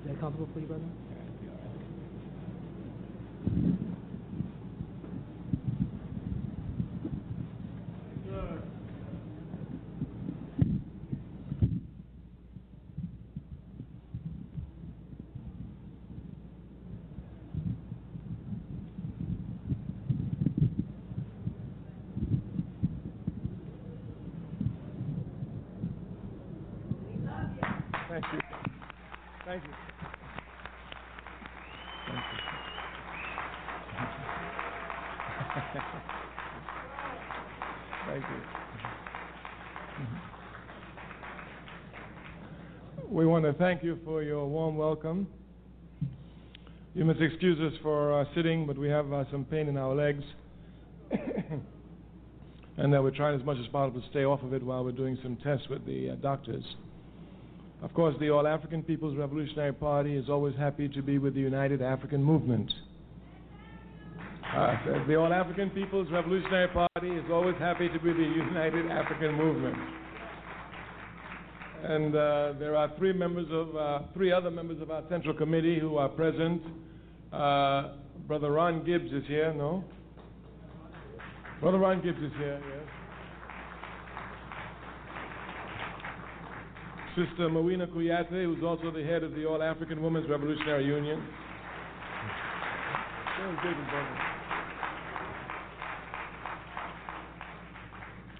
Is that comfortable for you, brother? Thank you. Thank you. Thank you. We want to thank you for your warm welcome. You must excuse us for uh, sitting, but we have uh, some pain in our legs. and uh, we're trying as much as possible to stay off of it while we're doing some tests with the uh, doctors. Of course, the All African People's Revolutionary Party is always happy to be with the United African Movement. Uh, the All African People's Revolutionary Party is always happy to be the United African Movement. And uh, there are three members of, uh, three other members of our Central Committee who are present. Uh, Brother Ron Gibbs is here, no? Brother Ron Gibbs is here, yes. Sister Mawina Kouyate, who's also the head of the All African Women's Revolutionary Union.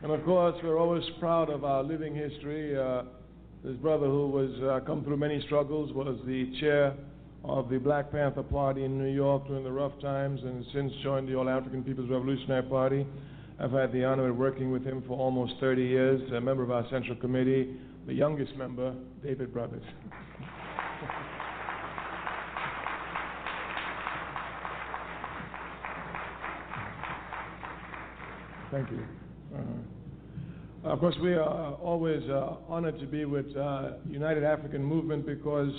And of course, we're always proud of our living history. This brother who was uh, come through many struggles was the chair of the Black Panther Party in New York during the rough times and since joined the All African People's Revolutionary Party. I've had the honor of working with him for almost 30 years, a member of our Central Committee, the youngest member, David Brothers. Thank you. Uh, of course, we are always uh, honored to be with uh, United African Movement because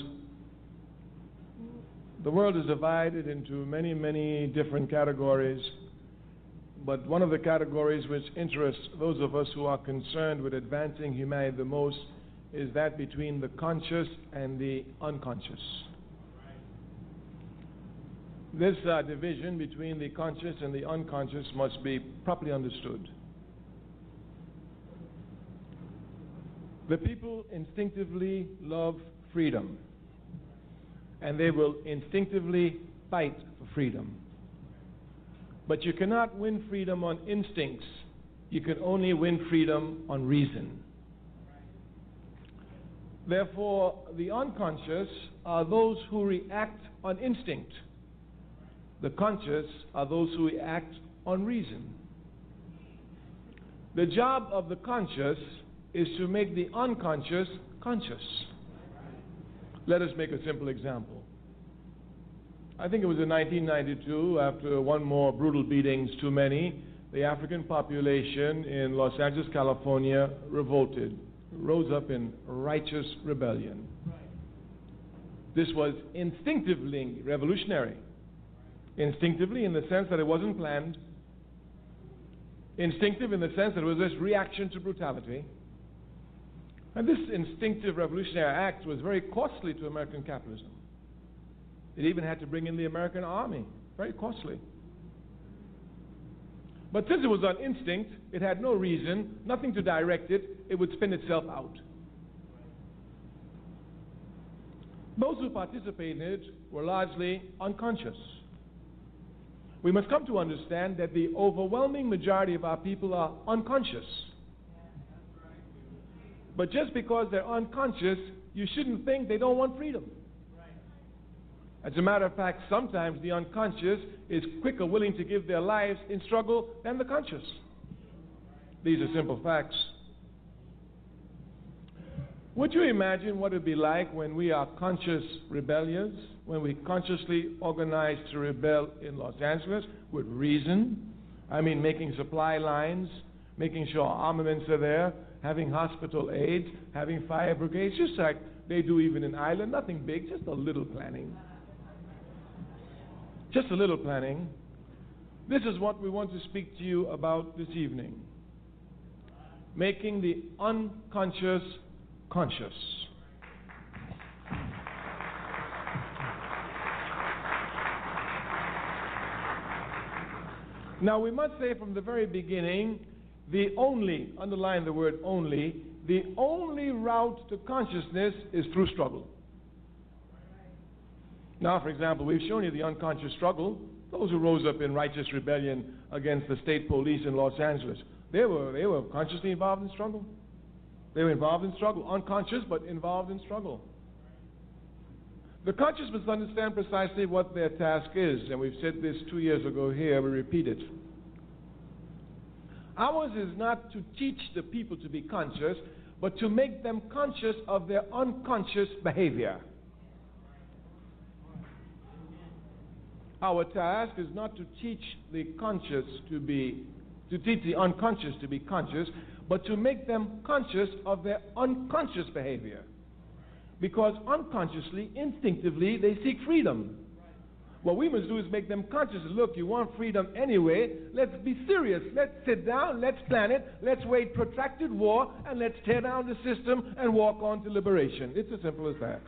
the world is divided into many, many different categories. But one of the categories which interests those of us who are concerned with advancing humanity the most is that between the conscious and the unconscious. This uh, division between the conscious and the unconscious must be properly understood. The people instinctively love freedom, and they will instinctively fight for freedom. But you cannot win freedom on instincts, you can only win freedom on reason. Therefore, the unconscious are those who react on instinct. The conscious are those who react on reason. The job of the conscious is to make the unconscious conscious. Let us make a simple example. I think it was in 1992, after one more brutal beatings too many, the African population in Los Angeles, California revolted, rose up in righteous rebellion. This was instinctively revolutionary. Instinctively, in the sense that it wasn't planned. Instinctive, in the sense that it was this reaction to brutality. And this instinctive revolutionary act was very costly to American capitalism. It even had to bring in the American army. Very costly. But since it was on instinct, it had no reason, nothing to direct it, it would spin itself out. Those who participated in it were largely unconscious. We must come to understand that the overwhelming majority of our people are unconscious. But just because they're unconscious, you shouldn't think they don't want freedom. As a matter of fact, sometimes the unconscious is quicker willing to give their lives in struggle than the conscious. These are simple facts. Would you imagine what it would be like when we are conscious rebellions, when we consciously organize to rebel in Los Angeles with reason? I mean, making supply lines, making sure armaments are there, having hospital aid, having fire brigades, just like they do even in Ireland. Nothing big, just a little planning. Just a little planning. This is what we want to speak to you about this evening making the unconscious conscious. Now, we must say from the very beginning the only, underline the word only, the only route to consciousness is through struggle. Now, for example, we've shown you the unconscious struggle. Those who rose up in righteous rebellion against the state police in Los Angeles, they were, they were consciously involved in struggle. They were involved in struggle, unconscious, but involved in struggle. The conscious must understand precisely what their task is, and we've said this two years ago here, we repeat it. Ours is not to teach the people to be conscious, but to make them conscious of their unconscious behavior. Our task is not to teach the conscious to be, to teach the unconscious to be conscious, but to make them conscious of their unconscious behavior. Because unconsciously, instinctively, they seek freedom. What we must do is make them conscious. Look, you want freedom anyway. Let's be serious. Let's sit down. Let's plan it. Let's wage protracted war, and let's tear down the system and walk on to liberation. It's as simple as that.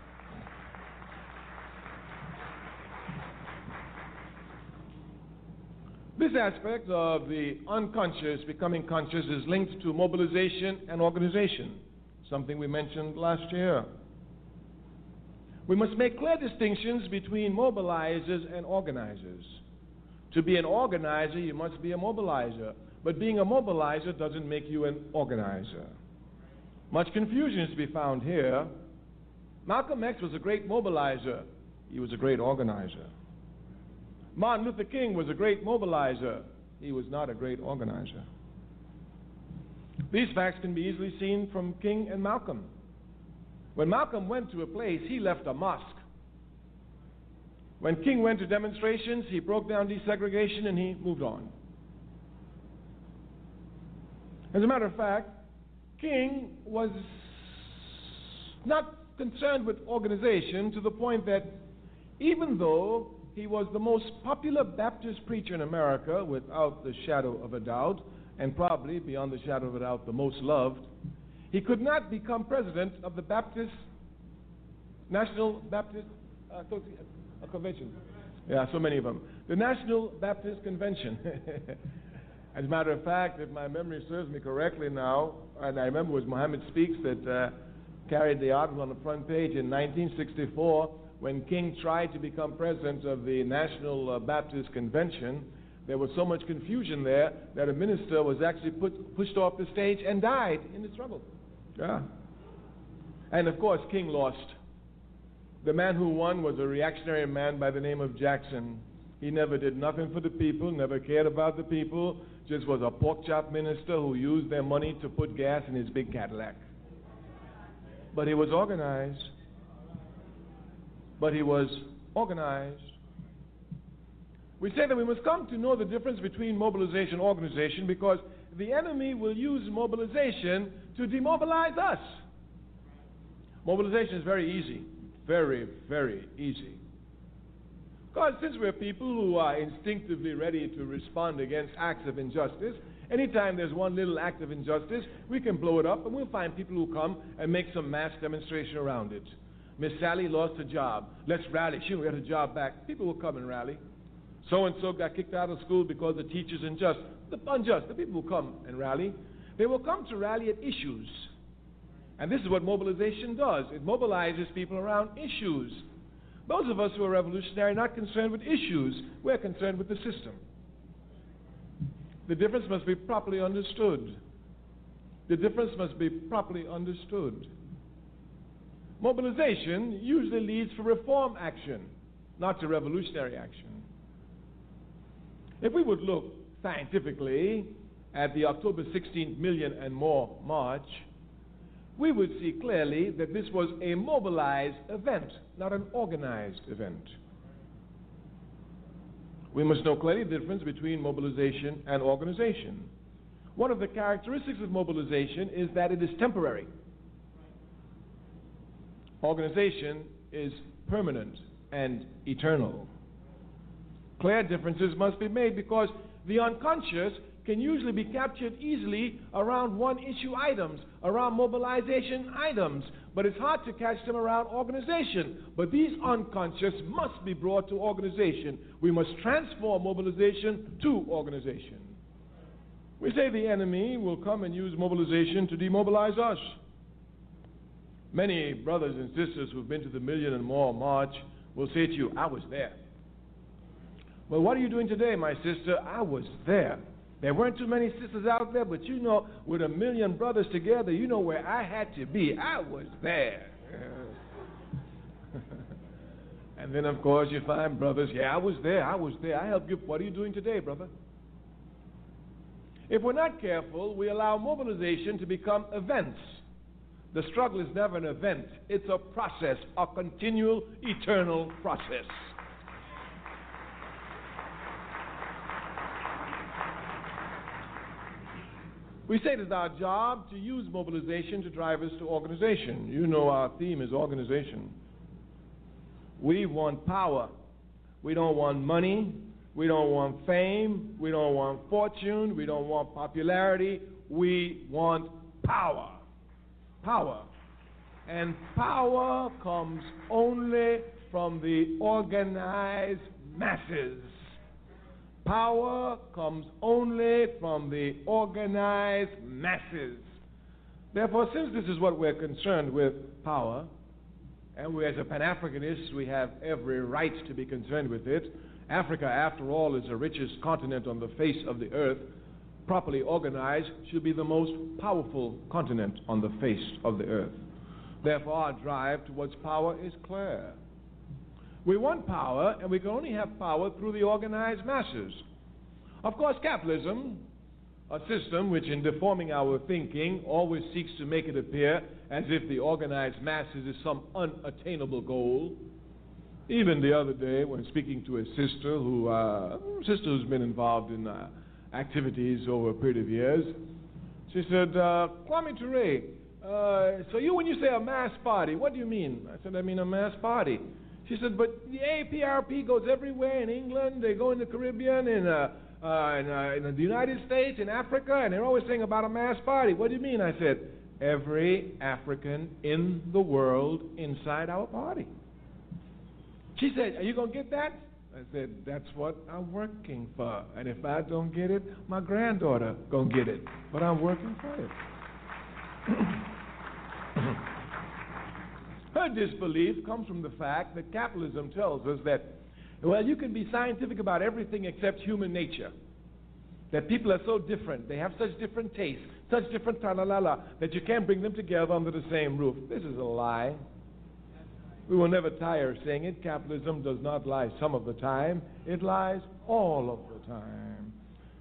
This aspect of the unconscious becoming conscious is linked to mobilization and organization, something we mentioned last year. We must make clear distinctions between mobilizers and organizers. To be an organizer, you must be a mobilizer. But being a mobilizer doesn't make you an organizer. Much confusion is to be found here. Malcolm X was a great mobilizer, he was a great organizer. Martin Luther King was a great mobilizer, he was not a great organizer. These facts can be easily seen from King and Malcolm. When Malcolm went to a place, he left a mosque. When King went to demonstrations, he broke down desegregation and he moved on. As a matter of fact, King was not concerned with organization to the point that even though he was the most popular Baptist preacher in America, without the shadow of a doubt, and probably, beyond the shadow of a doubt, the most loved, he could not become president of the Baptist, National Baptist uh, uh, Convention. Yeah, so many of them. The National Baptist Convention. As a matter of fact, if my memory serves me correctly now, and I remember it was Muhammad Speaks that uh, carried the article on the front page in 1964 when King tried to become president of the National uh, Baptist Convention. There was so much confusion there that a minister was actually put, pushed off the stage and died in the struggle. Yeah. And of course, King lost. The man who won was a reactionary man by the name of Jackson. He never did nothing for the people, never cared about the people, just was a pork chop minister who used their money to put gas in his big Cadillac. But he was organized. But he was organized. We say that we must come to know the difference between mobilization and organization because the enemy will use mobilization to demobilize us. Mobilization is very easy. Very, very easy. Because since we're people who are instinctively ready to respond against acts of injustice, anytime there's one little act of injustice, we can blow it up and we'll find people who come and make some mass demonstration around it. Miss Sally lost a job. Let's rally. She'll get her job back. People will come and rally. So and so got kicked out of school because the teacher's unjust. The unjust. The people will come and rally. They will come to rally at issues. And this is what mobilization does it mobilizes people around issues. Those of us who are revolutionary are not concerned with issues, we're concerned with the system. The difference must be properly understood. The difference must be properly understood. Mobilization usually leads for reform action, not to revolutionary action. If we would look scientifically at the October 16th million and more march, we would see clearly that this was a mobilized event, not an organized event. We must know clearly the difference between mobilization and organization. One of the characteristics of mobilization is that it is temporary. Organization is permanent and eternal. Clear differences must be made because the unconscious can usually be captured easily around one issue items, around mobilization items, but it's hard to catch them around organization. But these unconscious must be brought to organization. We must transform mobilization to organization. We say the enemy will come and use mobilization to demobilize us. Many brothers and sisters who've been to the Million and More March will say to you, I was there. Well, what are you doing today, my sister? I was there. There weren't too many sisters out there, but you know, with a million brothers together, you know where I had to be. I was there. and then, of course, you find brothers, yeah, I was there, I was there. I helped you. What are you doing today, brother? If we're not careful, we allow mobilization to become events. The struggle is never an event, it's a process, a continual, eternal process. We say it is our job to use mobilization to drive us to organization. You know our theme is organization. We want power. We don't want money. We don't want fame. We don't want fortune. We don't want popularity. We want power. Power. And power comes only from the organized masses. Power comes only from the organized masses. Therefore, since this is what we're concerned with power, and we as a Pan Africanist, we have every right to be concerned with it. Africa, after all, is the richest continent on the face of the earth. Properly organized, should be the most powerful continent on the face of the earth. Therefore, our drive towards power is clear. We want power, and we can only have power through the organized masses. Of course, capitalism, a system which, in deforming our thinking, always seeks to make it appear as if the organized masses is some unattainable goal. Even the other day, when speaking to a sister who, uh, sister who's been involved in uh, activities over a period of years, she said, uh, Kwame Ture, uh, so you, when you say a mass party, what do you mean? I said, I mean a mass party. She said, but the APRP goes everywhere in England, they go in the Caribbean, in, uh, uh, in, uh, in the United States, in Africa, and they're always saying about a mass party. What do you mean? I said, every African in the world inside our party. She said, Are you going to get that? I said, that's what I'm working for. And if I don't get it, my granddaughter gonna get it. But I'm working for it. Her disbelief comes from the fact that capitalism tells us that, well, you can be scientific about everything except human nature. That people are so different, they have such different tastes, such different ta la la la, that you can't bring them together under the same roof. This is a lie. We will never tire of saying it. Capitalism does not lie some of the time, it lies all of the time.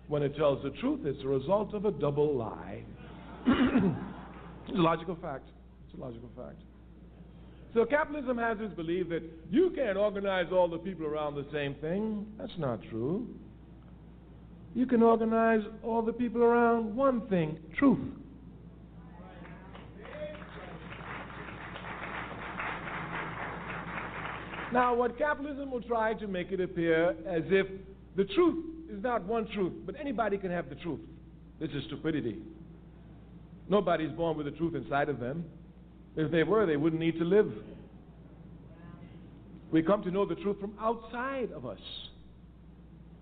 When it tells the truth, it's a result of a double lie. it's a logical fact. It's a logical fact. So capitalism has this belief that you can't organize all the people around the same thing. That's not true. You can organize all the people around one thing truth. Now, what capitalism will try to make it appear as if the truth is not one truth, but anybody can have the truth. This is stupidity. Nobody's born with the truth inside of them. If they were, they wouldn't need to live. We come to know the truth from outside of us.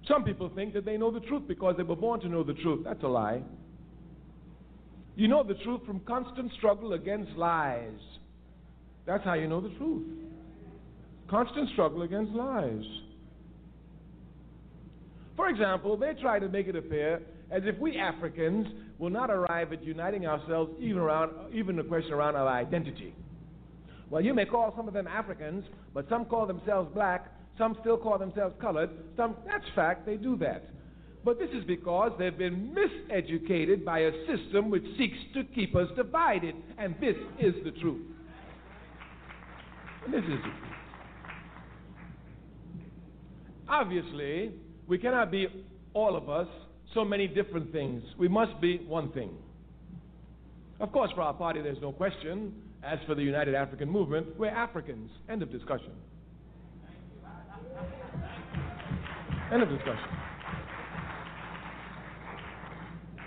Some people think that they know the truth because they were born to know the truth. That's a lie. You know the truth from constant struggle against lies. That's how you know the truth. Constant struggle against lies. For example, they try to make it appear as if we Africans will not arrive at uniting ourselves even around even the question around our identity. Well, you may call some of them Africans, but some call themselves black, some still call themselves colored. Some that's fact, they do that. But this is because they've been miseducated by a system which seeks to keep us divided, and this is the truth. This is the truth. Obviously, we cannot be all of us so many different things. We must be one thing. Of course, for our party, there's no question. As for the United African Movement, we're Africans. End of discussion. End of discussion.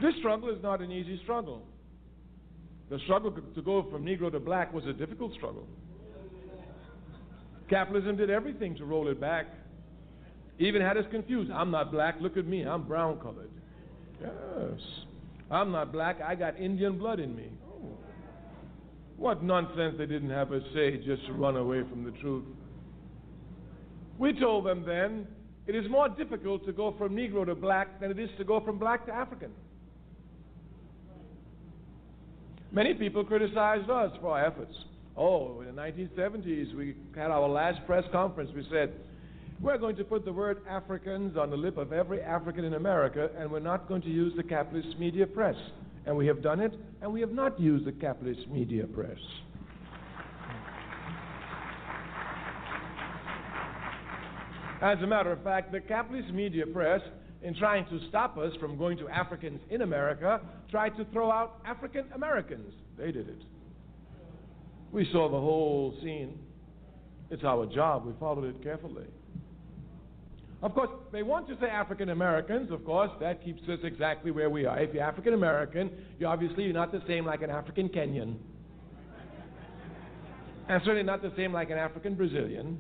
This struggle is not an easy struggle. The struggle to go from Negro to black was a difficult struggle. Capitalism did everything to roll it back. Even had us confused. I'm not black, look at me, I'm brown colored. Yes. I'm not black, I got Indian blood in me. Oh. What nonsense they didn't have us say just to run away from the truth. We told them then it is more difficult to go from Negro to black than it is to go from black to African. Many people criticized us for our efforts. Oh, in the 1970s, we had our last press conference. We said, we're going to put the word Africans on the lip of every African in America, and we're not going to use the capitalist media press. And we have done it, and we have not used the capitalist media press. As a matter of fact, the capitalist media press, in trying to stop us from going to Africans in America, tried to throw out African Americans. They did it. We saw the whole scene. It's our job. We followed it carefully. Of course, they want to say African Americans. Of course, that keeps us exactly where we are. If you're African American, you're not the same like an African Kenyan, and certainly not the same like an African Brazilian,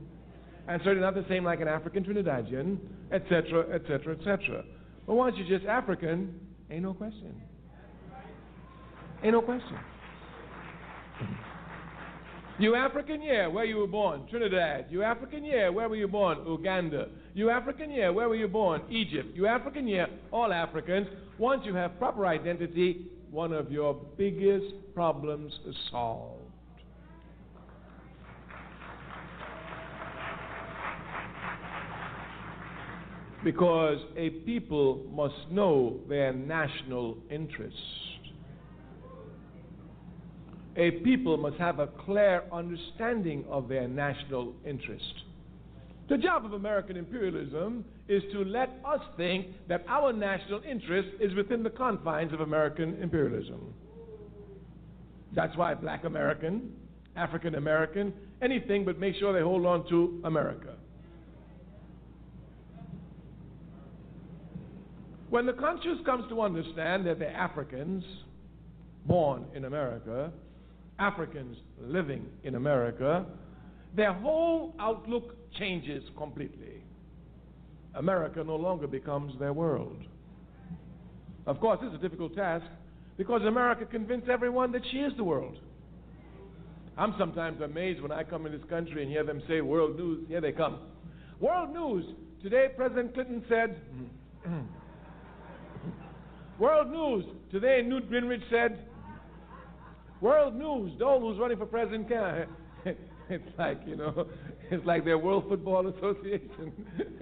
and certainly not the same like an African Trinidadian, etc., etc., etc. But once you're just African, ain't no question. Ain't no question. You African? Yeah. Where you were born? Trinidad. You African? Yeah. Where were you born? Uganda. You African? Yeah. Where were you born? Egypt. You African? Yeah. All Africans. Once you have proper identity, one of your biggest problems is solved. Because a people must know their national interests a people must have a clear understanding of their national interest. The job of American imperialism is to let us think that our national interest is within the confines of American imperialism. That's why black American, African American, anything but make sure they hold on to America. When the conscious comes to understand that they're Africans born in America, Africans living in America, their whole outlook changes completely. America no longer becomes their world. Of course, it's a difficult task because America convinced everyone that she is the world. I'm sometimes amazed when I come in this country and hear them say world news. Here they come. World news. Today, President Clinton said, World news. Today, Newt Gingrich said, World news. Dole, who's running for president, can It's like, you know, it's like their World Football Association.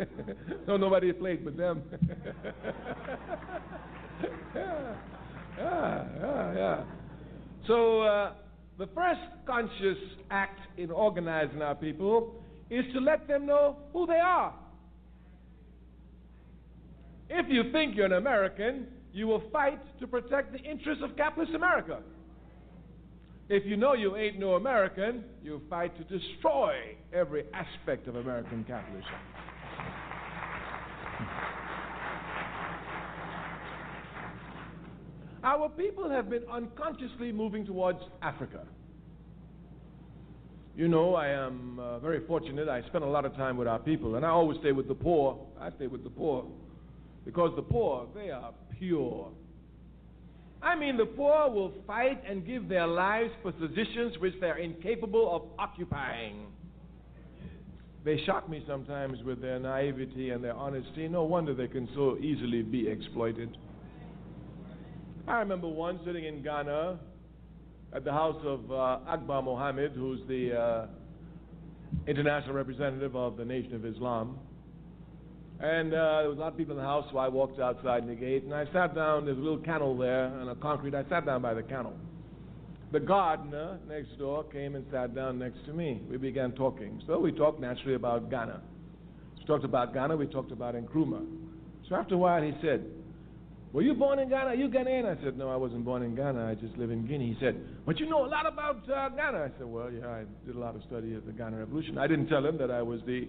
no, nobody played but them. yeah, yeah, yeah. Ah. So, uh, the first conscious act in organizing our people is to let them know who they are. If you think you're an American, you will fight to protect the interests of capitalist America. If you know you ain't no American, you fight to destroy every aspect of American capitalism. Our people have been unconsciously moving towards Africa. You know, I am uh, very fortunate. I spend a lot of time with our people, and I always stay with the poor. I stay with the poor because the poor, they are pure. I mean, the poor will fight and give their lives for positions which they're incapable of occupying. They shock me sometimes with their naivety and their honesty. No wonder they can so easily be exploited. I remember once sitting in Ghana at the house of uh, Akbar Muhammad, who's the uh, international representative of the Nation of Islam. And uh, there was a lot of people in the house, so I walked outside in the gate, and I sat down. There's a little kennel there, and a concrete. I sat down by the kennel. The gardener next door came and sat down next to me. We began talking. So we talked naturally about Ghana. We talked about Ghana. We talked about Nkrumah. So after a while, he said, "Were you born in Ghana? Are you Ghanaian?" I said, "No, I wasn't born in Ghana. I just live in Guinea." He said, "But you know a lot about uh, Ghana." I said, "Well, yeah, I did a lot of study of the Ghana Revolution." I didn't tell him that I was the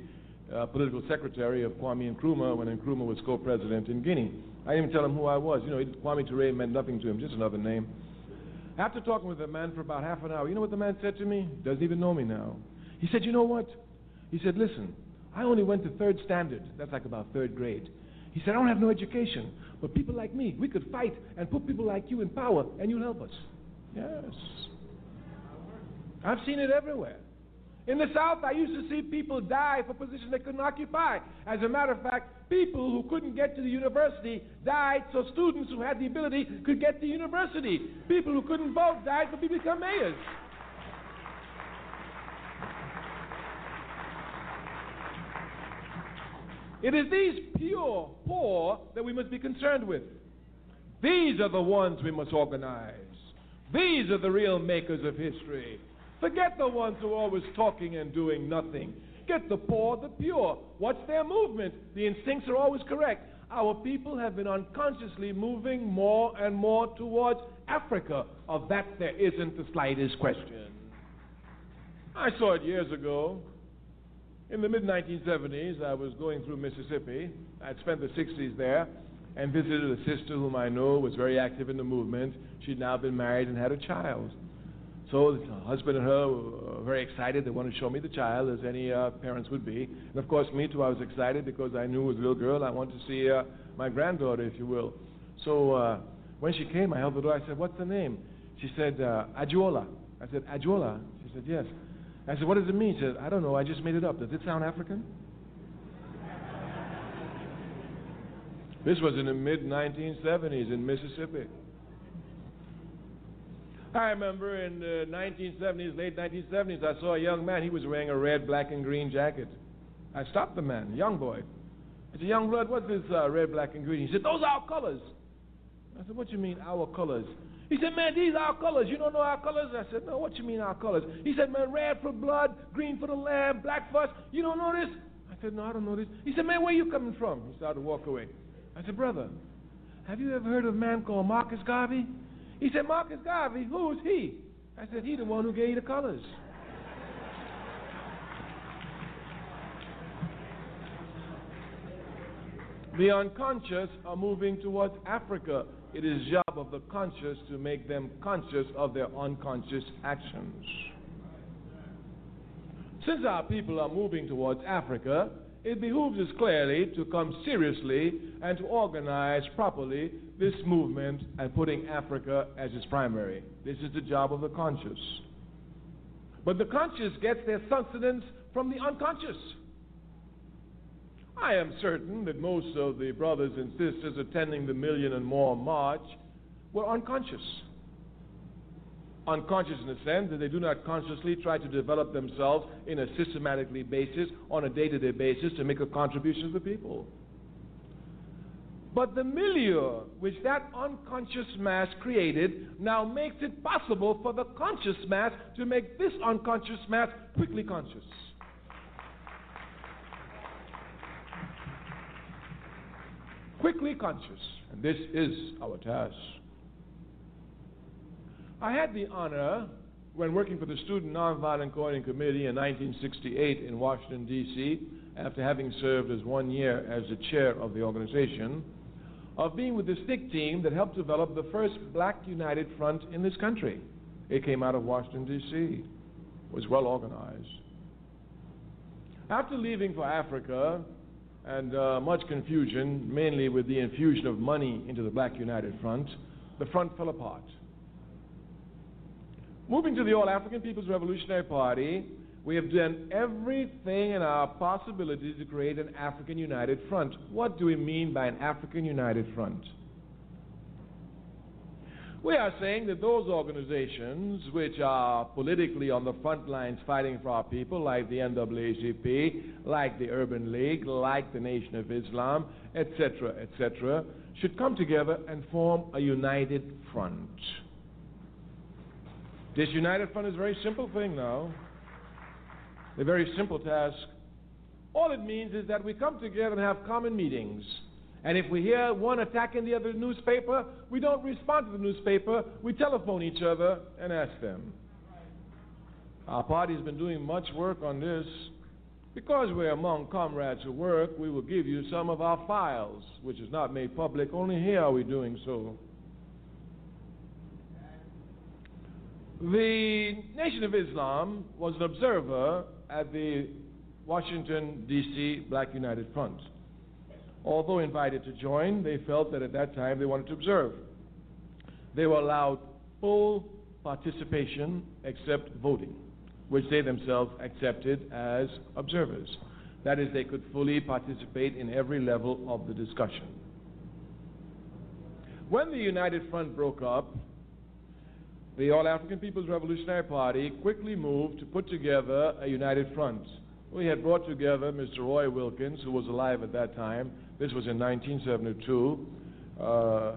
uh, political secretary of Kwame Nkrumah when Nkrumah was co-president in Guinea. I didn't even tell him who I was. You know, Kwame Ture meant nothing to him, just another name. After talking with the man for about half an hour, you know what the man said to me? Doesn't even know me now. He said, you know what? He said, listen, I only went to third standard. That's like about third grade. He said, I don't have no education. But people like me, we could fight and put people like you in power, and you'll help us. Yes. I've seen it everywhere. In the South, I used to see people die for positions they couldn't occupy. As a matter of fact, people who couldn't get to the university died so students who had the ability could get to university. People who couldn't vote died so people become mayors. It is these pure poor that we must be concerned with. These are the ones we must organize. These are the real makers of history. Forget the ones who are always talking and doing nothing. Get the poor, the pure. What's their movement? The instincts are always correct. Our people have been unconsciously moving more and more towards Africa. Of that, there isn't the slightest question. I saw it years ago. In the mid 1970s, I was going through Mississippi. I'd spent the 60s there and visited a sister whom I knew was very active in the movement. She'd now been married and had a child. So the husband and her were very excited. They wanted to show me the child, as any uh, parents would be. And of course, me too, I was excited because I knew it was a little girl. I wanted to see uh, my granddaughter, if you will. So uh, when she came, I held the door. I said, What's the name? She said, uh. I said, Adjola? She said, Yes. I said, What does it mean? She said, I don't know. I just made it up. Does it sound African? this was in the mid 1970s in Mississippi. I remember in the 1970s, late 1970s, I saw a young man. He was wearing a red, black, and green jacket. I stopped the man, young boy. I said, Young blood, what's this uh, red, black, and green? He said, Those are our colors. I said, What do you mean, our colors? He said, Man, these are our colors. You don't know our colors? I said, No, what you mean, our colors? He said, Man, red for blood, green for the lamb, black for us. You don't know this? I said, No, I don't know this. He said, Man, where you coming from? He started to walk away. I said, Brother, have you ever heard of a man called Marcus Garvey? He said, Marcus Garvey, who is he? I said, he the one who gave you the colors. the unconscious are moving towards Africa. It is job of the conscious to make them conscious of their unconscious actions. Since our people are moving towards Africa, it behooves us clearly to come seriously and to organize properly this movement and putting Africa as its primary. This is the job of the conscious. But the conscious gets their sustenance from the unconscious. I am certain that most of the brothers and sisters attending the Million and More March were unconscious. Unconscious in the sense that they do not consciously try to develop themselves in a systematically basis, on a day to day basis, to make a contribution to the people. But the milieu which that unconscious mass created now makes it possible for the conscious mass to make this unconscious mass quickly conscious. Quickly conscious. And this is our task. I had the honor, when working for the Student Nonviolent Coordinating Committee in 1968 in Washington, D.C., after having served as one year as the chair of the organization, of being with the SNCC team that helped develop the first Black United Front in this country. It came out of Washington, D.C., was well organized. After leaving for Africa, and uh, much confusion, mainly with the infusion of money into the Black United Front, the front fell apart. Moving to the All African People's Revolutionary Party, we have done everything in our possibility to create an African United Front. What do we mean by an African United Front? We are saying that those organizations which are politically on the front lines fighting for our people, like the NAACP, like the Urban League, like the Nation of Islam, etc., etc., should come together and form a united front. This united front is a very simple thing now, a very simple task. All it means is that we come together and have common meetings. And if we hear one attacking the other newspaper, we don't respond to the newspaper. We telephone each other and ask them. Our party's been doing much work on this. Because we're among comrades who work, we will give you some of our files, which is not made public. Only here are we doing so. The Nation of Islam was an observer at the Washington, D.C. Black United Front. Although invited to join, they felt that at that time they wanted to observe. They were allowed full participation except voting, which they themselves accepted as observers. That is, they could fully participate in every level of the discussion. When the United Front broke up, the All African People's Revolutionary Party quickly moved to put together a united front. We had brought together Mr. Roy Wilkins, who was alive at that time. This was in 1972. Uh,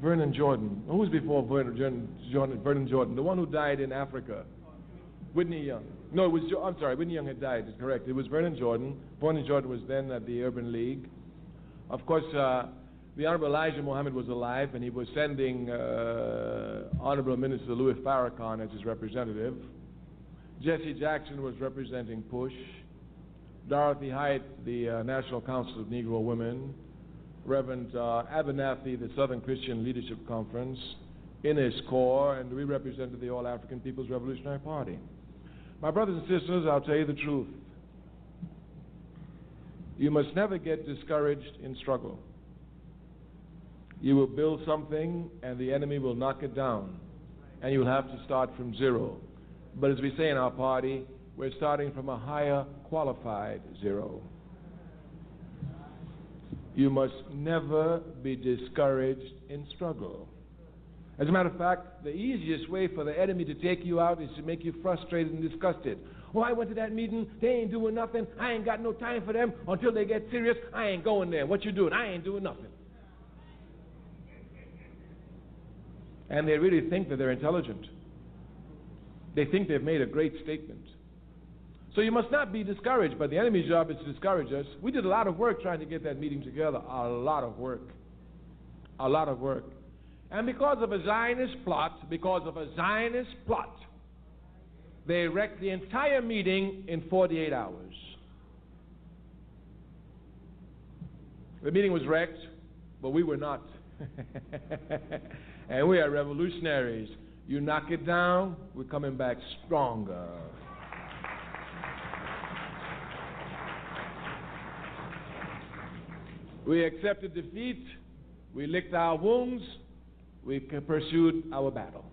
Vernon Jordan. Who was before Vernon Jordan, Vernon Jordan? The one who died in Africa. Whitney Young. No, it was. Jo- I'm sorry. Whitney Young had died. It's correct. It was Vernon Jordan. Vernon Jordan was then at the Urban League. Of course, uh, the Honorable Elijah Muhammad was alive, and he was sending uh, Honorable Minister Louis Farrakhan as his representative. Jesse Jackson was representing PUSH. Dorothy Height, the uh, National Council of Negro Women. Reverend uh, Abernathy, the Southern Christian Leadership Conference. Innis CORE, and we represented the All African People's Revolutionary Party. My brothers and sisters, I'll tell you the truth. You must never get discouraged in struggle. You will build something, and the enemy will knock it down, and you'll have to start from zero. But as we say in our party, we're starting from a higher qualified zero. You must never be discouraged in struggle. As a matter of fact, the easiest way for the enemy to take you out is to make you frustrated and disgusted. Oh, I went to that meeting. They ain't doing nothing. I ain't got no time for them. Until they get serious, I ain't going there. What you doing? I ain't doing nothing. And they really think that they're intelligent. They think they've made a great statement. So you must not be discouraged, but the enemy's job is to discourage us. We did a lot of work trying to get that meeting together. A lot of work. A lot of work. And because of a Zionist plot, because of a Zionist plot, they wrecked the entire meeting in 48 hours. The meeting was wrecked, but we were not. and we are revolutionaries. You knock it down, we're coming back stronger. We accepted defeat. We licked our wounds. We pursued our battle.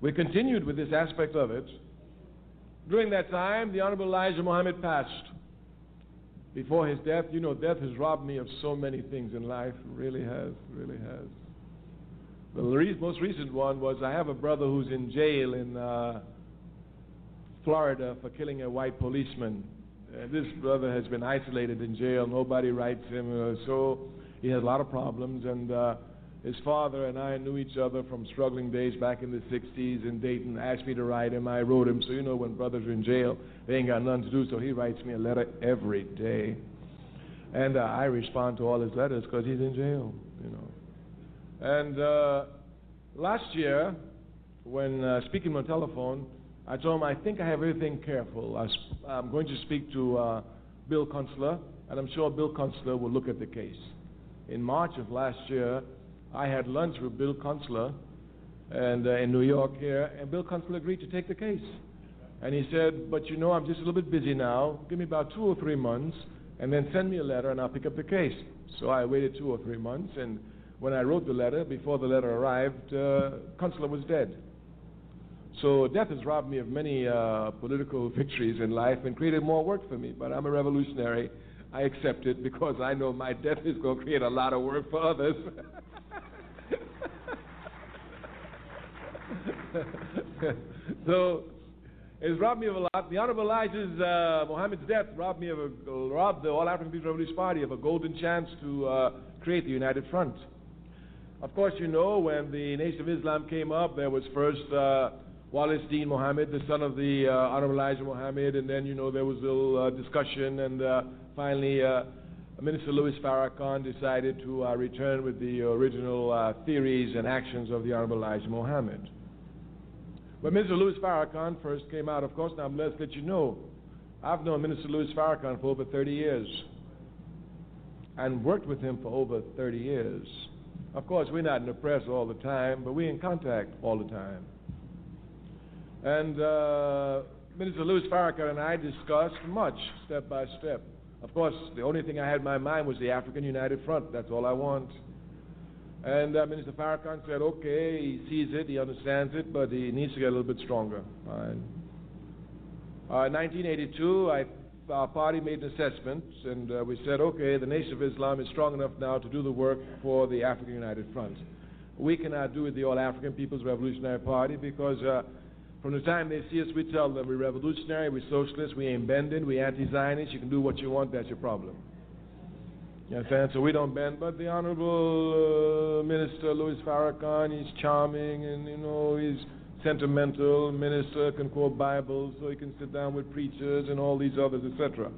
We continued with this aspect of it. During that time, the Honorable Elijah Muhammad passed. Before his death, you know, death has robbed me of so many things in life. It really has, really has. The re- most recent one was I have a brother who's in jail in uh, Florida for killing a white policeman. Uh, this brother has been isolated in jail. Nobody writes him, uh, so he has a lot of problems. And uh, his father and I knew each other from struggling days back in the 60s in Dayton. Asked me to write him. I wrote him. So you know, when brothers are in jail, they ain't got nothing to do. So he writes me a letter every day, and uh, I respond to all his letters because he's in jail. You know. And uh, last year, when uh, speaking on the telephone, I told him I think I have everything careful. I I'm going to speak to uh, Bill Kunstler, and I'm sure Bill Kunstler will look at the case. In March of last year, I had lunch with Bill Kunstler and uh, in New York here, and Bill Kunstler agreed to take the case. And he said, "But you know, I'm just a little bit busy now. Give me about two or three months, and then send me a letter, and I'll pick up the case." So I waited two or three months, and when I wrote the letter, before the letter arrived, uh, Kunstler was dead. So death has robbed me of many uh, political victories in life and created more work for me. But I'm a revolutionary. I accept it because I know my death is going to create a lot of work for others. so it's robbed me of a lot. The Honorable Elijah's uh, Muhammad's death robbed me of a, robbed the All African People's Revolutionary Party of a golden chance to uh, create the United Front. Of course, you know when the Nation of Islam came up, there was first uh, Wallace Dean Muhammad, the son of the uh, Honorable Elijah Muhammad, and then you know there was a little uh, discussion, and uh, finally uh, Minister Louis Farrakhan decided to uh, return with the original theories and actions of the Honorable Elijah Muhammad. When Minister Louis Farrakhan first came out, of course, now I'm let's let you know, I've known Minister Louis Farrakhan for over 30 years and worked with him for over 30 years. Of course, we're not in the press all the time, but we're in contact all the time. And uh, Minister Louis Farrakhan and I discussed much, step by step. Of course, the only thing I had in my mind was the African United Front. That's all I want. And uh, Minister Farrakhan said, okay, he sees it, he understands it, but he needs to get a little bit stronger. Fine. Uh, in 1982, I, our party made an assessment, and uh, we said, okay, the Nation of Islam is strong enough now to do the work for the African United Front. We cannot do it the All African People's Revolutionary Party because uh, from the time they see us, we tell them we're revolutionary, we're socialists, we ain't bending, we anti-Zionist. You can do what you want, that's your problem. You understand? So we don't bend. But the Honorable uh, Minister Louis Farrakhan, he's charming and you know he's sentimental. Minister can quote Bibles, so he can sit down with preachers and all these others, etc.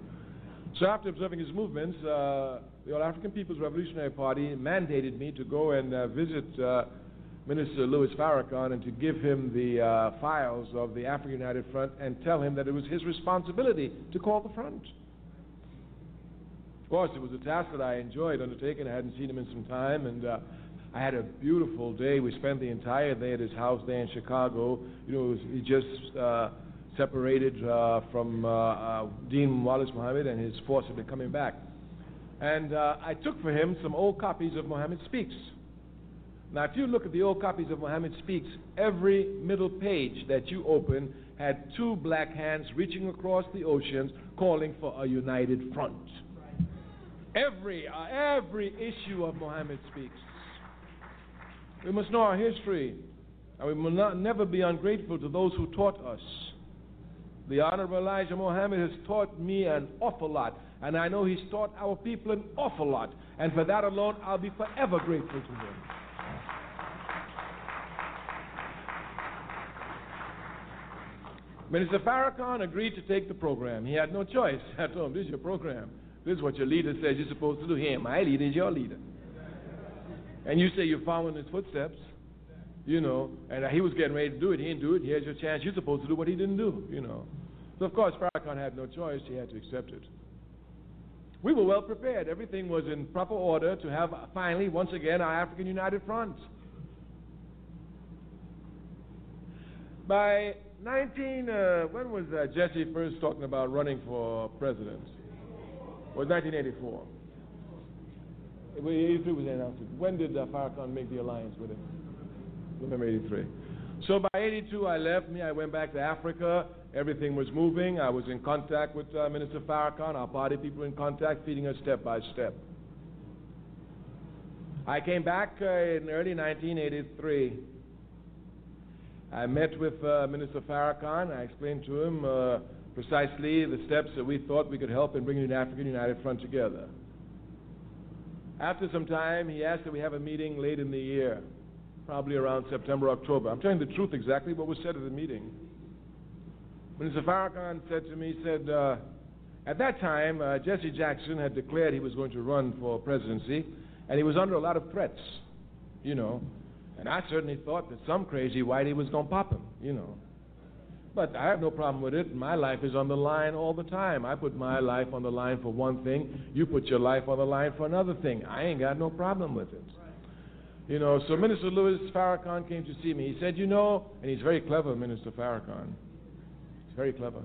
So after observing his movements, uh, the All African People's Revolutionary Party mandated me to go and uh, visit uh, Minister Louis Farrakhan and to give him the uh, files of the African United Front and tell him that it was his responsibility to call the front. Of course, it was a task that I enjoyed undertaking. I hadn't seen him in some time, and uh, I had a beautiful day. We spent the entire day at his house there in Chicago. You know, was, he just uh, separated uh, from uh, uh, Dean Wallace Muhammad, and his forcibly coming back. And uh, I took for him some old copies of Muhammad Speaks. Now, if you look at the old copies of Muhammad Speaks, every middle page that you open had two black hands reaching across the oceans calling for a united front. Every, uh, every issue of Muhammad Speaks. We must know our history, and we will not, never be ungrateful to those who taught us. The Honorable Elijah Muhammad has taught me an awful lot, and I know he's taught our people an awful lot, and for that alone, I'll be forever grateful to him. Minister Farrakhan agreed to take the program. He had no choice. I told him, this is your program. This is what your leader says you're supposed to do. He ain't my leader, he's your leader. And you say you're following his footsteps, you know, and he was getting ready to do it. He didn't do it. Here's your chance. You're supposed to do what he didn't do, you know. So, of course, Farrakhan had no choice. He had to accept it. We were well prepared. Everything was in proper order to have, finally, once again, our African United Front. By 19, uh, when was uh, Jesse first talking about running for president? It was 1984. Well, 83 was the announcement. When did uh, Farrakhan make the alliance with him? November 83. So by 82, I left me. I went back to Africa. Everything was moving. I was in contact with uh, Minister Farrakhan. Our party people were in contact, feeding us step by step. I came back uh, in early 1983. I met with uh, Minister Farrakhan. I explained to him uh, precisely the steps that we thought we could help in bringing the African United Front together. After some time, he asked that we have a meeting late in the year, probably around September, October. I'm telling the truth exactly what was said at the meeting. Minister Farrakhan said to me, he said, uh, at that time, uh, Jesse Jackson had declared he was going to run for presidency, and he was under a lot of threats, you know. And I certainly thought that some crazy whitey was going to pop him, you know. But I have no problem with it. My life is on the line all the time. I put my life on the line for one thing. You put your life on the line for another thing. I ain't got no problem with it. You know, so Minister Louis Farrakhan came to see me. He said, you know, and he's very clever, Minister Farrakhan. He's very clever.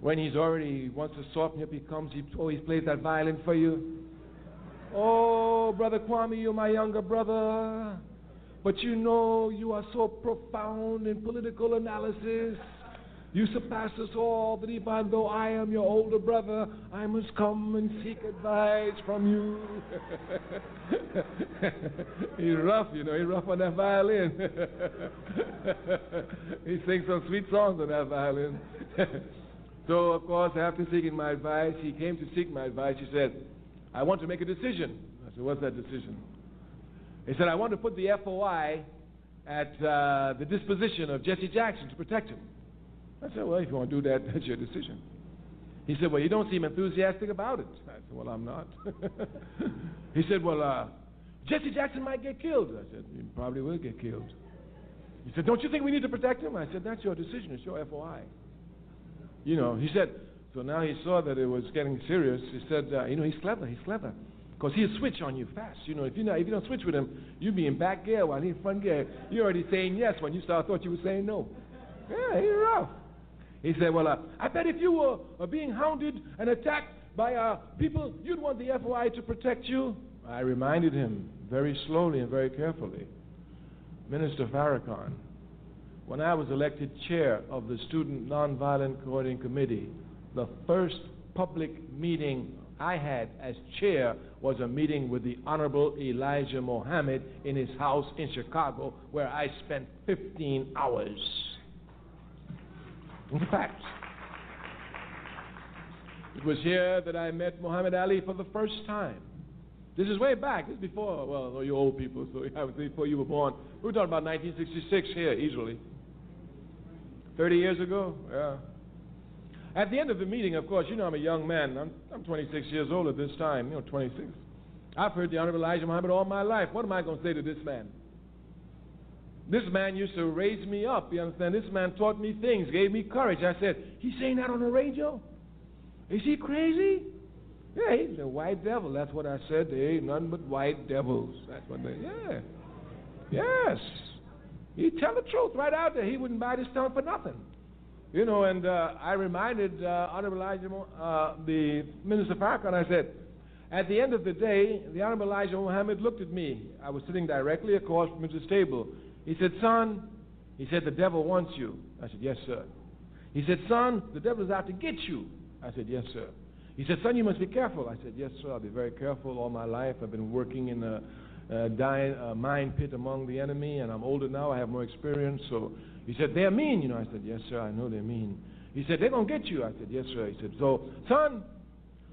When he's already wants to soften up, he comes, he always plays that violin for you. Oh, Brother Kwame, you're my younger brother. But you know, you are so profound in political analysis. You surpass us all, that even though I am your older brother, I must come and seek advice from you. he's rough, you know, he's rough on that violin. he sings some sweet songs on that violin. so, of course, after seeking my advice, he came to seek my advice. He said, I want to make a decision. I said, What's that decision? He said, I want to put the FOI at uh, the disposition of Jesse Jackson to protect him. I said, Well, if you want to do that, that's your decision. He said, Well, you don't seem enthusiastic about it. I said, Well, I'm not. he said, Well, uh, Jesse Jackson might get killed. I said, He probably will get killed. He said, Don't you think we need to protect him? I said, That's your decision. It's your FOI. You know, he said, So now he saw that it was getting serious. He said, uh, You know, he's clever. He's clever. Because he'll switch on you fast. You know, if you not, if you don't switch with him, you'll be in back gear while he's front gear. You're already saying yes when you start thought you were saying no. Yeah, he's rough. He said, Well, uh, I bet if you were uh, being hounded and attacked by uh, people, you'd want the FOI to protect you. I reminded him very slowly and very carefully. Minister Farrakhan, when I was elected chair of the Student Nonviolent Coordinating Committee, the first public meeting I had as chair was a meeting with the Honorable Elijah Muhammad in his house in Chicago, where I spent 15 hours. In fact, it was here that I met Muhammad Ali for the first time. This is way back. This is before, well, you old people, so was before you were born. We were talking about 1966 here, easily. 30 years ago? Yeah. At the end of the meeting, of course, you know I'm a young man. I'm, I'm 26 years old at this time, you know, 26. I've heard the Honorable Elijah Muhammad all my life. What am I going to say to this man? This man used to raise me up, you understand? This man taught me things, gave me courage. I said, He's saying that on the radio? Is he crazy? Yeah, he's a white devil. That's what I said. They ain't none but white devils. That's what they, yeah. Yes. He tell the truth right out there. He wouldn't bite his tongue for nothing. You know, and uh, I reminded uh, Honorable Elijah, uh, the Minister Farrakhan, I said, at the end of the day, the Honorable Elijah Muhammad looked at me. I was sitting directly across from his table. He said, Son, he said, the devil wants you. I said, Yes, sir. He said, Son, the devil is out to get you. I said, Yes, sir. He said, Son, you must be careful. I said, Yes, sir, I'll be very careful all my life. I've been working in a, a dying, a mine pit among the enemy, and I'm older now. I have more experience. So he said, They're mean. You know, I said, Yes, sir, I know they're mean. He said, They're going to get you. I said, Yes, sir. He said, So, son,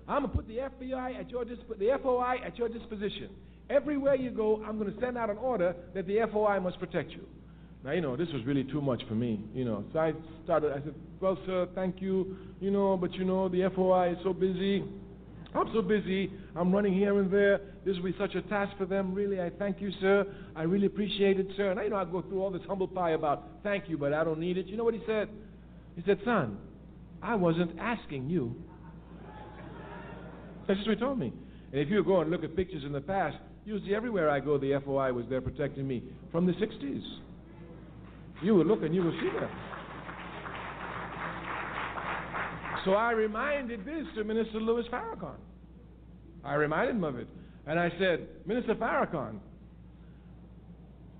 I'm going to put the FBI at your disp- the FOI at your disposition. Everywhere you go, I'm going to send out an order that the FOI must protect you. Now, you know, this was really too much for me, you know. So I started, I said, Well, sir, thank you, you know, but you know, the FOI is so busy. I'm so busy. I'm running here and there. This will be such a task for them. Really, I thank you, sir. I really appreciate it, sir. And I you know I go through all this humble pie about thank you, but I don't need it. You know what he said? He said, Son, I wasn't asking you. That's just what he told me. And if you go and look at pictures in the past, you'll see everywhere I go, the FOI was there protecting me from the 60s. You will look and you will see that. So I reminded this to Minister Louis Farrakhan. I reminded him of it. And I said, Minister Farrakhan,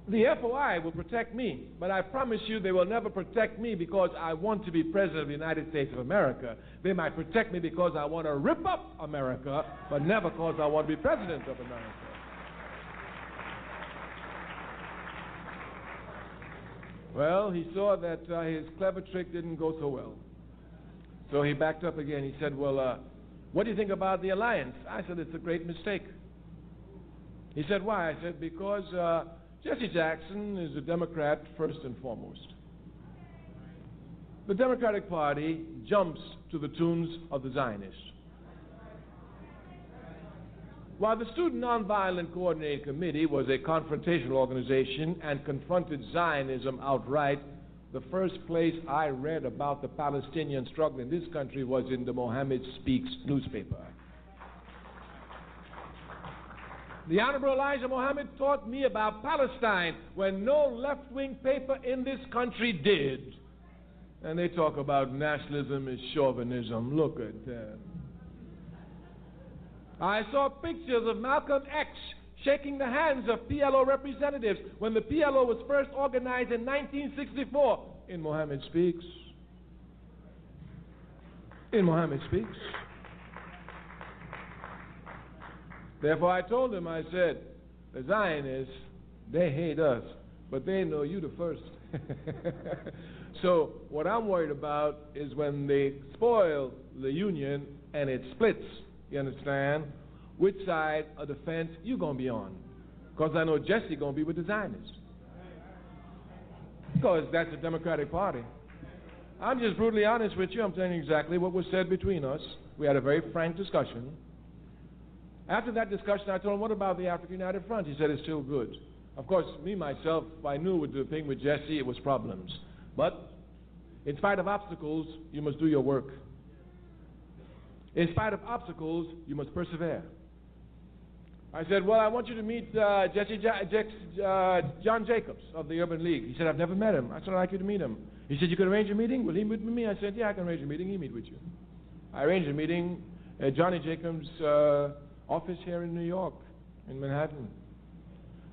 the FOI will protect me, but I promise you they will never protect me because I want to be President of the United States of America. They might protect me because I want to rip up America, but never because I want to be President of America. Well, he saw that uh, his clever trick didn't go so well. So he backed up again. He said, Well, uh, what do you think about the alliance? I said, It's a great mistake. He said, Why? I said, Because uh, Jesse Jackson is a Democrat first and foremost. The Democratic Party jumps to the tunes of the Zionists. While the Student Nonviolent Coordinating Committee was a confrontational organization and confronted Zionism outright, the first place I read about the Palestinian struggle in this country was in the Muhammad Speaks newspaper. The Honorable Elijah Muhammad taught me about Palestine when no left wing paper in this country did. And they talk about nationalism is chauvinism. Look at that. I saw pictures of Malcolm X shaking the hands of PLO representatives when the PLO was first organized in 1964 in Muhammad Speaks. In Muhammad Speaks. Therefore, I told him, I said, the Zionists, they hate us, but they know you the first. so, what I'm worried about is when they spoil the union and it splits, you understand? Which side of the fence you going to be on? Because I know Jesse going to be with the Zionists. Because that's the Democratic Party. I'm just brutally honest with you. I'm telling you exactly what was said between us. We had a very frank discussion. After that discussion, I told him, What about the African United Front? He said, It's still good. Of course, me, myself, I knew with the thing with Jesse, it was problems. But in spite of obstacles, you must do your work. In spite of obstacles, you must persevere. I said, Well, I want you to meet uh, Jesse ja- uh, John Jacobs of the Urban League. He said, I've never met him. I said, I'd like you to meet him. He said, You can arrange a meeting? Will he meet with me? I said, Yeah, I can arrange a meeting. He meet with you. I arranged a meeting at Johnny Jacobs' uh, office here in New York, in Manhattan.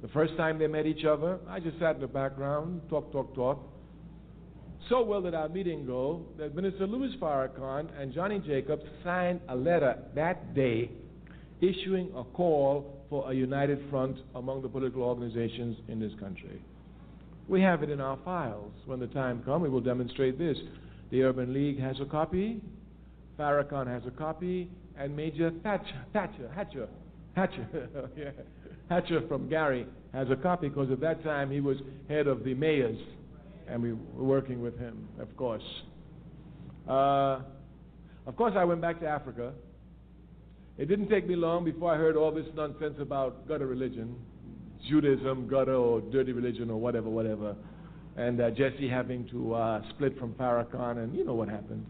The first time they met each other, I just sat in the background, talk, talk, talk. So well did our meeting go that Minister Louis Farrakhan and Johnny Jacobs signed a letter that day issuing a call for a united front among the political organizations in this country. We have it in our files. When the time comes, we will demonstrate this. The Urban League has a copy, Farrakhan has a copy, and Major Thatcher, Thatcher, Hatcher, Hatcher, yeah, Hatcher from Gary has a copy because at that time he was head of the mayors, and we were working with him, of course. Uh, of course, I went back to Africa. It didn't take me long before I heard all this nonsense about gutter religion, Judaism, gutter, or dirty religion, or whatever, whatever. And uh, Jesse having to uh, split from Farrakhan, and you know what happened.